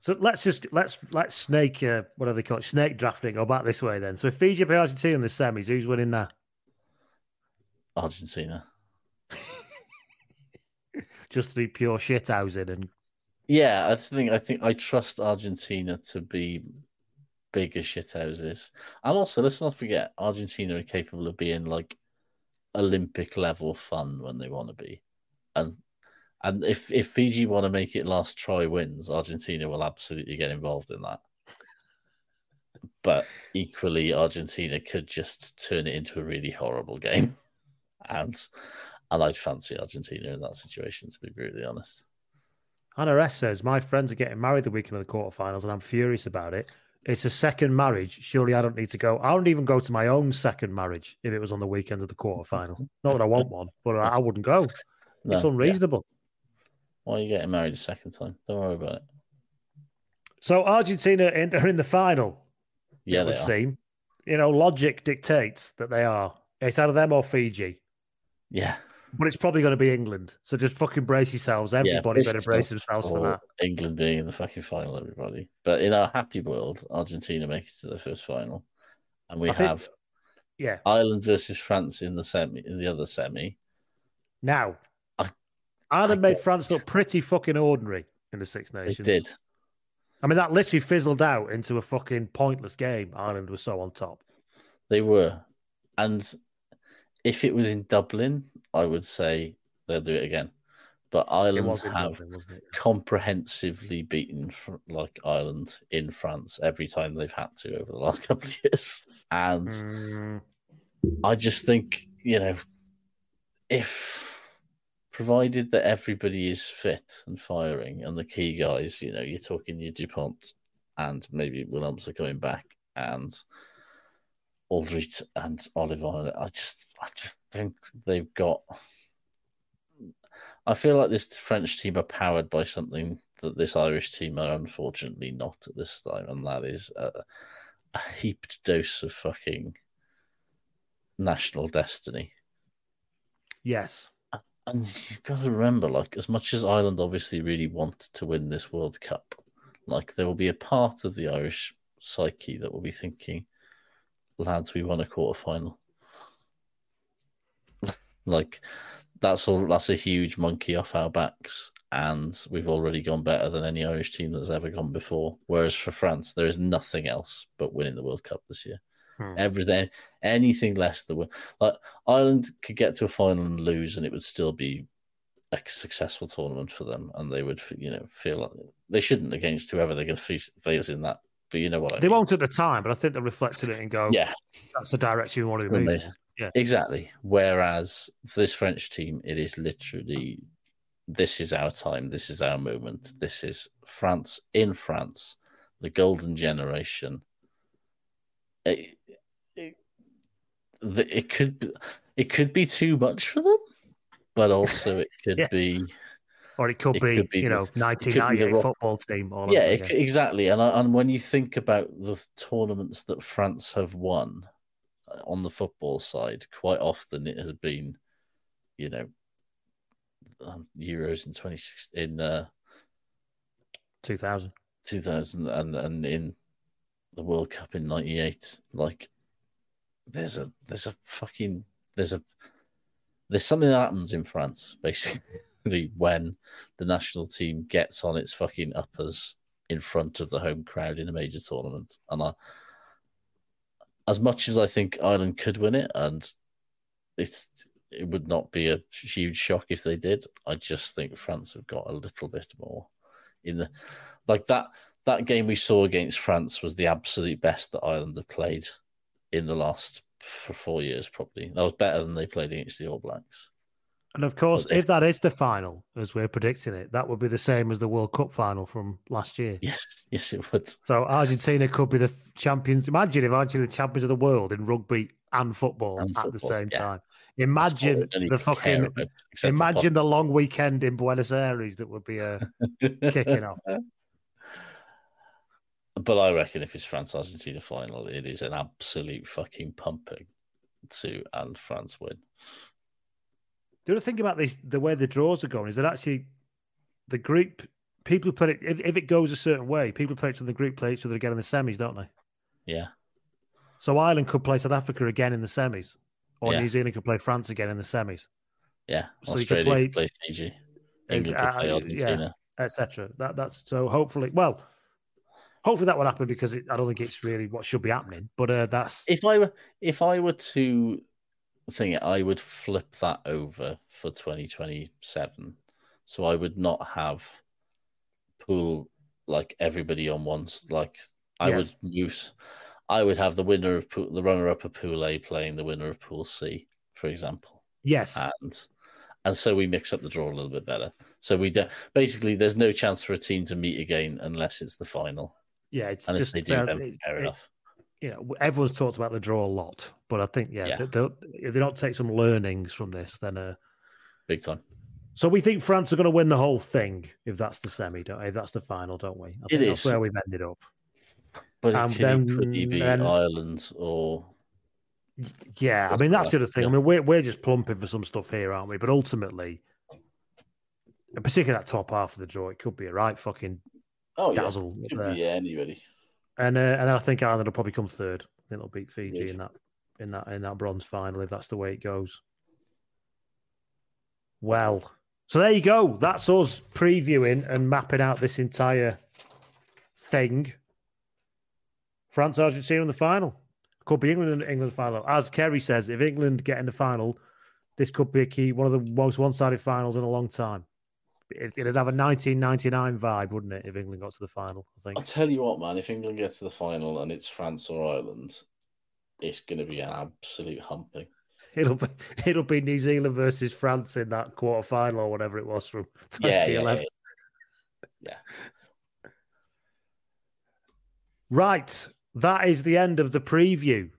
So let's just let's let's snake uh, whatever they call it, snake drafting. Go back this way then. So if Fiji play Argentina in the semis, who's winning that? Argentina. Just the pure shit housing and Yeah, that's the thing. I think I trust Argentina to be bigger shit shithouses. And also, let's not forget, Argentina are capable of being like Olympic level fun when they want to be. And and if, if Fiji want to make it last try wins, Argentina will absolutely get involved in that. But equally, Argentina could just turn it into a really horrible game. And and I'd fancy Argentina in that situation, to be brutally honest. Hannah S says, My friends are getting married the weekend of the quarterfinals, and I'm furious about it. It's a second marriage. Surely I don't need to go. I wouldn't even go to my own second marriage if it was on the weekend of the quarterfinals. Not that I want one, but I I wouldn't go. It's No, yeah. unreasonable. Why are you getting married a second time? Don't worry about it. So Argentina in- are in the final. Yeah, it they would seem. You know, logic dictates that they are. It's out of them or Fiji, Yeah, but it's probably going to be England. So just fucking brace yourselves. Everybody better brace themselves for that. England being in the fucking final, everybody. But in our happy world, Argentina make it to the first final, and we I think- have Yeah. Ireland versus France in the semi, in the other semi. Now, Ireland made France look pretty fucking ordinary in the Six Nations. did. I mean, that literally fizzled out into a fucking pointless game. Ireland was so on top. They were, and if it was in Dublin, I would say they'll do it again. But Ireland have Dublin, comprehensively beaten fr- like Ireland in France every time they've had to over the last couple of years. And Mm, I just think, you know, if provided that everybody is fit and firing and the key guys, you know, you're talking your Dupont and maybe Willemse are coming back and Alldritt and Ollivon. I just, I think they've got. I feel like this French team are powered by something that this Irish team are unfortunately not at this time, and that is a, a heaped dose of fucking national destiny. yes. And you've got to remember, like, as much as Ireland obviously really want to win this World Cup, like, there will be a part of the Irish psyche that will be thinking, lads, we won a quarter final. like, that's all, that's a huge monkey off our backs. and we've already gone better than any Irish team that's ever gone before. Whereas for France, there is nothing else but winning the World Cup this year. Hmm. Everything, anything less than win. Like Ireland could get to a final and lose, and it would still be a successful tournament for them, and they would, you know, feel like they shouldn't against whoever they're going to face, face in that. But you know what I They mean. won't at the time, but I think they reflected it and go, Yeah, that's the direction we want to move. Yeah. exactly. Whereas for this French team, it is literally this is our time, this is our moment, this is France in France, the golden generation. It, the- it could be, it could be too much for them, but also it could Yes. be Or it could, It be, could be you know, it could be the 1998 Rock- football team. Yeah, it, exactly. And and when you think about the tournaments that France have won uh, on the football side, quite often it has been, you know, um, Euros in twenty six in uh, 2000. two thousand and and in the World Cup in ninety eight. Like, there's a there's a fucking there's a there's something that happens in France basically when the national team gets on its fucking uppers in front of the home crowd in a major tournament. And I, as much as I think Ireland could win it, and it's it would not be a huge shock if they did. I just think France have got a little bit more in the like that that game we saw against France was the absolute best that Ireland have played in the last for four years, probably. That was better than they played against the All Blacks. And of course, they- if that is the final, as we're predicting it, that would be the same as the World Cup final from last year. Yes, yes, it would. So Argentina could be the champions. Imagine if Argentina the champions of the world in rugby and football And at the same yeah. time. Imagine the fucking. about, Imagine the long weekend in Buenos Aires that would be uh, kicking off. But I reckon if it's France Argentina final, it is an absolute fucking pumping to and France win. The other thing about this, the way the draws are going, is that actually the group people put it. If, if it goes a certain way, people play each other in the group, play each other again in the semis, don't they? Yeah, So Ireland could play South Africa again in the semis, or Yeah. New Zealand could play France again in the semis, yeah. So you could Australia play- could play Fiji. England could play uh, Argentina. etc. That that's so hopefully, well, hopefully that will happen because it, I don't think it's really what should be happening. But uh, that's If I were if I were to think it, I would flip that over for 2027. So I would not have pool like everybody on once. Like I Yes. would use, I would have the winner of pool, the runner up of Pool A playing the winner of Pool C, for example, yes, and and so we mix up the draw a little bit better. So we do, basically there's no chance for a team to meet again unless it's the final, yeah. It's and if just they do, then it- fair it- enough. you know, everyone's talked about the draw a lot, but I think yeah, Yeah. they- they'll, if they don't take some learnings from this, then uh, Big time. so we think France are going to win the whole thing if that's the semi, don't if that's the final, don't we? I think that's is. where we've ended up. But it could then- equally be then- Ireland or Yeah, I mean that's yeah, the other thing. I mean we're we're just plumping for some stuff here, aren't we? But ultimately, and particularly that top half of the draw, it could be a right fucking oh dazzle. could be anybody. And uh, and then I think Ireland will probably come third. I think they'll beat Fiji Good. in that in that in that bronze final if that's the way it goes. Well, so there you go. That's us previewing and mapping out this entire thing. France Argentina in the final. Could be England in England final. As Kerry says, if England get in the final, this could be a key one of the most one-sided finals in a long time. It- It'd have a 1999 vibe, wouldn't it, if England got to the final? I think. I'll tell you what, man. If England gets to the final and it's France or Ireland, it's going to be an absolute humping. It'll be it'll be New Zealand versus France in that quarter final or whatever it was from Yeah, yeah, 2011. yeah. Right, that is the end of the preview.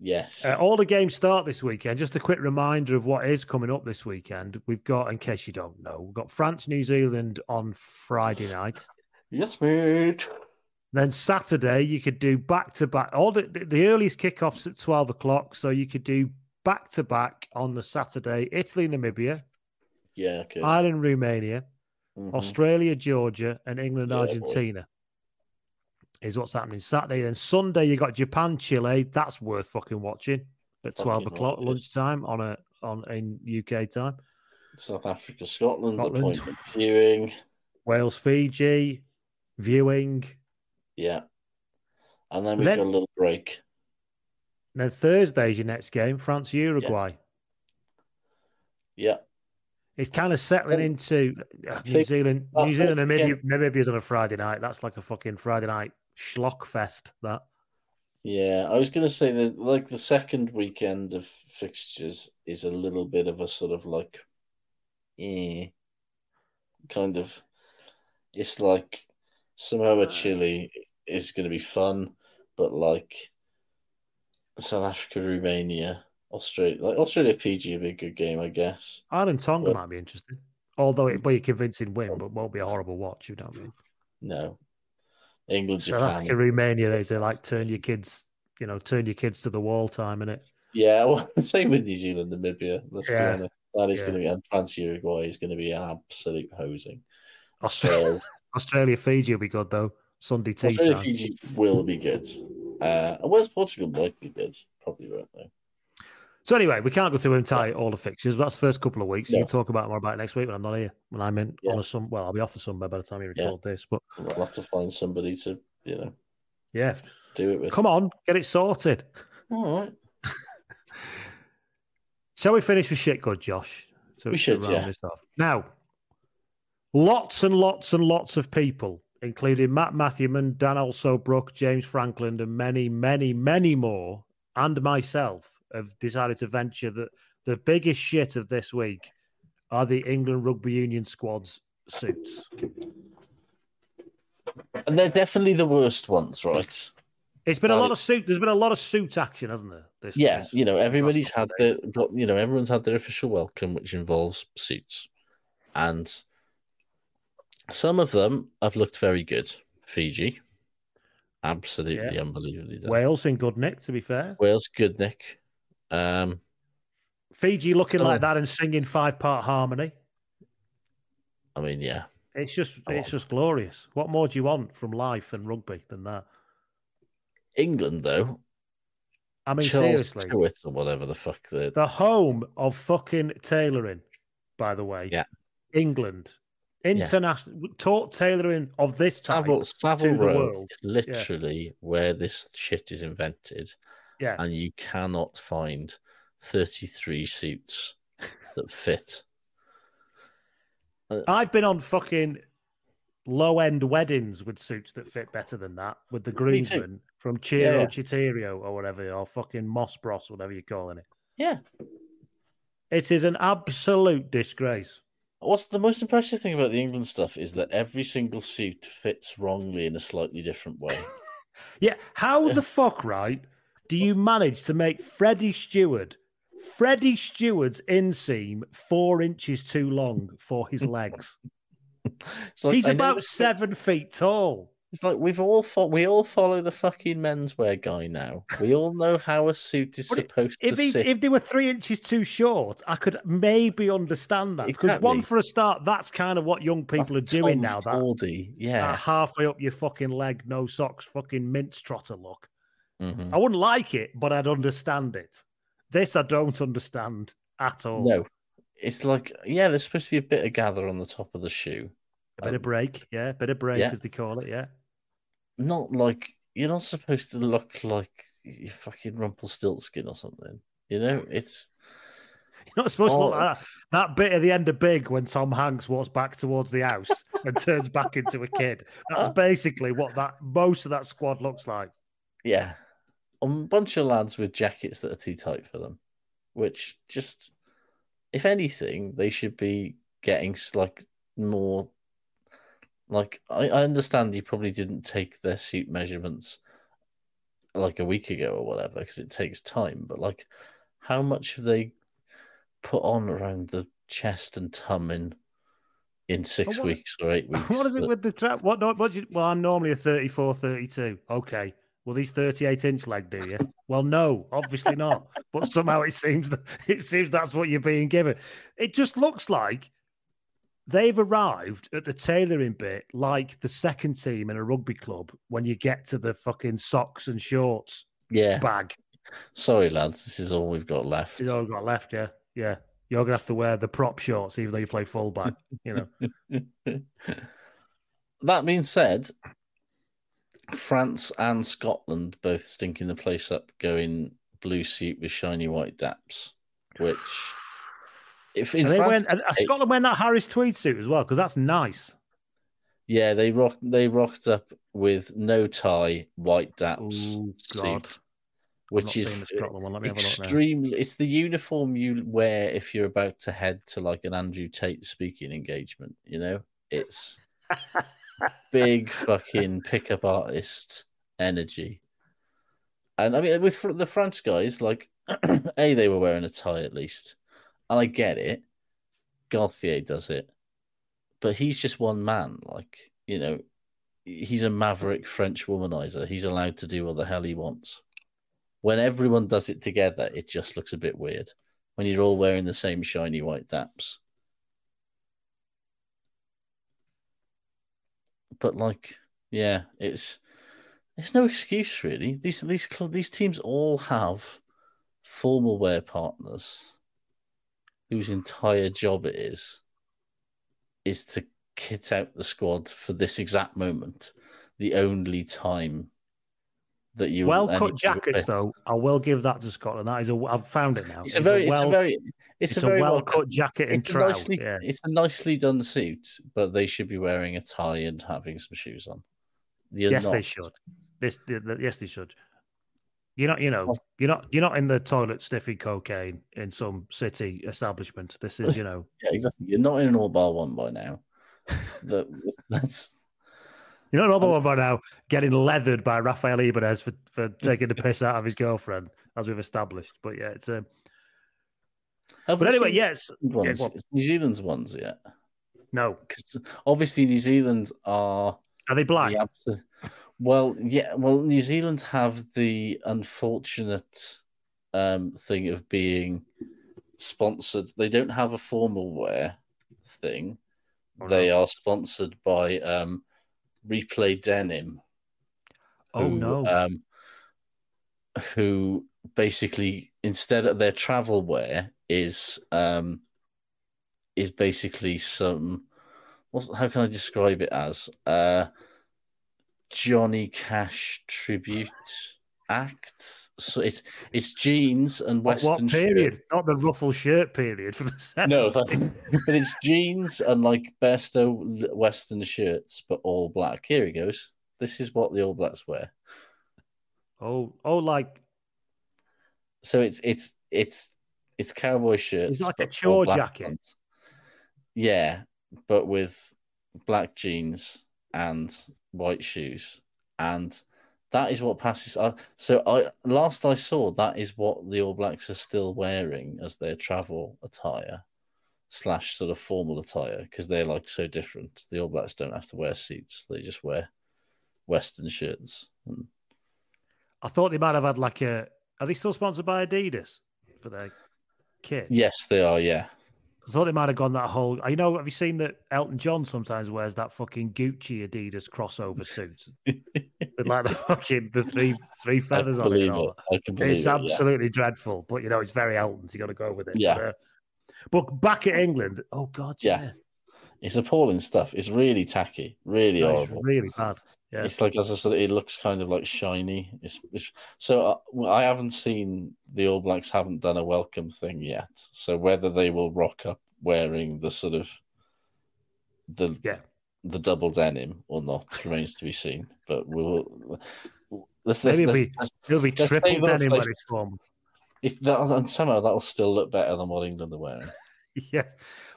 Yes. Uh, all the games start this weekend. Just a quick reminder of what is coming up this weekend. We've got, in case you don't know, we've got France New Zealand on Friday night. yes, mate. Then Saturday you could do back to back. All the, the earliest kickoffs at twelve o'clock, so you could do back to back on the Saturday. Italy, Namibia, Yeah, okay. Ireland, Romania. Mhm. Australia, Georgia, and England, Yeah, boy. Is what's happening Saturday. Then Sunday, you got Japan, Chile. That's worth fucking watching at twelve Fucking o'clock hell it is. lunchtime on a on in UK time. South Africa, Scotland, Scotland. viewing. Wales, Fiji, viewing. Yeah. And then we've Then- got a little break. Then Thursday's your next game, France, Uruguay. Yeah. It's kind of settling Oh, into uh, New Zealand. New Zealand and Namibia, Namibia's on a Friday night. That's like a fucking Friday night schlock fest. That Yeah. I was going to say that, like, the second weekend of fixtures is a little bit of a sort of like, eh, kind of. It's like Samoa, Chile is going to be fun, but like South Africa, Romania, Australia, like Australia, Fiji would be a good game, I guess. Ireland Tonga Yeah. might be interesting. Although it'd be a convincing win, but won't be a horrible watch. You know what I mean? No. England, South Japan. Romania, they say like turn your kids, you know, turn your kids to the wall time, innit? Yeah, well, same with New Zealand, Namibia. Let's Yeah. be honest. That is Yeah. going to be, and France, Uruguay is going to be an absolute hosing. Australia, So, Australia, Fiji will be good though. Sunday tea Australia, time. Fiji will be good. Uh, and where's Portugal might be good. Probably won't though. So anyway, we can't go through entire all the fixtures. But that's the first couple of weeks. No. You can talk about more about it next week when I'm not here. When I'm in Yeah. on a sun. Well, I'll be off the Sunday by the time you Yeah. record this. But We'll have to find somebody to, you know, yeah, do it with. come on, get it sorted. All right. Shall we finish with shit good, Josh? So We should, yeah. this off. Now, lots and lots and lots of people, including Matt Matthewman, Dan Alsobrook, James Franklin, and many, many, many more, and myself, have decided to venture that the biggest shit of this week are the England Rugby Union squad's suits. And they're definitely the worst ones, right? It's been a lot of suit. There's been a lot of suit action, hasn't there? This, Yeah, this- you know, everybody's had their got you know, everyone's had their official welcome, which involves suits. And some of them have looked very good. Fiji. Absolutely Yeah. unbelievably done. Wales in good nick, to be fair. Wales, good Nick. Um Fiji looking Some like that and singing five part harmony. I mean, yeah. It's just it's just glorious. What more do you want from life and rugby than that? England though, I mean, Charles seriously, Stewart or whatever the fuck the the home of fucking tailoring, by the way. Yeah. England. International taught tailoring of this type. Savile, Savile Row world. is literally where this shit is invented, Yeah. and you cannot find 33 suits that fit. Uh, I've been on fucking low end weddings with suits that fit better than that, with the Me groomsmen from Chiro Yeah. Chitirio or whatever, or fucking Moss Bros, whatever you're calling it. Yeah. It is an absolute disgrace. What's the most impressive thing about the England stuff is that every single suit fits wrongly in a slightly different way. Yeah, how the fuck, right, do you manage to make Freddie Steward, Freddie Steward's inseam four inches too long for his legs? Like, He's about seven feet tall. It's like we've all fo- we all follow the fucking menswear guy now. We all know how a suit is supposed If to he, sit. if they were three inches too short, I could maybe understand that. Because one for a start, that's kind of what young people That's are doing now. That, Fordy, yeah. that halfway up your fucking leg, no socks, fucking mince trotter look. Mhm. I wouldn't like it, but I'd understand it. This I don't understand at all. No, it's like yeah, there's supposed to be a bit of gather on the top of the shoe. A bit of Um, break, yeah, a bit of break yeah. as they call it, yeah. Not like you're not supposed to look like you fucking Rumpelstiltskin or something. You know, it's You're not supposed to look like that. That bit at the end of Big when Tom Hanks walks back towards the house and turns back into a kid. That's basically what that most of that squad looks like. yeah, a bunch of lads with jackets that are too tight for them, which just, if anything, they should be getting like more. Like I, I understand you probably didn't take their suit measurements like a week ago or whatever because it takes time, but like, how much have they put on around the chest and tum in in six what- weeks or eight weeks? What is it that- with the trap? What, what, what you, well, I'm normally a 34, 32. Okay. Well, these 38 inch leg, do you? well, no, obviously not. But somehow it seems that it seems that's what you're being given. It just looks like they've arrived at the tailoring bit like the second team in a rugby club when you get to the fucking socks and shorts yeah, bag. sorry lads, this is all we've got left. Is all we've got left, yeah. Yeah. You're gonna have to wear the prop shorts even though you play fullback. You know. that being said, France and Scotland both stinking the place up, going blue suit with shiny white daps. Which, if in France, and Scotland wearing that Harris tweed suit as well because that's nice. yeah, they rock they rocked up with no tie, white daps, Oh God, suit, I'm which is seeing the Scotland one. Let me have a look now. extremely. It's the uniform you wear if you're about to head to like an Andrew Tate speaking engagement. You know, it's big fucking pickup artist energy. And I mean, with the French guys, like, A, they were wearing a tie at least. And I get it. Galthié does it. But he's just one man. Like, you know, he's a maverick French womanizer. He's allowed to do what the hell he wants. When everyone does it together, it just looks a bit weird. When you're all wearing the same shiny white daps. But like, yeah, it's it's no excuse really. These these these teams all have formal wear partners whose entire job it is is to kit out the squad for this exact moment, the only time that you Well cut jackets, though. I will give that to Scotland. That is a. I've found it now. It's a very, it's well, a very, it's, it's a very well cut jacket and a nicely, Yeah. it's a nicely done suit, but they should be wearing a tie and having some shoes on. You're yes, they should. This, the, the- yes, they should. You're not, you know, you're not, you're not in the toilet sniffing cocaine in some city establishment. This is, you know, Yeah, exactly. You're not in an all bar one by now. that, that's you're not an all bar one by now getting leathered by Rafael Ibanez for, for taking the piss out of his girlfriend, as we've established. But yeah, it's a. Have But anyway, yes, ones, what? New Zealand's ones yet? no. Because obviously New Zealand are Are they black? the abs- well, yeah. Well, New Zealand have the unfortunate um, thing of being sponsored. They don't have a formal wear thing. Oh, no. They are sponsored by um, Replay Denim. Oh who, no! Um, who basically instead of their travel wear is um, is basically some. What, how can I describe it as? Uh, Johnny Cash tribute act. So it's it's jeans and what, western what shirt. period? Not the ruffle shirt period from the No, but, but it's jeans and like Besto Western shirts, but all black. Here he goes. This is what the All Blacks wear. Oh, oh, like So it's it's it's it's cowboy shirts. like a chore jacket. ones. Yeah, but with black jeans and white shoes, and that is what passes. I, so I last I saw that is what the All Blacks are still wearing as their travel attire slash sort of formal attire because they're like so different. The All Blacks don't have to wear suits; they just wear Western shirts. And I thought they might have had like a. Are they still sponsored by Adidas for their kit? yes, they are. Yeah, I thought they might have gone that whole. You know, have you seen that Elton John sometimes wears that fucking Gucci Adidas crossover suit with like the fucking the three three feathers on it? and all it. I can believe It's it. yeah. absolutely dreadful, but you know it's very Elton. So you got to go with it. Yeah. But, uh, but back at England, oh god, Yeah. yeah, It's appalling stuff. It's really tacky, really it's horrible. really bad. Yeah. It's like as I said, it looks kind of like shiny. It's, it's so uh, well, I haven't seen the All Blacks haven't done a welcome thing yet. So whether they will rock up wearing the sort of the Yeah. the double denim or not remains to be seen. But we'll let's let's, Maybe it'll let's, be- let's It'll be Let's triple denim when it's formed. if that, and somehow that'll still look better than what England are wearing. Yeah.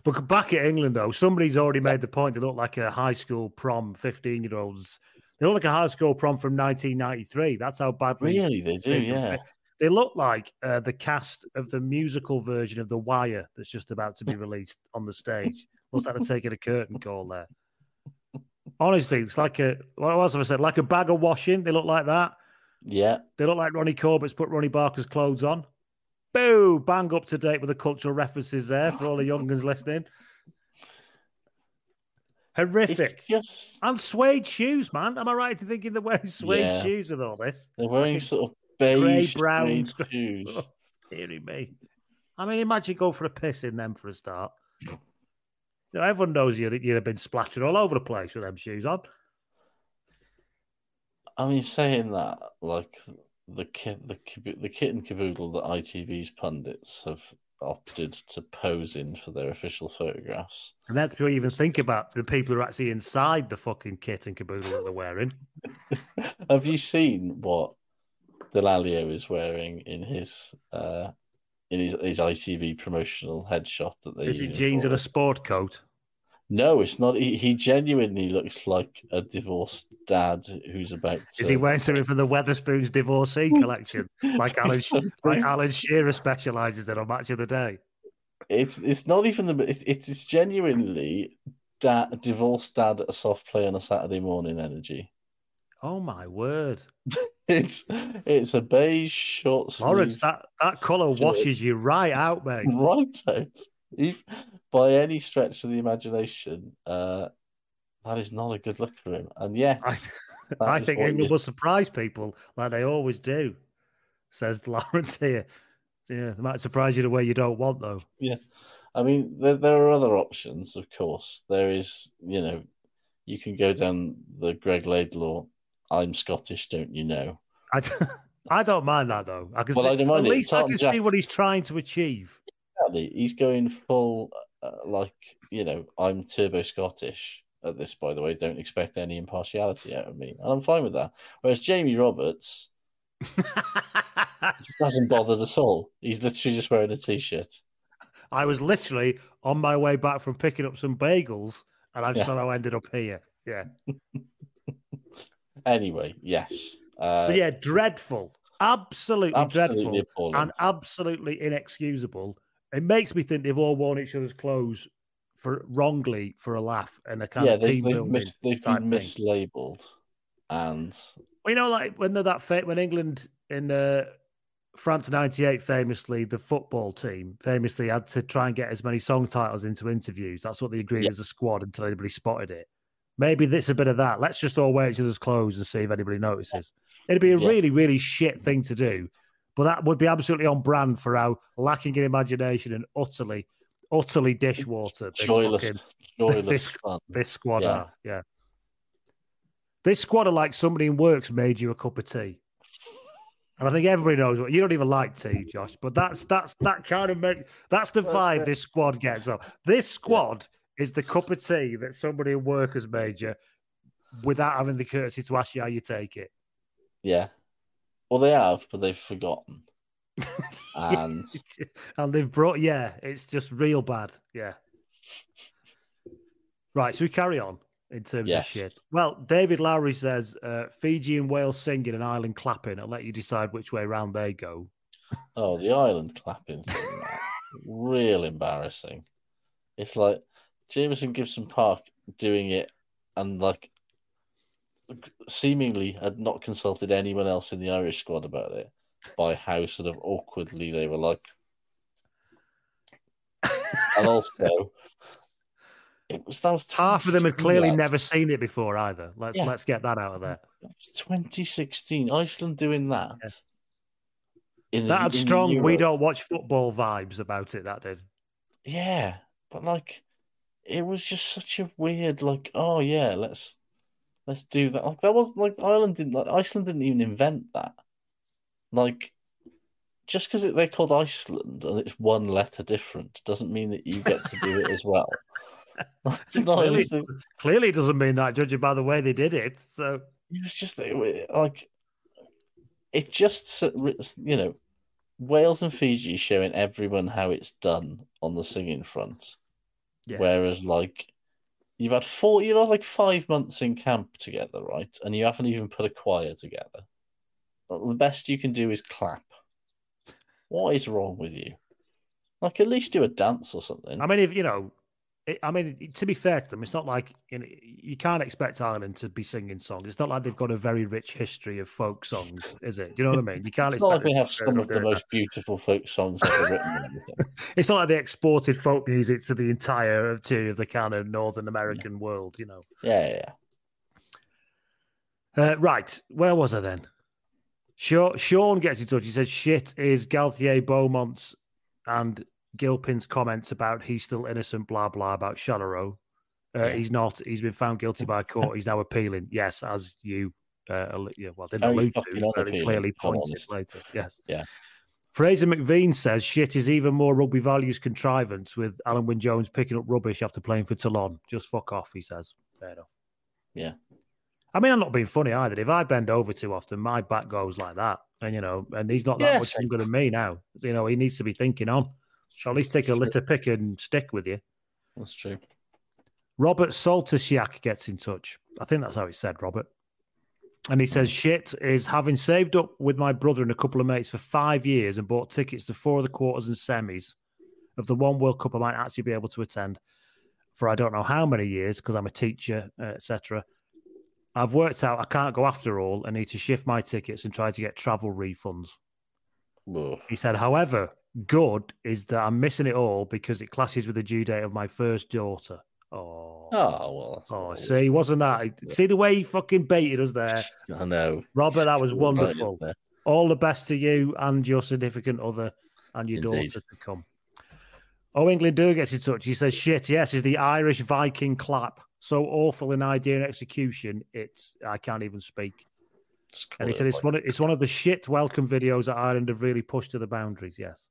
But back at England, though, somebody's already made the point. They look like a high school prom, 15 year olds. They look like a high school prom from 1993. That's how badly Really, they do. make Yeah. They look like uh, the cast of the musical version of The Wire that's just about to be released on the stage. Looks like they're taking a curtain call there. Honestly, it's like a, what else have I said? Like a bag of washing. They look like that. Yeah. They look like Ronnie Corbett's put Ronnie Barker's clothes on. Boo! Bang up to date with the cultural references there for all the young ones listening. Horrific. It's just And suede shoes, man. Am I right in thinking they're wearing suede Yeah. shoes with all this? they're wearing fucking sort of grey beige brown suede shoes. Hearing me. I mean, imagine going for a piss in them for a start. You know, everyone knows you'd, you'd have been splashing all over the place with them shoes on. I mean, saying that, like the kit, the the kit and caboodle that ITV's pundits have opted to pose in for their official photographs. And that's before you even think about the people who are actually inside the fucking kit and caboodle that they're wearing. have you seen what Dallaglio is wearing in his uh, in his, his ITV promotional headshot that they is it jeans and a sport coat? No, it's not. He, he genuinely looks like a divorced dad who's about to. Is he wearing something from the Wetherspoons divorcee collection, like Alan like Alan Shearer specialises in on Match of the Day? It's it's not even the. It, it's genuinely dad, divorced dad at a soft play on a Saturday morning energy. Oh my word! it's it's a beige short sleeve. Lawrence, that that colour washes you right out, mate. Right out. If by any stretch of the imagination, uh, that is not a good look for him. And yet, I, I think England will surprise people like they always do. Says Lawrence here. So, yeah, they might surprise you the way you don't want, though. Yeah, I mean, there, there are other options. Of course, there is. You know, you can go down the Greg Laidlaw. I'm Scottish, don't you know? I, I don't mind that though. I can well, see, I don't mind at least I can Jack- see what he's trying to achieve. Exactly. He's going full, uh, like, you know, I'm turbo Scottish at this, by the way. Don't expect any impartiality out of me. And I'm fine with that. Whereas Jamie Roberts hasn't bothered at all. He's literally just wearing a t shirt. I was literally on my way back from picking up some bagels and I've yeah. somehow ended up here. Yeah. anyway, yes. Uh, so, yeah, dreadful. Absolutely, absolutely dreadful appalling. and absolutely inexcusable it makes me think they've all worn each other's clothes for wrongly for a laugh and a kind yeah, of team they've, building. Mis- they've been mislabeled, and well, you know, like when they're that fa- when England in uh, France '98 famously the football team famously had to try and get as many song titles into interviews. That's what they agreed yeah. as a squad until anybody spotted it. Maybe this a bit of that. Let's just all wear each other's clothes and see if anybody notices. It'd be a yeah. really, really shit thing to do but that would be absolutely on brand for how lacking in imagination and utterly, utterly dishwater. This joyless, fucking, joyless this, this squad yeah. are. Yeah. This squad are like somebody in works made you a cup of tea. And I think everybody knows what you don't even like tea, Josh, but that's that's that kind of make that's the vibe this squad gets up. This squad yeah. is the cup of tea that somebody in work has made you without having the courtesy to ask you how you take it. Yeah, well, they have, but they've forgotten. and and they've brought yeah, it's just real bad. Yeah. Right, so we carry on in terms yes. of shit. Well, David Lowry says uh, Fiji and Wales singing and Ireland clapping. I'll let you decide which way around they go. Oh, the Ireland clapping thing, real embarrassing. It's like Jamieson Gibson Park doing it and like seemingly had not consulted anyone else in the Irish squad about it by how sort of awkwardly they were like. and also, it was that was half of them had clearly never seen it before either. Let's yeah. let's get that out of there. 2016, Iceland doing that. Yeah. In that had strong. We don't watch football vibes about it. That did. Yeah, but like, it was just such a weird. Like, oh yeah, let's Let's do that. Like, that was like Ireland didn't like Iceland didn't even invent that. Like just because they're called Iceland and it's one letter different doesn't mean that you get to do it as well. clearly, clearly doesn't mean that, judging by the way they did it. So it was just like it just you know Wales and Fiji showing everyone how it's done on the singing front, yeah. whereas like You've had four, you know, like five months in camp together, right? And you haven't even put a choir together. But the best you can do is clap. What is wrong with you? Like, at least do a dance or something. I mean, if you know, it, I mean, to be fair to them, it's not like you know you can't expect Ireland to be singing songs. It's not like they've got a very rich history of folk songs, is it? Do you know what I mean? You can't. It's not like they have some of the most beautiful folk songs ever written. it's not like they exported folk music to the entire of the kind of Northern American yeah. world. You know. Yeah, yeah. Uh, right, where was I then? Sean gets in touch. He says, "Shit is Galthié Beaumont's and Gilpin's comments about he's still innocent, blah blah about Chalureau. Uh, Yeah. He's not. He's been found guilty by a court. He's now appealing. Yes, as you, uh, yeah, well, didn't allude to, very clearly pointed later. Yes. Yeah. Fraser McVean says shit is even more rugby values contrivance with Alun Wyn Jones picking up rubbish after playing for Toulon. Just fuck off, he says. Fair enough. Yeah. I mean, I'm not being funny either. If I bend over too often, my back goes like that. And, you know, and he's not that Yeah, much younger than me now. You know, he needs to be thinking on. So at least take a Sure. litter pick and stick with you. That's true. Robert Saltasiak gets in touch. I think that's how he said, Robert. And he says, shit is having saved up with my brother and a couple of mates for five years and bought tickets to four of the quarters and semis of the one World Cup I might actually be able to attend for I don't know how many years because I'm a teacher, etc. I've worked out I can't go after all and need to shift my tickets and try to get travel refunds. Ugh. He said, however, good is that I'm missing it all because it clashes with the due date of my first daughter. Oh. Oh well. Oh, see, wasn't that? See the way he fucking baited us there, I know, Robert. That was wonderful. All the best to you and your significant other and your Indeed. daughter to come. Oh, England do gets in touch. He says, "Shit, yes, is the Irish Viking clap so awful in idea and execution? It's I can't even speak." And he said it's one of, it's one of the shit welcome videos that Ireland have really pushed to the boundaries. Yes.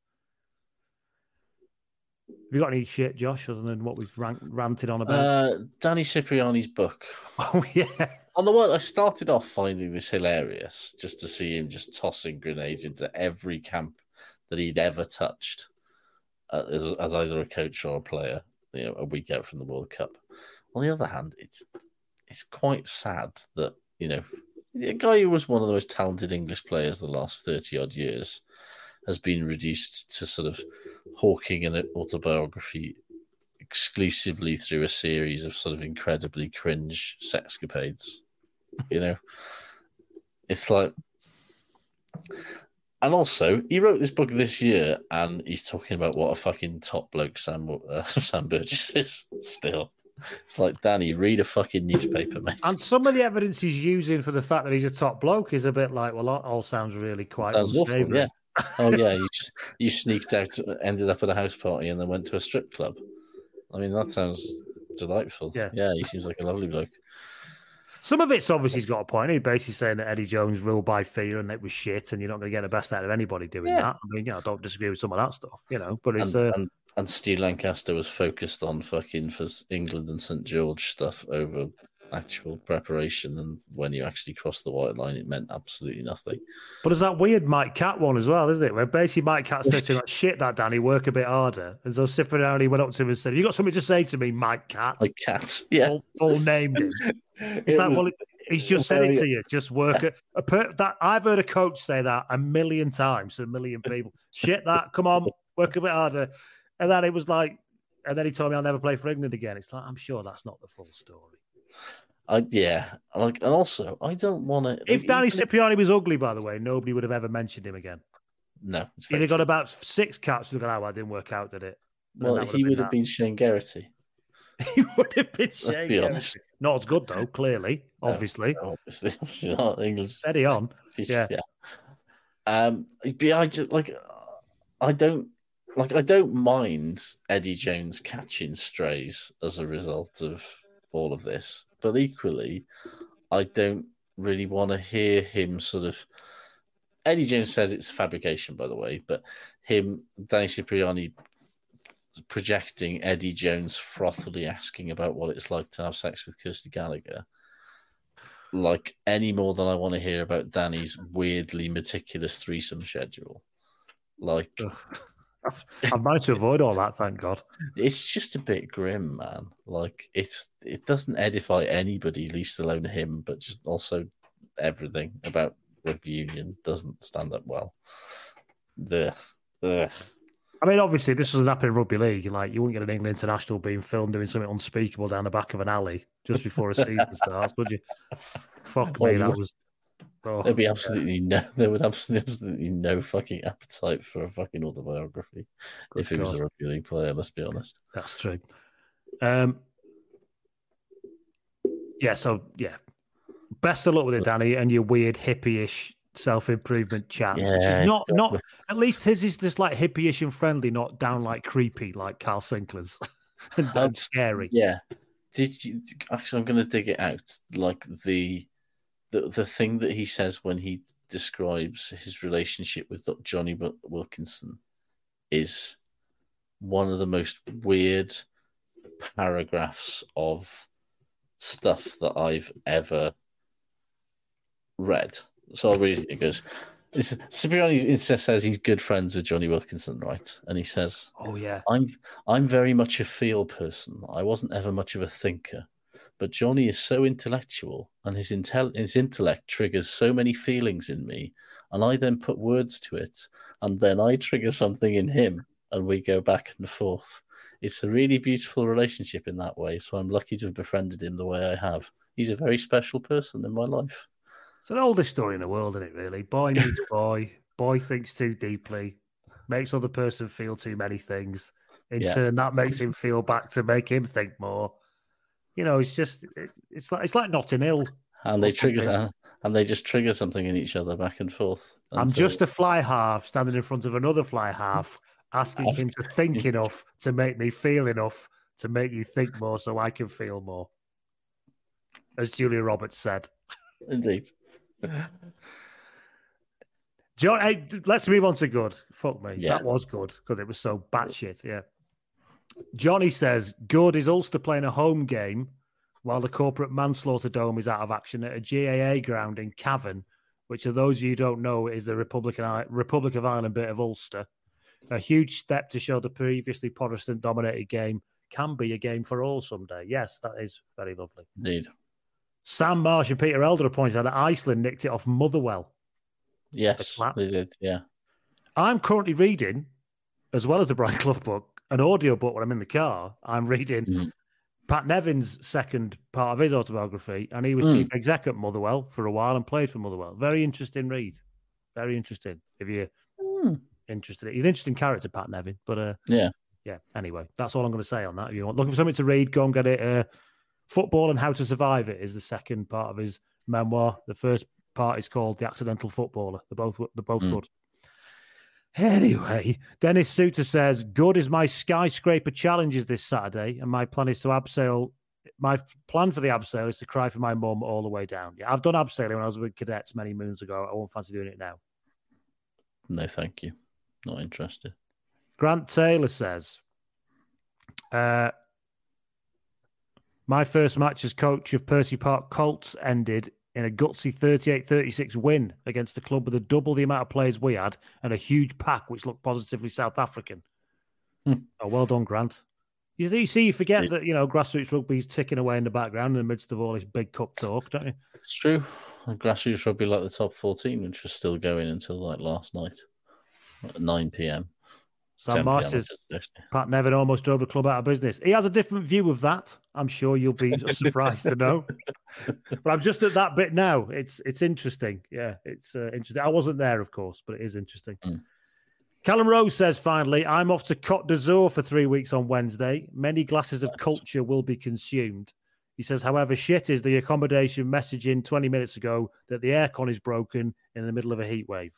Have you got any shit, Josh, other than what we've ran- ranted on about? Uh, Danny Cipriani's book. oh yeah, On the one, I started off finding this hilarious just to see him just tossing grenades into every camp that he'd ever touched uh, as, as either a coach or a player. You know, a week out from the World Cup. On the other hand, it's it's quite sad that you know a guy who was one of the most talented English players the last thirty odd years has been reduced to sort of hawking an autobiography exclusively through a series of sort of incredibly cringe sexcapades. You know, it's like, and also he wrote this book this year, and he's talking about what a fucking top bloke Sam uh, Sam Burgess is. Still, it's like Danny, read a fucking newspaper, mate. and some of the evidence he's using for the fact that he's a top bloke is a bit like, well, that all sounds really quite Sounds awful, yeah. Oh yeah, you you sneaked out, ended up at a house party, and then went to a strip club. I mean, that sounds delightful. Yeah. yeah, he seems like a lovely bloke. Some of it's obviously he's got a point. He's basically saying that Eddie Jones ruled by fear and it was shit, and you're not going to get the best out of anybody doing Yeah. that. I mean, you know, I don't disagree with some of that stuff, you know, but it's and, uh, and, and Steve Lancaster was focused on fucking for England and St George stuff over actual preparation, and when you actually crossed the white line, it meant absolutely nothing. but there's that weird Mike Catt one as well, isn't it? Where basically Mike Catt said to him, like, shit, that Danny, work a bit harder. And so Cipriani went up to him and said, You got something to say to me, Mike Catt? Like cats, yeah. full, full named him. It's It like, was- well, he's just said it to you. Just work it. A per, that I've heard a coach say that a million times to a million people. Shit, that come on, work a bit harder. And then it was like, and then he told me I'll never play for England again. It's like I'm sure that's not the full story. I, yeah, like, and also I don't want to. If Danny Cipriani was ugly, by the way, nobody would have ever mentioned him again. no, He'd have got about six caps. Look at how I didn't work out, did it? And well, he would have been Shane Geraghty. he would have been. Let's Shane be honest. Not as good though. Clearly, No. obviously, Obviously, obviously not England's steady on. Yeah. Yeah. yeah. Um, I just like, I don't like, I don't mind Eddie Jones catching strays as a result of all of this, but equally, I don't really want to hear him sort of. Eddie Jones says it's fabrication, by the way, but him, Danny Cipriani, projecting Eddie Jones frothily asking about what it's like to have sex with Kirsty Gallacher like any more than I want to hear about Danny's weirdly meticulous threesome schedule. Like I've, I've managed to avoid all that, thank God. it's just a bit grim, man. Like it's it doesn't edify anybody, least alone him, but just also everything about rugby union doesn't stand up well. The. I mean, obviously, this doesn't happen in rugby league. Like, you wouldn't get an England international being filmed doing something unspeakable down the back of an alley just before a season starts, would you? Fuck me, that was. Oh, There'd be absolutely no there would absolutely, absolutely no fucking appetite for a fucking autobiography good if he was a rugby league player, let's be honest. That's true. Um, yeah, so yeah. Best of luck with it, Danny, and your weird hippie-ish self improvement chat. which Yeah, is not got- not at least his is just like hippie-ish and friendly, not downright creepy like Carl Sinclair's and, and scary. Yeah. Did you actually? I'm going to dig it out. Like the the the thing that he says when he describes his relationship with Jonny Wilkinson is one of the most weird paragraphs of stuff that I've ever read. So I'll read it. It goes. It's, Cipriani says he's good friends with Jonny Wilkinson, right? And he says, Oh yeah. I'm I'm very much a feel person. I wasn't ever much of a thinker, but Jonny is so intellectual, and his intel his intellect triggers so many feelings in me, and I then put words to it, and then I trigger something in him, and we go back and forth. It's a really beautiful relationship in that way. So I'm lucky to have befriended him the way I have. He's a very special person in my life. It's the oldest story in the world, isn't it, really? Boy meets boy, boy thinks too deeply, makes other person feel too many things. In Yeah. turn, that makes him feel back to make him think more. You know, it's just it, it's like it's like Notting Hill. And they trigger and they just trigger something in each other back and forth. I'm just a fly half standing in front of another fly half, asking Ask- him to think enough to make me feel enough to make you think more so I can feel more. As Julia Roberts said. indeed. John, hey, let's move on to good. Fuck me. Yeah. That was good because it was so batshit. Yeah. Johnny says good is Ulster playing a home game while the corporate manslaughter dome is out of action at a GAA ground in Cavan, which, for those of you who don't know, is the Republican Republic of Ireland bit of Ulster. A huge step to show the previously Protestant dominated game can be a game for all someday. Yes, that is very lovely. Indeed. Sam Marsh and Peter Elder pointed out that Iceland nicked it off Motherwell. Yes, they did. Yeah. I'm currently reading, as well as the Brian Clough book, an audio book when I'm in the car. I'm reading Mhm. Pat Nevin's second part of his autobiography, and he was Mm. chief exec at Motherwell for a while and played for Motherwell. Very interesting read. Very interesting. If you're Hmm. interested, he's an interesting character, Pat Nevin. But uh, Yeah. yeah. Anyway, that's all I'm going to say on that. If you want looking for something to read, go and get it. Uh, Football and How to Survive It is the second part of his memoir. The first part is called The Accidental Footballer. They're both they're both Mm. good. Anyway, Dennis Suter says, "Good is my skyscraper challenges this Saturday, and my plan is to abseil. My plan for the abseil is to cry for my mum all the way down. Yeah, I've done abseiling when I was with cadets many moons ago. I won't fancy doing it now." No, thank you. Not interested. Grant Taylor says, uh, My first match as coach of Percy Park Colts ended in a gutsy 38 36 win against a club with a double the amount of players we had and a huge pack which looked positively South African. Hmm. Oh, well done, Grant. You see, you see, you forget that, you know, grassroots rugby's ticking away in the background in the midst of all this big cup talk, don't you? It's true. Grassroots rugby like the top 14, which was still going until like last night at 9 p.m. Sam 10 Marsh p.m. Pat Nevin almost drove the club out of business. He has a different view of that. I'm sure you'll be surprised to know. But I'm just at that bit now. It's it's interesting. Yeah, it's uh, interesting. I wasn't there, of course, but it is interesting. Mm. Callum Rose says finally, I'm off to Cote d'Azur for three weeks on Wednesday. Many glasses of culture will be consumed. He says, however, shit is the accommodation messaging 20 minutes ago that the aircon is broken in the middle of a heat wave.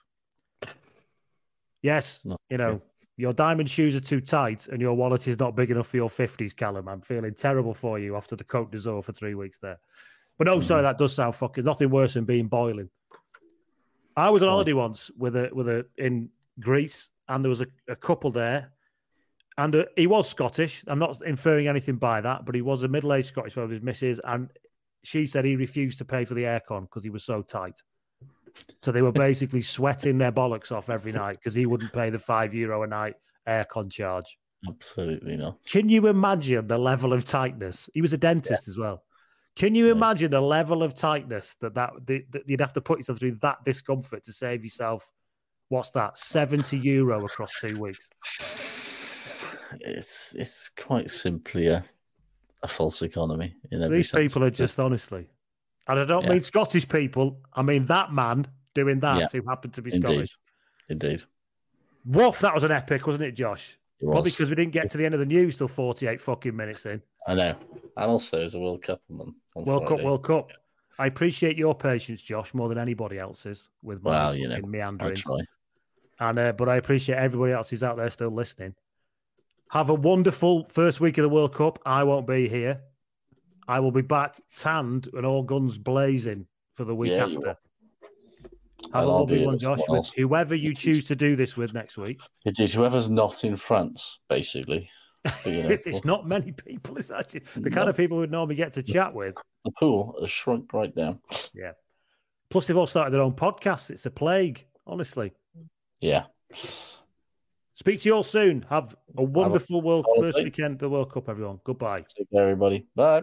Yes, you know. Your diamond shoes are too tight and your wallet is not big enough for your 50s, Callum. I'm feeling terrible for you after the Cote d'Azur for three weeks there. But no, sorry, that does sound fucking nothing worse than being boiling. I was on Why? holiday once with a with a in Greece, and there was a, a couple there, and uh, he was Scottish. I'm not inferring anything by that, but he was a middle aged Scottish fellow with his missus, and she said he refused to pay for the aircon because he was so tight. So they were basically sweating their bollocks off every night because he wouldn't pay the five euro a night aircon charge. Absolutely not. Can you imagine the level of tightness? He was a dentist as well. Can you Yeah. imagine the level of tightness that, that that that you'd have to put yourself through that discomfort to save yourself? What's that? Seventy euro across two weeks. It's it's quite simply a, a false economy in every These sense. people are just honestly, and I don't Yeah. mean Scottish people. I mean that man doing that Yeah. who happened to be indeed, Scottish. indeed. Woof! That was an epic, wasn't it, Josh? It Probably was. because we didn't get to the end of the news till forty-eight fucking minutes in. I know, and also there's a World Cup on World Cup, World Cup. I appreciate your patience, Josh, more than anybody else's with my Well, you know, fucking I meandering. try. And uh, but I appreciate everybody else who's out there still listening. Have a wonderful first week of the World Cup. I won't be here. I will be back tanned and all guns blazing for the week Yeah, after. Have a lovely one, Josh, well. with whoever you choose to do this with next week. It is whoever's not in France, basically. But, you know, it's not many people. It's actually the kind of people we'd normally get to chat with. the pool has shrunk right down. Yeah. Plus, they've all started their own podcasts. It's a plague, honestly. Yeah. Speak to you all soon. Have a wonderful World holiday. first weekend the World Cup, everyone. Goodbye. Take care, everybody. Bye.